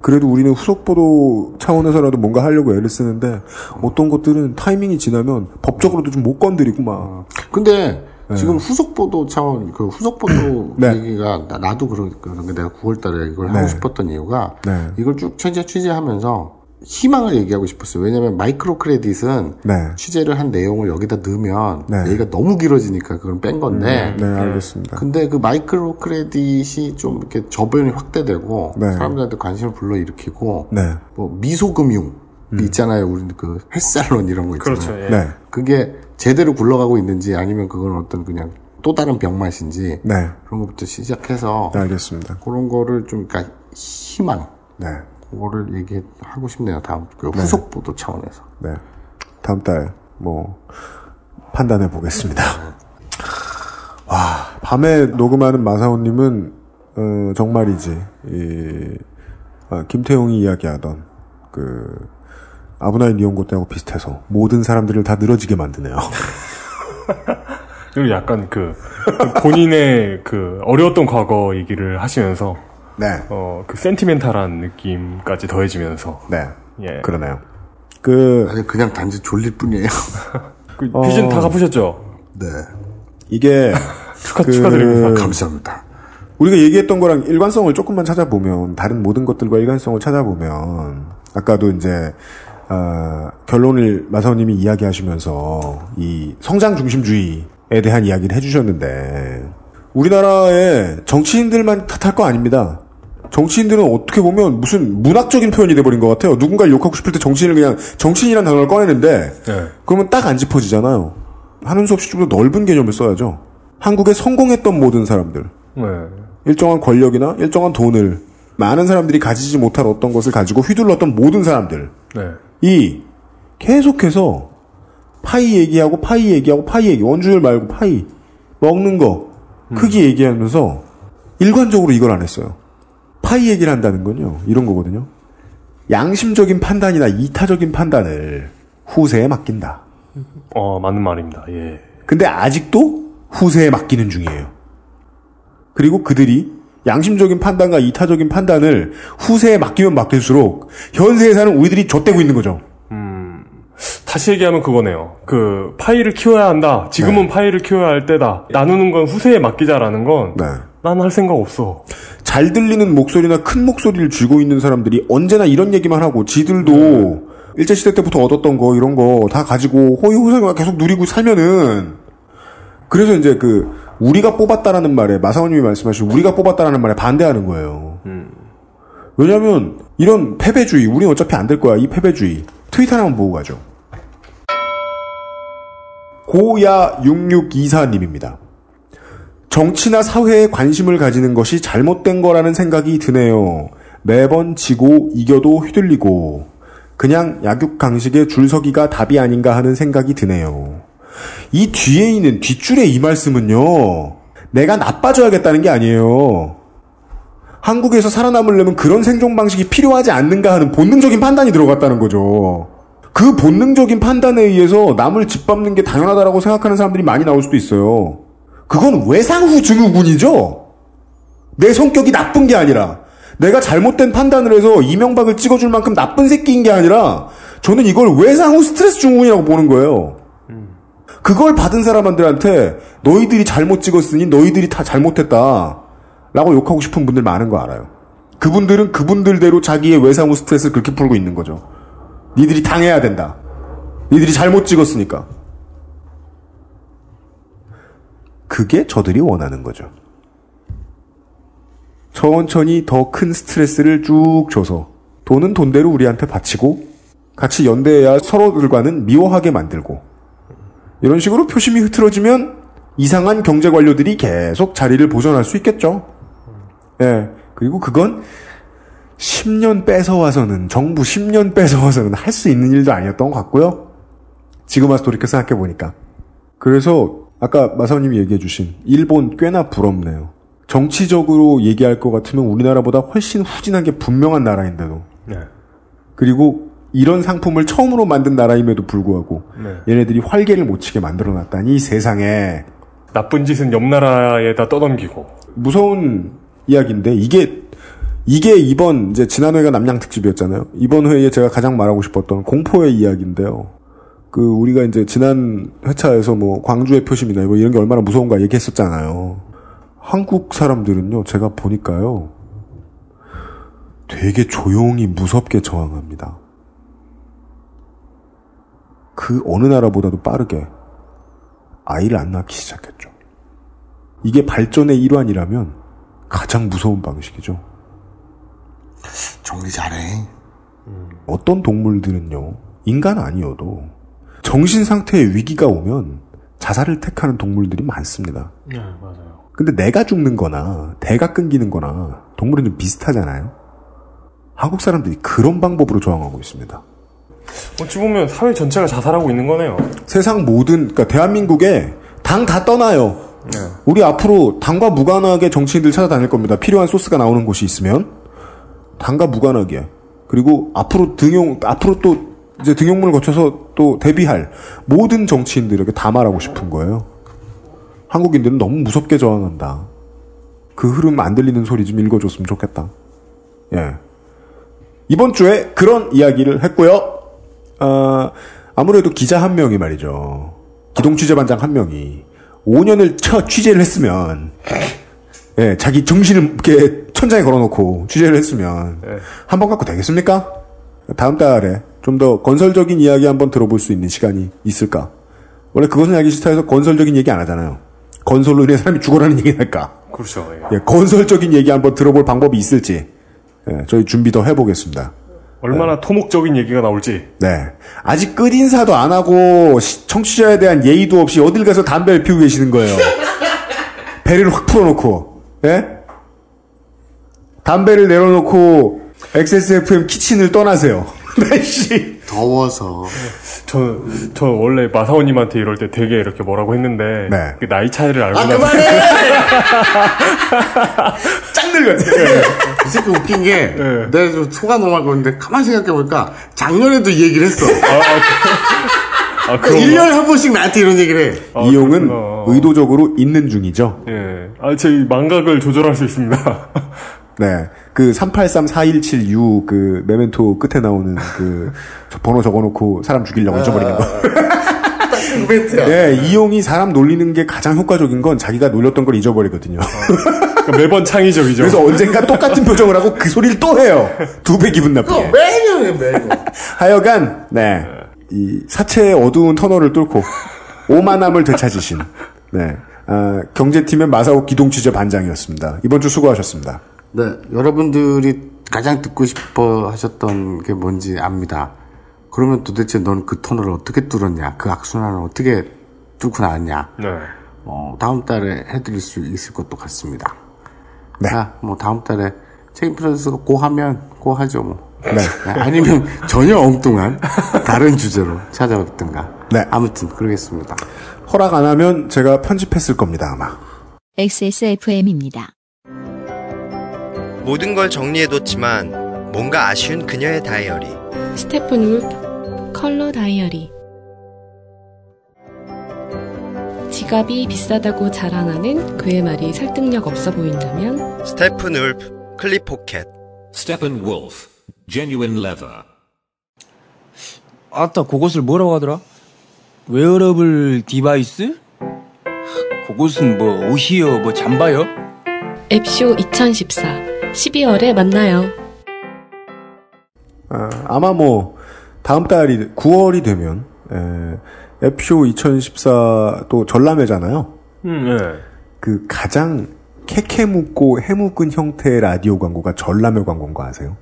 그래도 우리는 후속 보도 차원에서라도 뭔가 하려고 애를 쓰는데 어떤 것들은 타이밍이 지나면 법적으로도 좀 못 건드리고 막. 근데 네. 지금 후속 보도 차원 그 후속 보도 네. 얘기가 나- 나도 그런 그런 게 내가 9월달에 이걸 네. 하고 싶었던 이유가 네. 이걸 쭉 취재 취재하면서 희망을 얘기하고 싶었어요. 왜냐하면 마이크로 크레딧은 네. 취재를 한 내용을 여기다 넣으면 네. 얘기가 너무 길어지니까 그걸 뺀 건데. 네, 알겠습니다. 근데 그 마이크로 크레딧이 좀 이렇게 저변이 확대되고 네. 사람들한테 관심을 불러일으키고 네. 뭐 미소금융 있잖아요. 우리 그 헬스살론 이런 거 있잖아요. 그렇죠, 예. 네. 그게 제대로 굴러가고 있는지 아니면 그건 어떤 그냥 또 다른 병맛인지 네. 그런 것부터 시작해서 네, 알겠습니다. 그런 거를 좀 그러니까 희망 네. 그거를 얘기하고 싶네요. 다음 그 네. 후속 보도 차원에서. 네. 다음 달, 뭐, 판단해 보겠습니다. 와, 밤에 녹음하는 마사오님은, 어, 정말이지, 이, 아, 김태용이 이야기하던, 그, 아브나인 이용고 때하고 비슷해서, 모든 사람들을 다 늘어지게 만드네요. 그리고 약간 그 본인의 그 어려웠던 과거 얘기를 하시면서 네. 어, 그 센티멘탈한 느낌까지 더해지면서 네. 예. 그러네요. 그, 아니 그냥 단지 졸릴 뿐이에요. 그 어. 빚은 다 갚으셨죠? 네. 이게, 축하, 그- 축하드립니다. 감사합니다. 우리가 얘기했던 거랑 일관성을 조금만 찾아보면 다른 모든 것들과 일관성을 찾아보면 아까도 이제 어, 결론을 마사오님이 이야기하시면서 이 성장 중심주의에 대한 이야기를 해주셨는데 우리나라의 정치인들만 탓할 거 아닙니다. 정치인들은 어떻게 보면 무슨 문학적인 표현이 돼버린 것 같아요. 누군가를 욕하고 싶을 때 정치인을 그냥 정치인이라는 단어를 꺼내는데 네. 그러면 딱 안 짚어지잖아요. 하는 수 없이 좀 더 넓은 개념을 써야죠. 한국에 성공했던 모든 사람들, 네. 일정한 권력이나 일정한 돈을 많은 사람들이 가지지 못할 어떤 것을 가지고 휘둘렀던 모든 사람들, 네. 이 계속해서 파이 얘기하고 파이 얘기하고 파이 얘기, 원주율 말고 파이, 먹는 거, 크기 얘기하면서 일관적으로 이걸 안 했어요. 파이 얘기를 한다는 건요, 이런 거거든요. 양심적인 판단이나 이타적인 판단을 후세에 맡긴다. 어, 맞는 말입니다. 예. 근데 아직도 후세에 맡기는 중이에요. 그리고 그들이 양심적인 판단과 이타적인 판단을 후세에 맡기면 맡길수록 현세에 사는 우리들이 좆되고 있는 거죠. 다시 얘기하면 그거네요. 그 파이를 키워야 한다. 지금은 파이를 키워야 할 때다. 나누는 건 후세에 맡기자라는 건 네. 난 할 생각 없어. 잘 들리는 목소리나 큰 목소리를 쥐고 있는 사람들이 언제나 이런 얘기만 하고 지들도 일제시대 때부터 얻었던 거 이런 거 다 가지고 호의호생을 계속 누리고 살면은 그래서 이제 그 우리가 뽑았다라는 말에 마사오님이 말씀하신 우리가 뽑았다라는 말에 반대하는 거예요. 왜냐하면 이런 패배주의 우리는 어차피 안 될 거야 이 패배주의 트위터 하나만 보고 가죠. 고야 6624님입니다. 정치나 사회에 관심을 가지는 것이 잘못된 거라는 생각이 드네요. 매번 지고 이겨도 휘둘리고 그냥 약육 강식의 줄서기가 답이 아닌가 하는 생각이 드네요. 이 뒤에 있는 뒷줄의 이 말씀은요. 내가 나빠져야겠다는 게 아니에요. 한국에서 살아남으려면 그런 생존 방식이 필요하지 않는가 하는 본능적인 판단이 들어갔다는 거죠. 그 본능적인 판단에 의해서 남을 짓밟는 게 당연하다라고 생각하는 사람들이 많이 나올 수도 있어요. 그건 외상후 증후군이죠. 내 성격이 나쁜 게 아니라 내가 잘못된 판단을 해서 이명박을 찍어줄 만큼 나쁜 새끼인 게 아니라 저는 이걸 외상후 스트레스 증후군이라고 보는 거예요. 그걸 받은 사람들한테 너희들이 잘못 찍었으니 너희들이 다 잘못했다. 라고 욕하고 싶은 분들 많은 거 알아요. 그분들은 그분들대로 자기의 외상후 스트레스를 그렇게 풀고 있는 거죠. 니들이 당해야 된다. 니들이 잘못 찍었으니까. 그게 저들이 원하는 거죠. 천천히 더 큰 스트레스를 쭉 줘서 돈은 돈대로 우리한테 바치고 같이 연대해야 서로들과는 미워하게 만들고 이런 식으로 표심이 흐트러지면 이상한 경제 관료들이 계속 자리를 보존할 수 있겠죠. 예. 그리고 그건 10년 뺏어와서는, 정부 10년 뺏어와서는 할 수 있는 일도 아니었던 것 같고요. 지금 와서 돌이켜 생각해보니까. 그래서, 아까 마사오님이 얘기해 주신, 일본 꽤나 부럽네요. 정치적으로 얘기할 것 같으면 우리나라보다 훨씬 후진한 게 분명한 나라인데도. 네. 그리고 이런 상품을 처음으로 만든 나라임에도 불구하고 네. 얘네들이 활개를 못 치게 만들어 놨다니 세상에 나쁜 짓은 옆 나라에다 떠넘기고. 무서운 이야기인데 이게 이게 이번 이제 지난 회가 남양 특집이었잖아요. 이번 회에 제가 가장 말하고 싶었던 공포의 이야기인데요. 그 우리가 이제 지난 회차에서 뭐 광주의 표심이나 뭐 이런 게 얼마나 무서운가 얘기했었잖아요. 한국 사람들은요, 제가 보니까요, 되게 조용히 무섭게 저항합니다. 그 어느 나라보다도 빠르게 아이를 안 낳기 시작했죠. 이게 발전의 일환이라면 가장 무서운 방식이죠. 정리 잘해. 어떤 동물들은요, 인간 아니어도 정신 상태에 위기가 오면 자살을 택하는 동물들이 많습니다. 네, 맞아요. 근데 내가 죽는 거나 대가 끊기는 거나 동물은 좀 비슷하잖아요. 한국 사람들이 그런 방법으로 저항하고 있습니다. 어찌 보면 사회 전체가 자살하고 있는 거네요. 세상 모든, 그러니까 대한민국에 당 다 떠나요. 네. 우리 앞으로 당과 무관하게 정치인들 찾아다닐 겁니다. 필요한 소스가 나오는 곳이 있으면 당과 무관하게 그리고 앞으로 등용 앞으로 또 이제 등용문을 거쳐서 또 데뷔할 모든 정치인들에게 다 말하고 싶은 거예요. 한국인들은 너무 무섭게 저항한다. 그 흐름 안 들리는 소리 좀 읽어줬으면 좋겠다. 예. 이번 주에 그런 이야기를 했고요. 아, 아무래도 기자 한 명이 말이죠. 기동 취재반장 한 명이 5년을 쳐 취재를 했으면 예, 자기 정신을 이렇게 천장에 걸어놓고 취재를 했으면 한 번 갖고 되겠습니까? 다음 달에 좀 더 건설적인 이야기 한번 들어볼 수 있는 시간이 있을까? 원래 그것은 알기 싫다해서 건설적인 얘기 안 하잖아요. 건설로 인해 사람이 죽어라는 얘기 할까? 그렇죠. 예. 예, 건설적인 얘기 한번 들어볼 방법이 있을지 예, 저희 준비 더 해보겠습니다. 얼마나 토목적인 얘기가 나올지. 네. 아직 끝인사도 안 하고 시- 청취자에 대한 예의도 없이 어딜 가서 담배를 피우고 계시는 거예요. 배를 확 풀어놓고, 예? 담배를 내려놓고 XSFM 키친을 떠나세요. 날씨. 더워서. 저, 저 원래 마사오님한테 이럴 때 되게 이렇게 뭐라고 했는데. 그 나이 차이를 알고 아, 나서. 그만해! 짱 늙었어. 이 새끼 웃긴 게, 내가 좀 속아 넘어가고 있는데, 가만히 생각해보니까, 작년에도 이 얘기를 했어. 아, 그 1년에 한 번씩 나한테 이런 얘기를 해. 이용은 의도적으로 있는 중이죠. 예. 아, 제 망각을 조절할 수 있습니다. 네. 그 3834176그 메멘토 끝에 나오는 그저 번호 적어놓고 사람 죽이려고 잊어버리는 거. 그 멘트야. 네, 이용이 사람 놀리는 게 가장 효과적인 건 자기가 놀렸던 걸 잊어버리거든요. 그러니까 매번 창의적이죠. 그래서 언젠가 똑같은 표정을 하고 그 소리를 또 해요. 두 배 기분 나쁘게. 매년 해, 매년. 하여간 네. 이 사체의 어두운 터널을 뚫고 오만함을 되찾으신 네. 아, 경제팀의 마사오 기동 취재 반장이었습니다. 이번 주 수고하셨습니다. 네, 여러분들이 가장 듣고 싶어 하셨던 게 뭔지 압니다. 그러면 도대체 넌 그 터널을 어떻게 뚫었냐? 그 악순환을 어떻게 뚫고 나왔냐? 네. 어, 다음 달에 해드릴 수 있을 것도 같습니다. 네. 자, 뭐 다음 달에 책임 프로듀서가 go 하면 go 하죠, 뭐. 네. 아니면 전혀 엉뚱한 다른 주제로 찾아뵙든가. 네. 아무튼 그러겠습니다. 허락 안 하면 제가 편집했을 겁니다, 아마. XSFM입니다. 모든 걸 정리해뒀지만 뭔가 아쉬운 그녀의 다이어리. Steppenwolf 컬러 다이어리 지갑이 비싸다고 자랑하는 그의 말이 설득력 없어 보인다면 Steppenwolf 클립 포켓. Steppenwolf, genuine leather. 아따, 그것을 뭐라고 하더라? wearable device? 그것은 뭐 옷이요, 뭐 잠바요? 앱쇼 2014 12월에 만나요. 아, 아마 뭐 다음 달이 9월이 되면 에, 앱쇼 2014또 전람회잖아요. 음, 예. 그 가장 케케묵고 해묵은 형태의 라디오 광고가 전람회 광고인 거 아세요?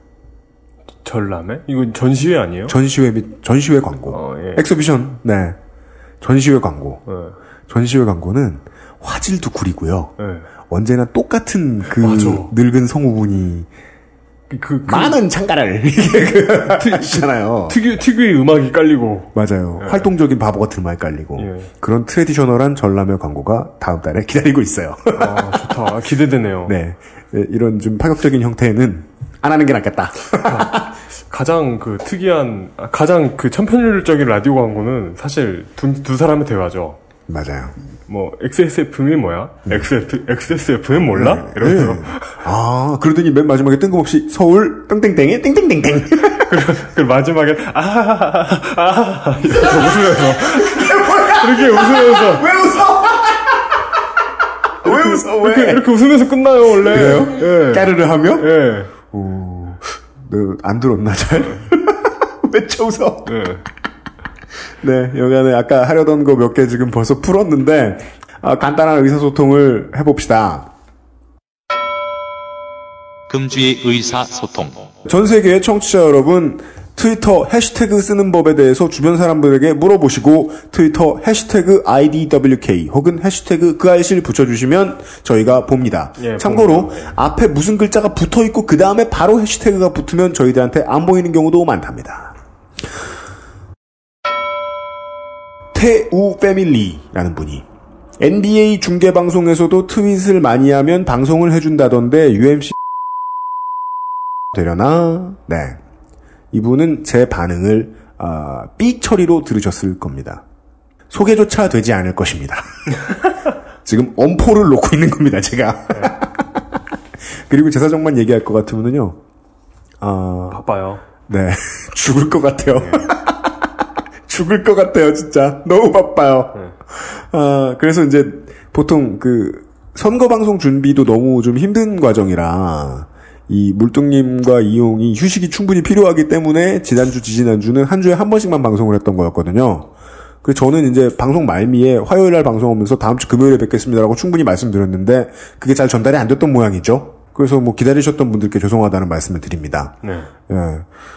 전람회? 이건 전시회 아니에요? 전시회 및 전시회 광고. 어, 예. exhibition. 네. 전시회 광고. 예. 전시회 광고는 화질도 구리고요. 예. 언제나 똑같은 그 맞아. 늙은 성우분이 그, 그, 많은 창가를 하시잖아요. 특유, 특유의 음악이 깔리고. 맞아요. 예. 활동적인 바보 같은 말 깔리고 예. 그런 traditional한 전람회 광고가 다음 달에 기다리고 있어요. 아, 좋다. 아, 기대되네요. 네. 네, 이런 좀 파격적인 형태는 안 하는 게 낫겠다. 가장 그 특이한, 아, 가장 그 천편일률적인 라디오 광고는 사실 두, 두 사람의 대화죠. 맞아요. 뭐 XSFM이 뭐야? XF, XSFM 몰라? 이러면서 네. 아, 그러더니 맨 마지막에 뜬금없이 서울 땡땡땡에 땡땡땡땡. 그 마지막에 아하하하 아 이렇게 웃으면서 이렇게 웃으면서 왜 웃어? 왜 웃어? 왜? 이렇게, 이렇게 웃으면서 끝나요 원래. 그래요? 예. 까르르 하며? 예. 오, 너안 들었나 잘? 왜 쳐웃어? 예. 네, 여간에 아까 하려던 거 몇 개 지금 벌써 풀었는데 아, 간단한 의사소통을 해봅시다. 금주의 의사소통. 전 세계의 청취자 여러분, 트위터 해시태그 쓰는 법에 대해서 주변 사람들에게 물어보시고 트위터 해시태그 IDWK 혹은 해시태그 그 알씨를 붙여주시면 저희가 봅니다. 예, 참고로 봅니다. 앞에 무슨 글자가 붙어 있고 그 다음에 바로 해시태그가 붙으면 저희들한테 안 보이는 경우도 많답니다. 태우 패밀리라는 분이 NBA 중계 방송에서도 트윗을 많이 하면 방송을 해준다던데 UMC 되려나? 네. 이분은 제 반응을 아, 삑 처리로 들으셨을 겁니다. 소개조차 되지 않을 것입니다. 지금 엄포를 놓고 있는 겁니다, 제가. 그리고 제 사정만 얘기할 것 같으면은요. 아, 바빠요. 네. 죽을 것 같아요. 죽을 것 같아요, 진짜. 너무 바빠요. 아, 그래서 이제 보통 그 선거 방송 준비도 너무 좀 힘든 과정이라 이 물뚱님과 이용이 휴식이 충분히 필요하기 때문에 지난주, 지지난주는 한 주에 한 번씩만 방송을 했던 거였거든요. 그 저는 이제 방송 말미에 화요일 날 방송하면서 다음 주 금요일에 뵙겠습니다라고 충분히 말씀드렸는데 그게 잘 전달이 안 됐던 모양이죠. 그래서 뭐 기다리셨던 분들께 죄송하다는 말씀을 드립니다. 네. 예.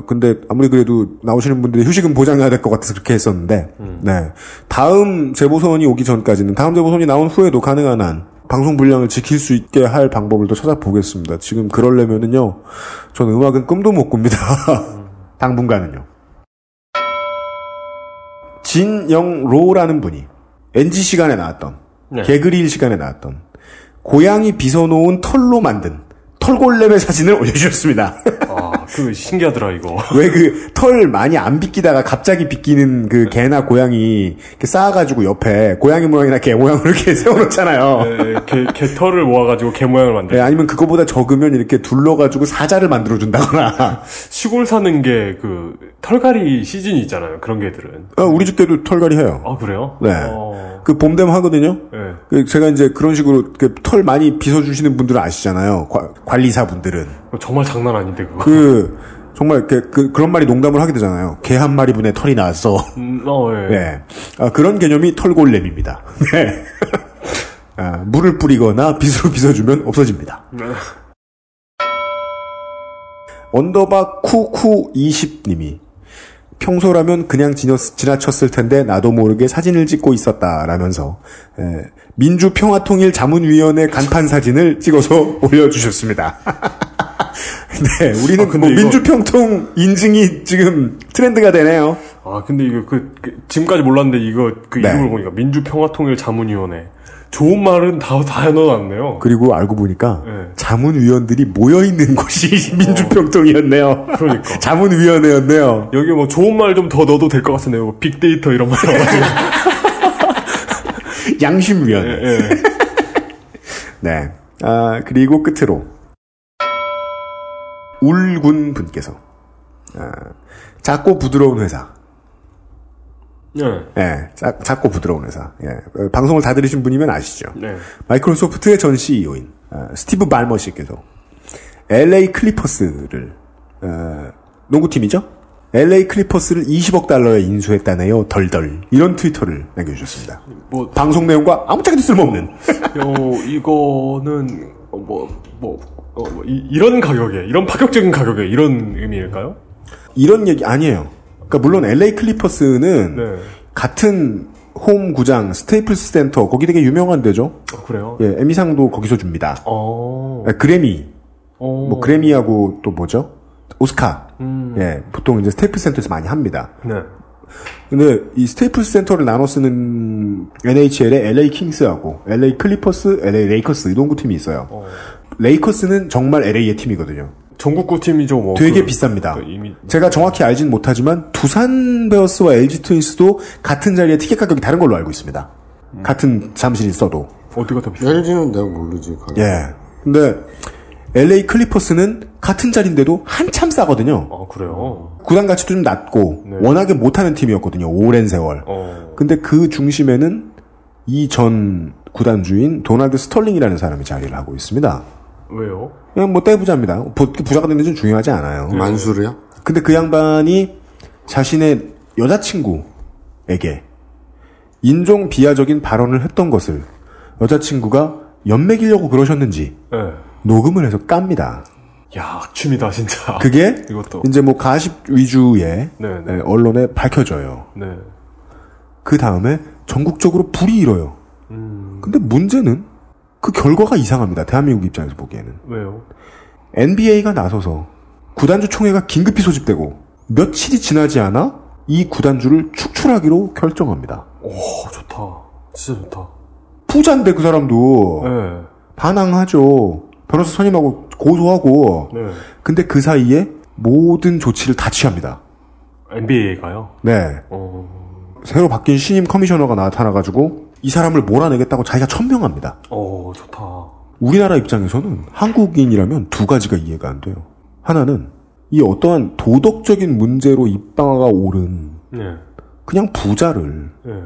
근데 아무리 그래도 나오시는 분들이 휴식은 보장해야 될 것 같아서 그렇게 했었는데, 네. 다음 재보선이 오기 전까지는, 다음 재보선이 나온 후에도 가능한 한 방송 분량을 지킬 수 있게 할 방법을 또 찾아보겠습니다. 지금 그러려면은요, 저는 음악은 꿈도 못 꿉니다. 당분간은요. 진영로라는 분이 NG 시간에 나왔던, 네. 개그릴 시간에 나왔던, 고양이 빗어놓은 털로 만든 털골렘의 사진을 올려주셨습니다. 아, 그 신기하더라 이거. 왜 그 털 많이 안 빗기다가 갑자기 빗기는 그 개나 고양이 이렇게 쌓아가지고 옆에 고양이 모양이나 개 모양으로 이렇게 세워놓잖아요. 네, 개, 개 털을 모아가지고 개 모양을 만들. 네, 아니면 그거보다 적으면 이렇게 둘러가지고 사자를 만들어 준다거나. 시골 사는 게 그 털갈이 시즌이 있잖아요. 그런 개들은. 어, 우리 집게도 털갈이 해요. 아 그래요? 네. 어, 그봄 되면 하거든요. 네. 그 제가 이제 그런 식으로 털 많이 빗어주시는 분들은 아시잖아요. 과- 관리사 분들은. 정말 장난 아닌데 그거. 그, 정말 이렇게 그, 그런 말이 농담을 하게 되잖아요. 개 한 마리 분의 털이 나왔어. 음, 어, 예. 네. 아, 그런 개념이 털골렘입니다. 네. 아, 물을 뿌리거나 빗으로 빗어주면 없어집니다. 네. underbar 쿠쿠20님이 평소라면 그냥 지나쳤을 텐데 나도 모르게 사진을 찍고 있었다라면서 에, 민주평화통일 자문위원회 간판 사진을 찍어서 올려주셨습니다. 네, 우리는 아, 근데 뭐 이거- 민주평통 인증이 지금 트렌드가 되네요. 아 근데 이거 그, 그 지금까지 몰랐는데 이거 그 네. 이름을 보니까 민주평화통일자문위원회. 좋은 말은 다다 해놓았네요. 그리고 알고 보니까 네. 자문위원들이 모여 있는 곳이 민주평통이었네요. 그러니까. 자문위원회였네요. 여기 뭐 좋은 말 좀 더 넣어도 될 것 같은데요. 뭐 빅데이터 이런 말 넣어가지고. 양심위원회. 예, 예. 네. 아, 그리고 끝으로. 울군 분께서. 아, 작고 부드러운 회사. 네. 예, 작, 작고 부드러운 회사. 예, 어, 방송을 다 들으신 분이면 아시죠? 네. 마이크로소프트의 전 CEO인 아, 스티브 발머 씨께서 LA 클리퍼스를 어, 농구팀이죠? LA 클리퍼스를 20억 달러에 인수했다네요. 덜덜 이런 트위터를 남겨주셨습니다. 뭐 방송 내용과 아무짝에도 쓸모없는. 요 이거는 어, 뭐, 뭐, 어, 뭐 이, 이런 가격에 이런 파격적인 가격에 이런 의미일까요? 이런 얘기 아니에요. 그러니까 물론 LA 클리퍼스는 네. 같은 홈 구장 스테이플스 센터 거기 되게 유명한 데죠. 어, 그래요? 예, 에미상도 거기서 줍니다. 어. 아, 그래미 어. 뭐 그래미하고 또 뭐죠? 오스카. 음. 예, 보통 이제 스테이플스 센터에서 많이 합니다. 네. 근데 이 스테이플스 센터를 나눠 쓰는 NHL의 LA 킹스하고 LA 클리퍼스, LA 레이커스 이 농구 팀이 있어요. 어. 레이커스는 정말 LA의 팀이거든요. 전국구 팀이죠, 뭐. 되게 그- 비쌉니다. 그 이미 제가 정확히 알진 못하지만 두산 베어스와 LG 트윈스도 같은 자리에 티켓 가격이 다른 걸로 알고 있습니다. 같은 사무실이 있어도. 어디가 더 비싸? LG는 내가 모르지. 거의. 예. 근데 LA 클리퍼스는 같은 자리인데도 한참 싸거든요. 아, 그래요? 구단 가치도 좀 낮고 네. 워낙에 못하는 팀이었거든요. 오랜 세월. 어. 근데 그 중심에는 이 전 구단주인 도널드 스털링이라는 사람이 자리를 하고 있습니다. 왜요? 그냥 뭐 떼부자입니다. 부- 부자가 되는 좀 중요하지 않아요. 만수르요? 근데 그 양반이 자신의 여자친구에게 인종 비하적인 발언을 했던 것을 여자친구가 연맥이려고 그러셨는지 네. 녹음을 해서 깝니다. 야, 악취미다, 진짜. 그게 이것도. 이제 뭐 가십 위주의 네, 네. 에, 언론에 밝혀져요. 네. 그 다음에 전국적으로 불이 일어요. 음, 근데 문제는 그 결과가 이상합니다. 대한민국 입장에서 보기에는. 왜요? NBA가 나서서 구단주 총회가 긴급히 소집되고 며칠이 지나지 않아 이 구단주를 축출하기로 결정합니다. 오, 좋다. 진짜 좋다. 부자인데 그 사람도 네. 반항하죠. 변호사 선임하고 고소하고. 네. 근데 그 사이에 모든 조치를 다 취합니다. NBA가요? 네. 어, 새로 바뀐 신임 커미셔너가 나타나가지고 이 사람을 몰아내겠다고 자기가 천명합니다. 어, 좋다. 우리나라 입장에서는 한국인이라면 두 가지가 이해가 안 돼요. 하나는 이 어떠한 도덕적인 문제로 입방아가 오른 네. 그냥 부자를 네.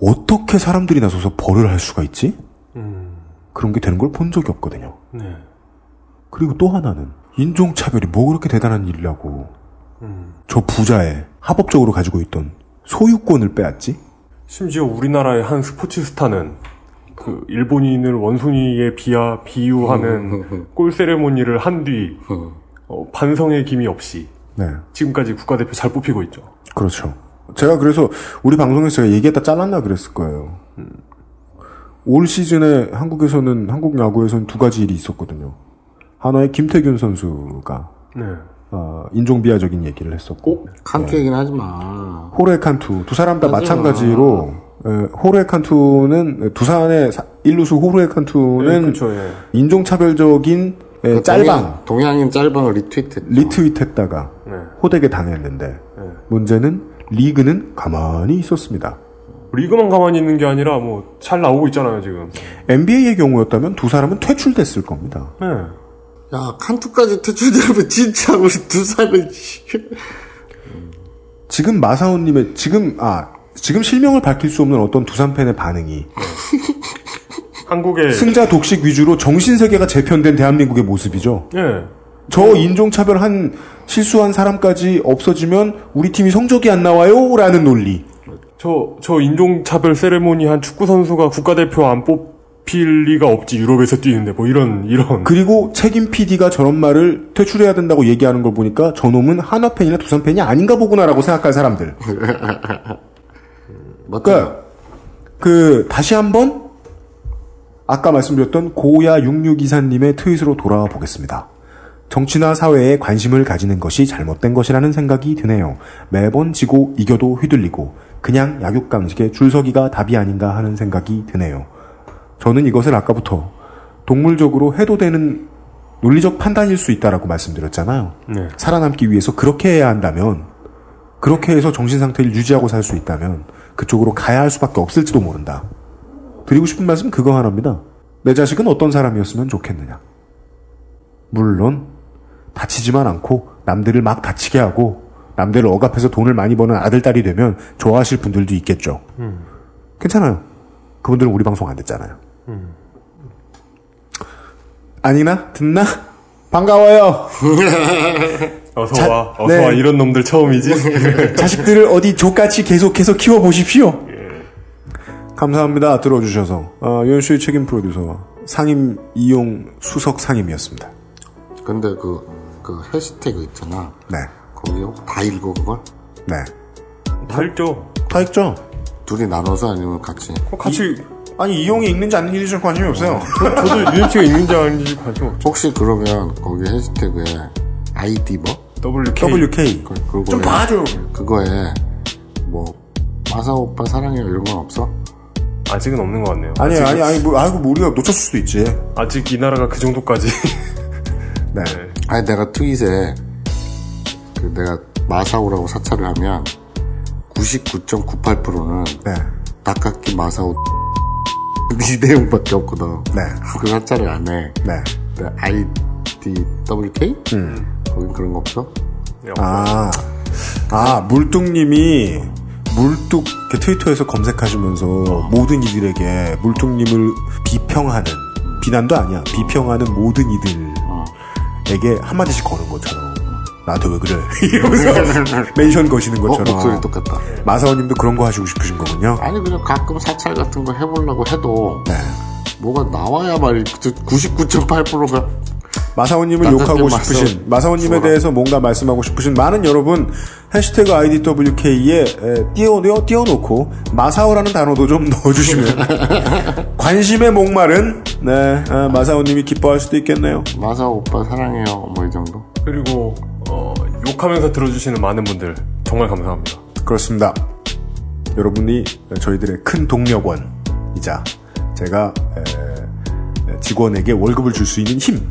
어떻게 사람들이 나서서 벌을 할 수가 있지? 음, 그런 게 되는 걸 본 적이 없거든요. 네. 그리고 또 하나는 인종차별이 뭐 그렇게 대단한 일이라고 음. 저 부자의 합법적으로 가지고 있던 소유권을 빼앗지? 심지어 우리나라의 한 스포츠 스타는 그 일본인을 원숭이에 비하 비유하는 골 세레모니를 한 뒤 어, 반성의 김이 없이 네. 지금까지 국가대표 잘 뽑히고 있죠. 그렇죠. 제가 그래서 우리 방송에서 제가 얘기했다 잘랐나 그랬을 거예요. 올 시즌에 한국에서는 한국 야구에서는 두 가지 일이 있었거든요. 하나의 김태균 선수가 네. 어, 인종 비하적인 얘기를 했었고 칸투 얘기는 하지 마. 호르헤 칸투 두 사람 다 마찬가지로 에, 호르헤 칸투는 두산의 사- 일루수 호르헤 칸투는 네, 그렇죠, 예. 인종차별적인 에, 그 짤방 동양, 동양인 짤방을 리트윗했죠. 리트윗했다가 네. 호되게 당했는데 네. 문제는 리그는 가만히 있었습니다. 리그만 가만히 있는 게 아니라 뭐 잘 나오고 있잖아요 지금. NBA의 경우였다면 두 사람은 퇴출됐을 겁니다. 네. 야, 칸투까지 퇴출되면 진짜 우리 두산은 지금 마사오님의 지금 아 지금 실명을 밝힐 수 없는 어떤 두산 팬의 반응이 한국의 승자 독식 위주로 정신 세계가 재편된 대한민국의 모습이죠. 예. 저 인종차별 한 실수한 사람까지 없어지면 우리 팀이 성적이 안 나와요라는 논리. 저, 저 인종차별 세레모니 한 축구 선수가 국가대표 안 뽑 힐 리가 없지, 유럽에서 뛰는데, 뭐 이런, 이런. 그리고 책임 PD가 저런 말을 퇴출해야 된다고 얘기하는 걸 보니까 저놈은 한화 팬이나 두산 팬이 아닌가 보구나라고 생각할 사람들. 그러니까 그 다시 한번 아까 말씀드렸던 고야 6624님의 트윗으로 돌아와 보겠습니다. 정치나 사회에 관심을 가지는 것이 잘못된 것이라는 생각이 드네요. 매번 지고 이겨도 휘둘리고 그냥 약육강식의 줄서기가 답이 아닌가 하는 생각이 드네요. 저는 이것을 아까부터 동물적으로 해도 되는 논리적 판단일 수 있다라고 말씀드렸잖아요. 네. 살아남기 위해서 그렇게 해야 한다면 그렇게 해서 정신 상태를 유지하고 살 수 있다면 그쪽으로 가야 할 수밖에 없을지도 모른다. 드리고 싶은 말씀 그거 하나입니다. 내 자식은 어떤 사람이었으면 좋겠느냐. 물론 다치지만 않고 남들을 막 다치게 하고 남들을 억압해서 돈을 많이 버는 아들 딸이 되면 좋아하실 분들도 있겠죠. 음. 괜찮아요. 그분들은 우리 방송 안 듣잖아요. 음. 아니나 듣나 반가워요. 어서 자- 와, 어서 네. 와, 이런 놈들 처음이지? 자식들을 어디 족같이 계속해서 키워 보십시오. 감사합니다. 들어주셔서. 어, 유현수의 책임 프로듀서 상임 이용 수석 상임이었습니다. 근데 그, 그 해시태그 있잖아. 네. 거기 혹- 다 읽어, 그걸? 네. 다 읽죠. 다 읽죠. 둘이 나눠서 아니면 같이? 같이. 아니, 이용이 읽는지 안 읽는지 좀 관심이 없어요. 저 도 유현씨가 읽는지 아닌지 관심 없죠. 혹시 그러면 거기 해시태그에 아이디 뭐? WK. WK. 그, 그거에, 좀 봐줘. 그거에 뭐 마사 오빠 사랑해요 이런 건 없어? 아직은 없는 것 같네요. 아니, 아직은- 아니, 아니, 뭐, 아이고, 뭐 우리가 놓쳤을 수도 있지. 아직 이 나라가 그 정도까지. 네. 아니 내가 트윗에 그 내가 마사오라고 사찰을 하면 99.98%는 네. 닭깎기 마사오 이 내용밖에 없거든. 네. 그 한자를 안 해. 네. 네, IDWK? 음. 거긴 그런 거 없어? 아, 아, 물뚱님이 물뚝 이렇게 트위터에서 검색하시면서 모든 이들에게 물뚱님을 비평하는 비난도 아니야 비평하는 모든 이들에게 한마디씩 거는 것처럼 나한테 왜 그래 이러면서 멘션 거시는 것처럼 어, 목소리 똑같다. 마사오님도 그런 거 하시고 싶으신 거군요. 아니 그냥 가끔 사찰 같은 거 해보려고 해도 네. 뭐가 나와야 말이 99.8%가 마사오님을 욕하고 싶으신 마사오님에. 대해서 뭔가 말씀하고 싶으신 많은 여러분 해시태그 IDWK에 띄워 띄워놓고 마사오라는 단어도 좀 넣어주시면 관심의 목말은 네 아, 마사오님이 기뻐할 수도 있겠네요. 마사오 오빠 사랑해요 뭐 이 정도. 그리고 어, 욕하면서 들어주시는 많은 분들 정말 감사합니다. 그렇습니다. 여러분이 저희들의 큰 동력원이자 제가 에, 직원에게 월급을 줄 수 있는 힘.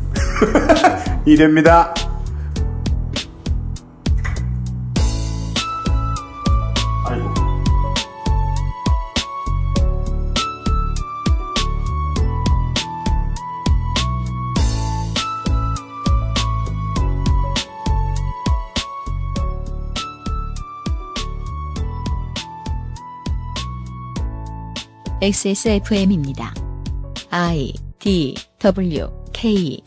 이 됩니다. XSFM입니다. I D W K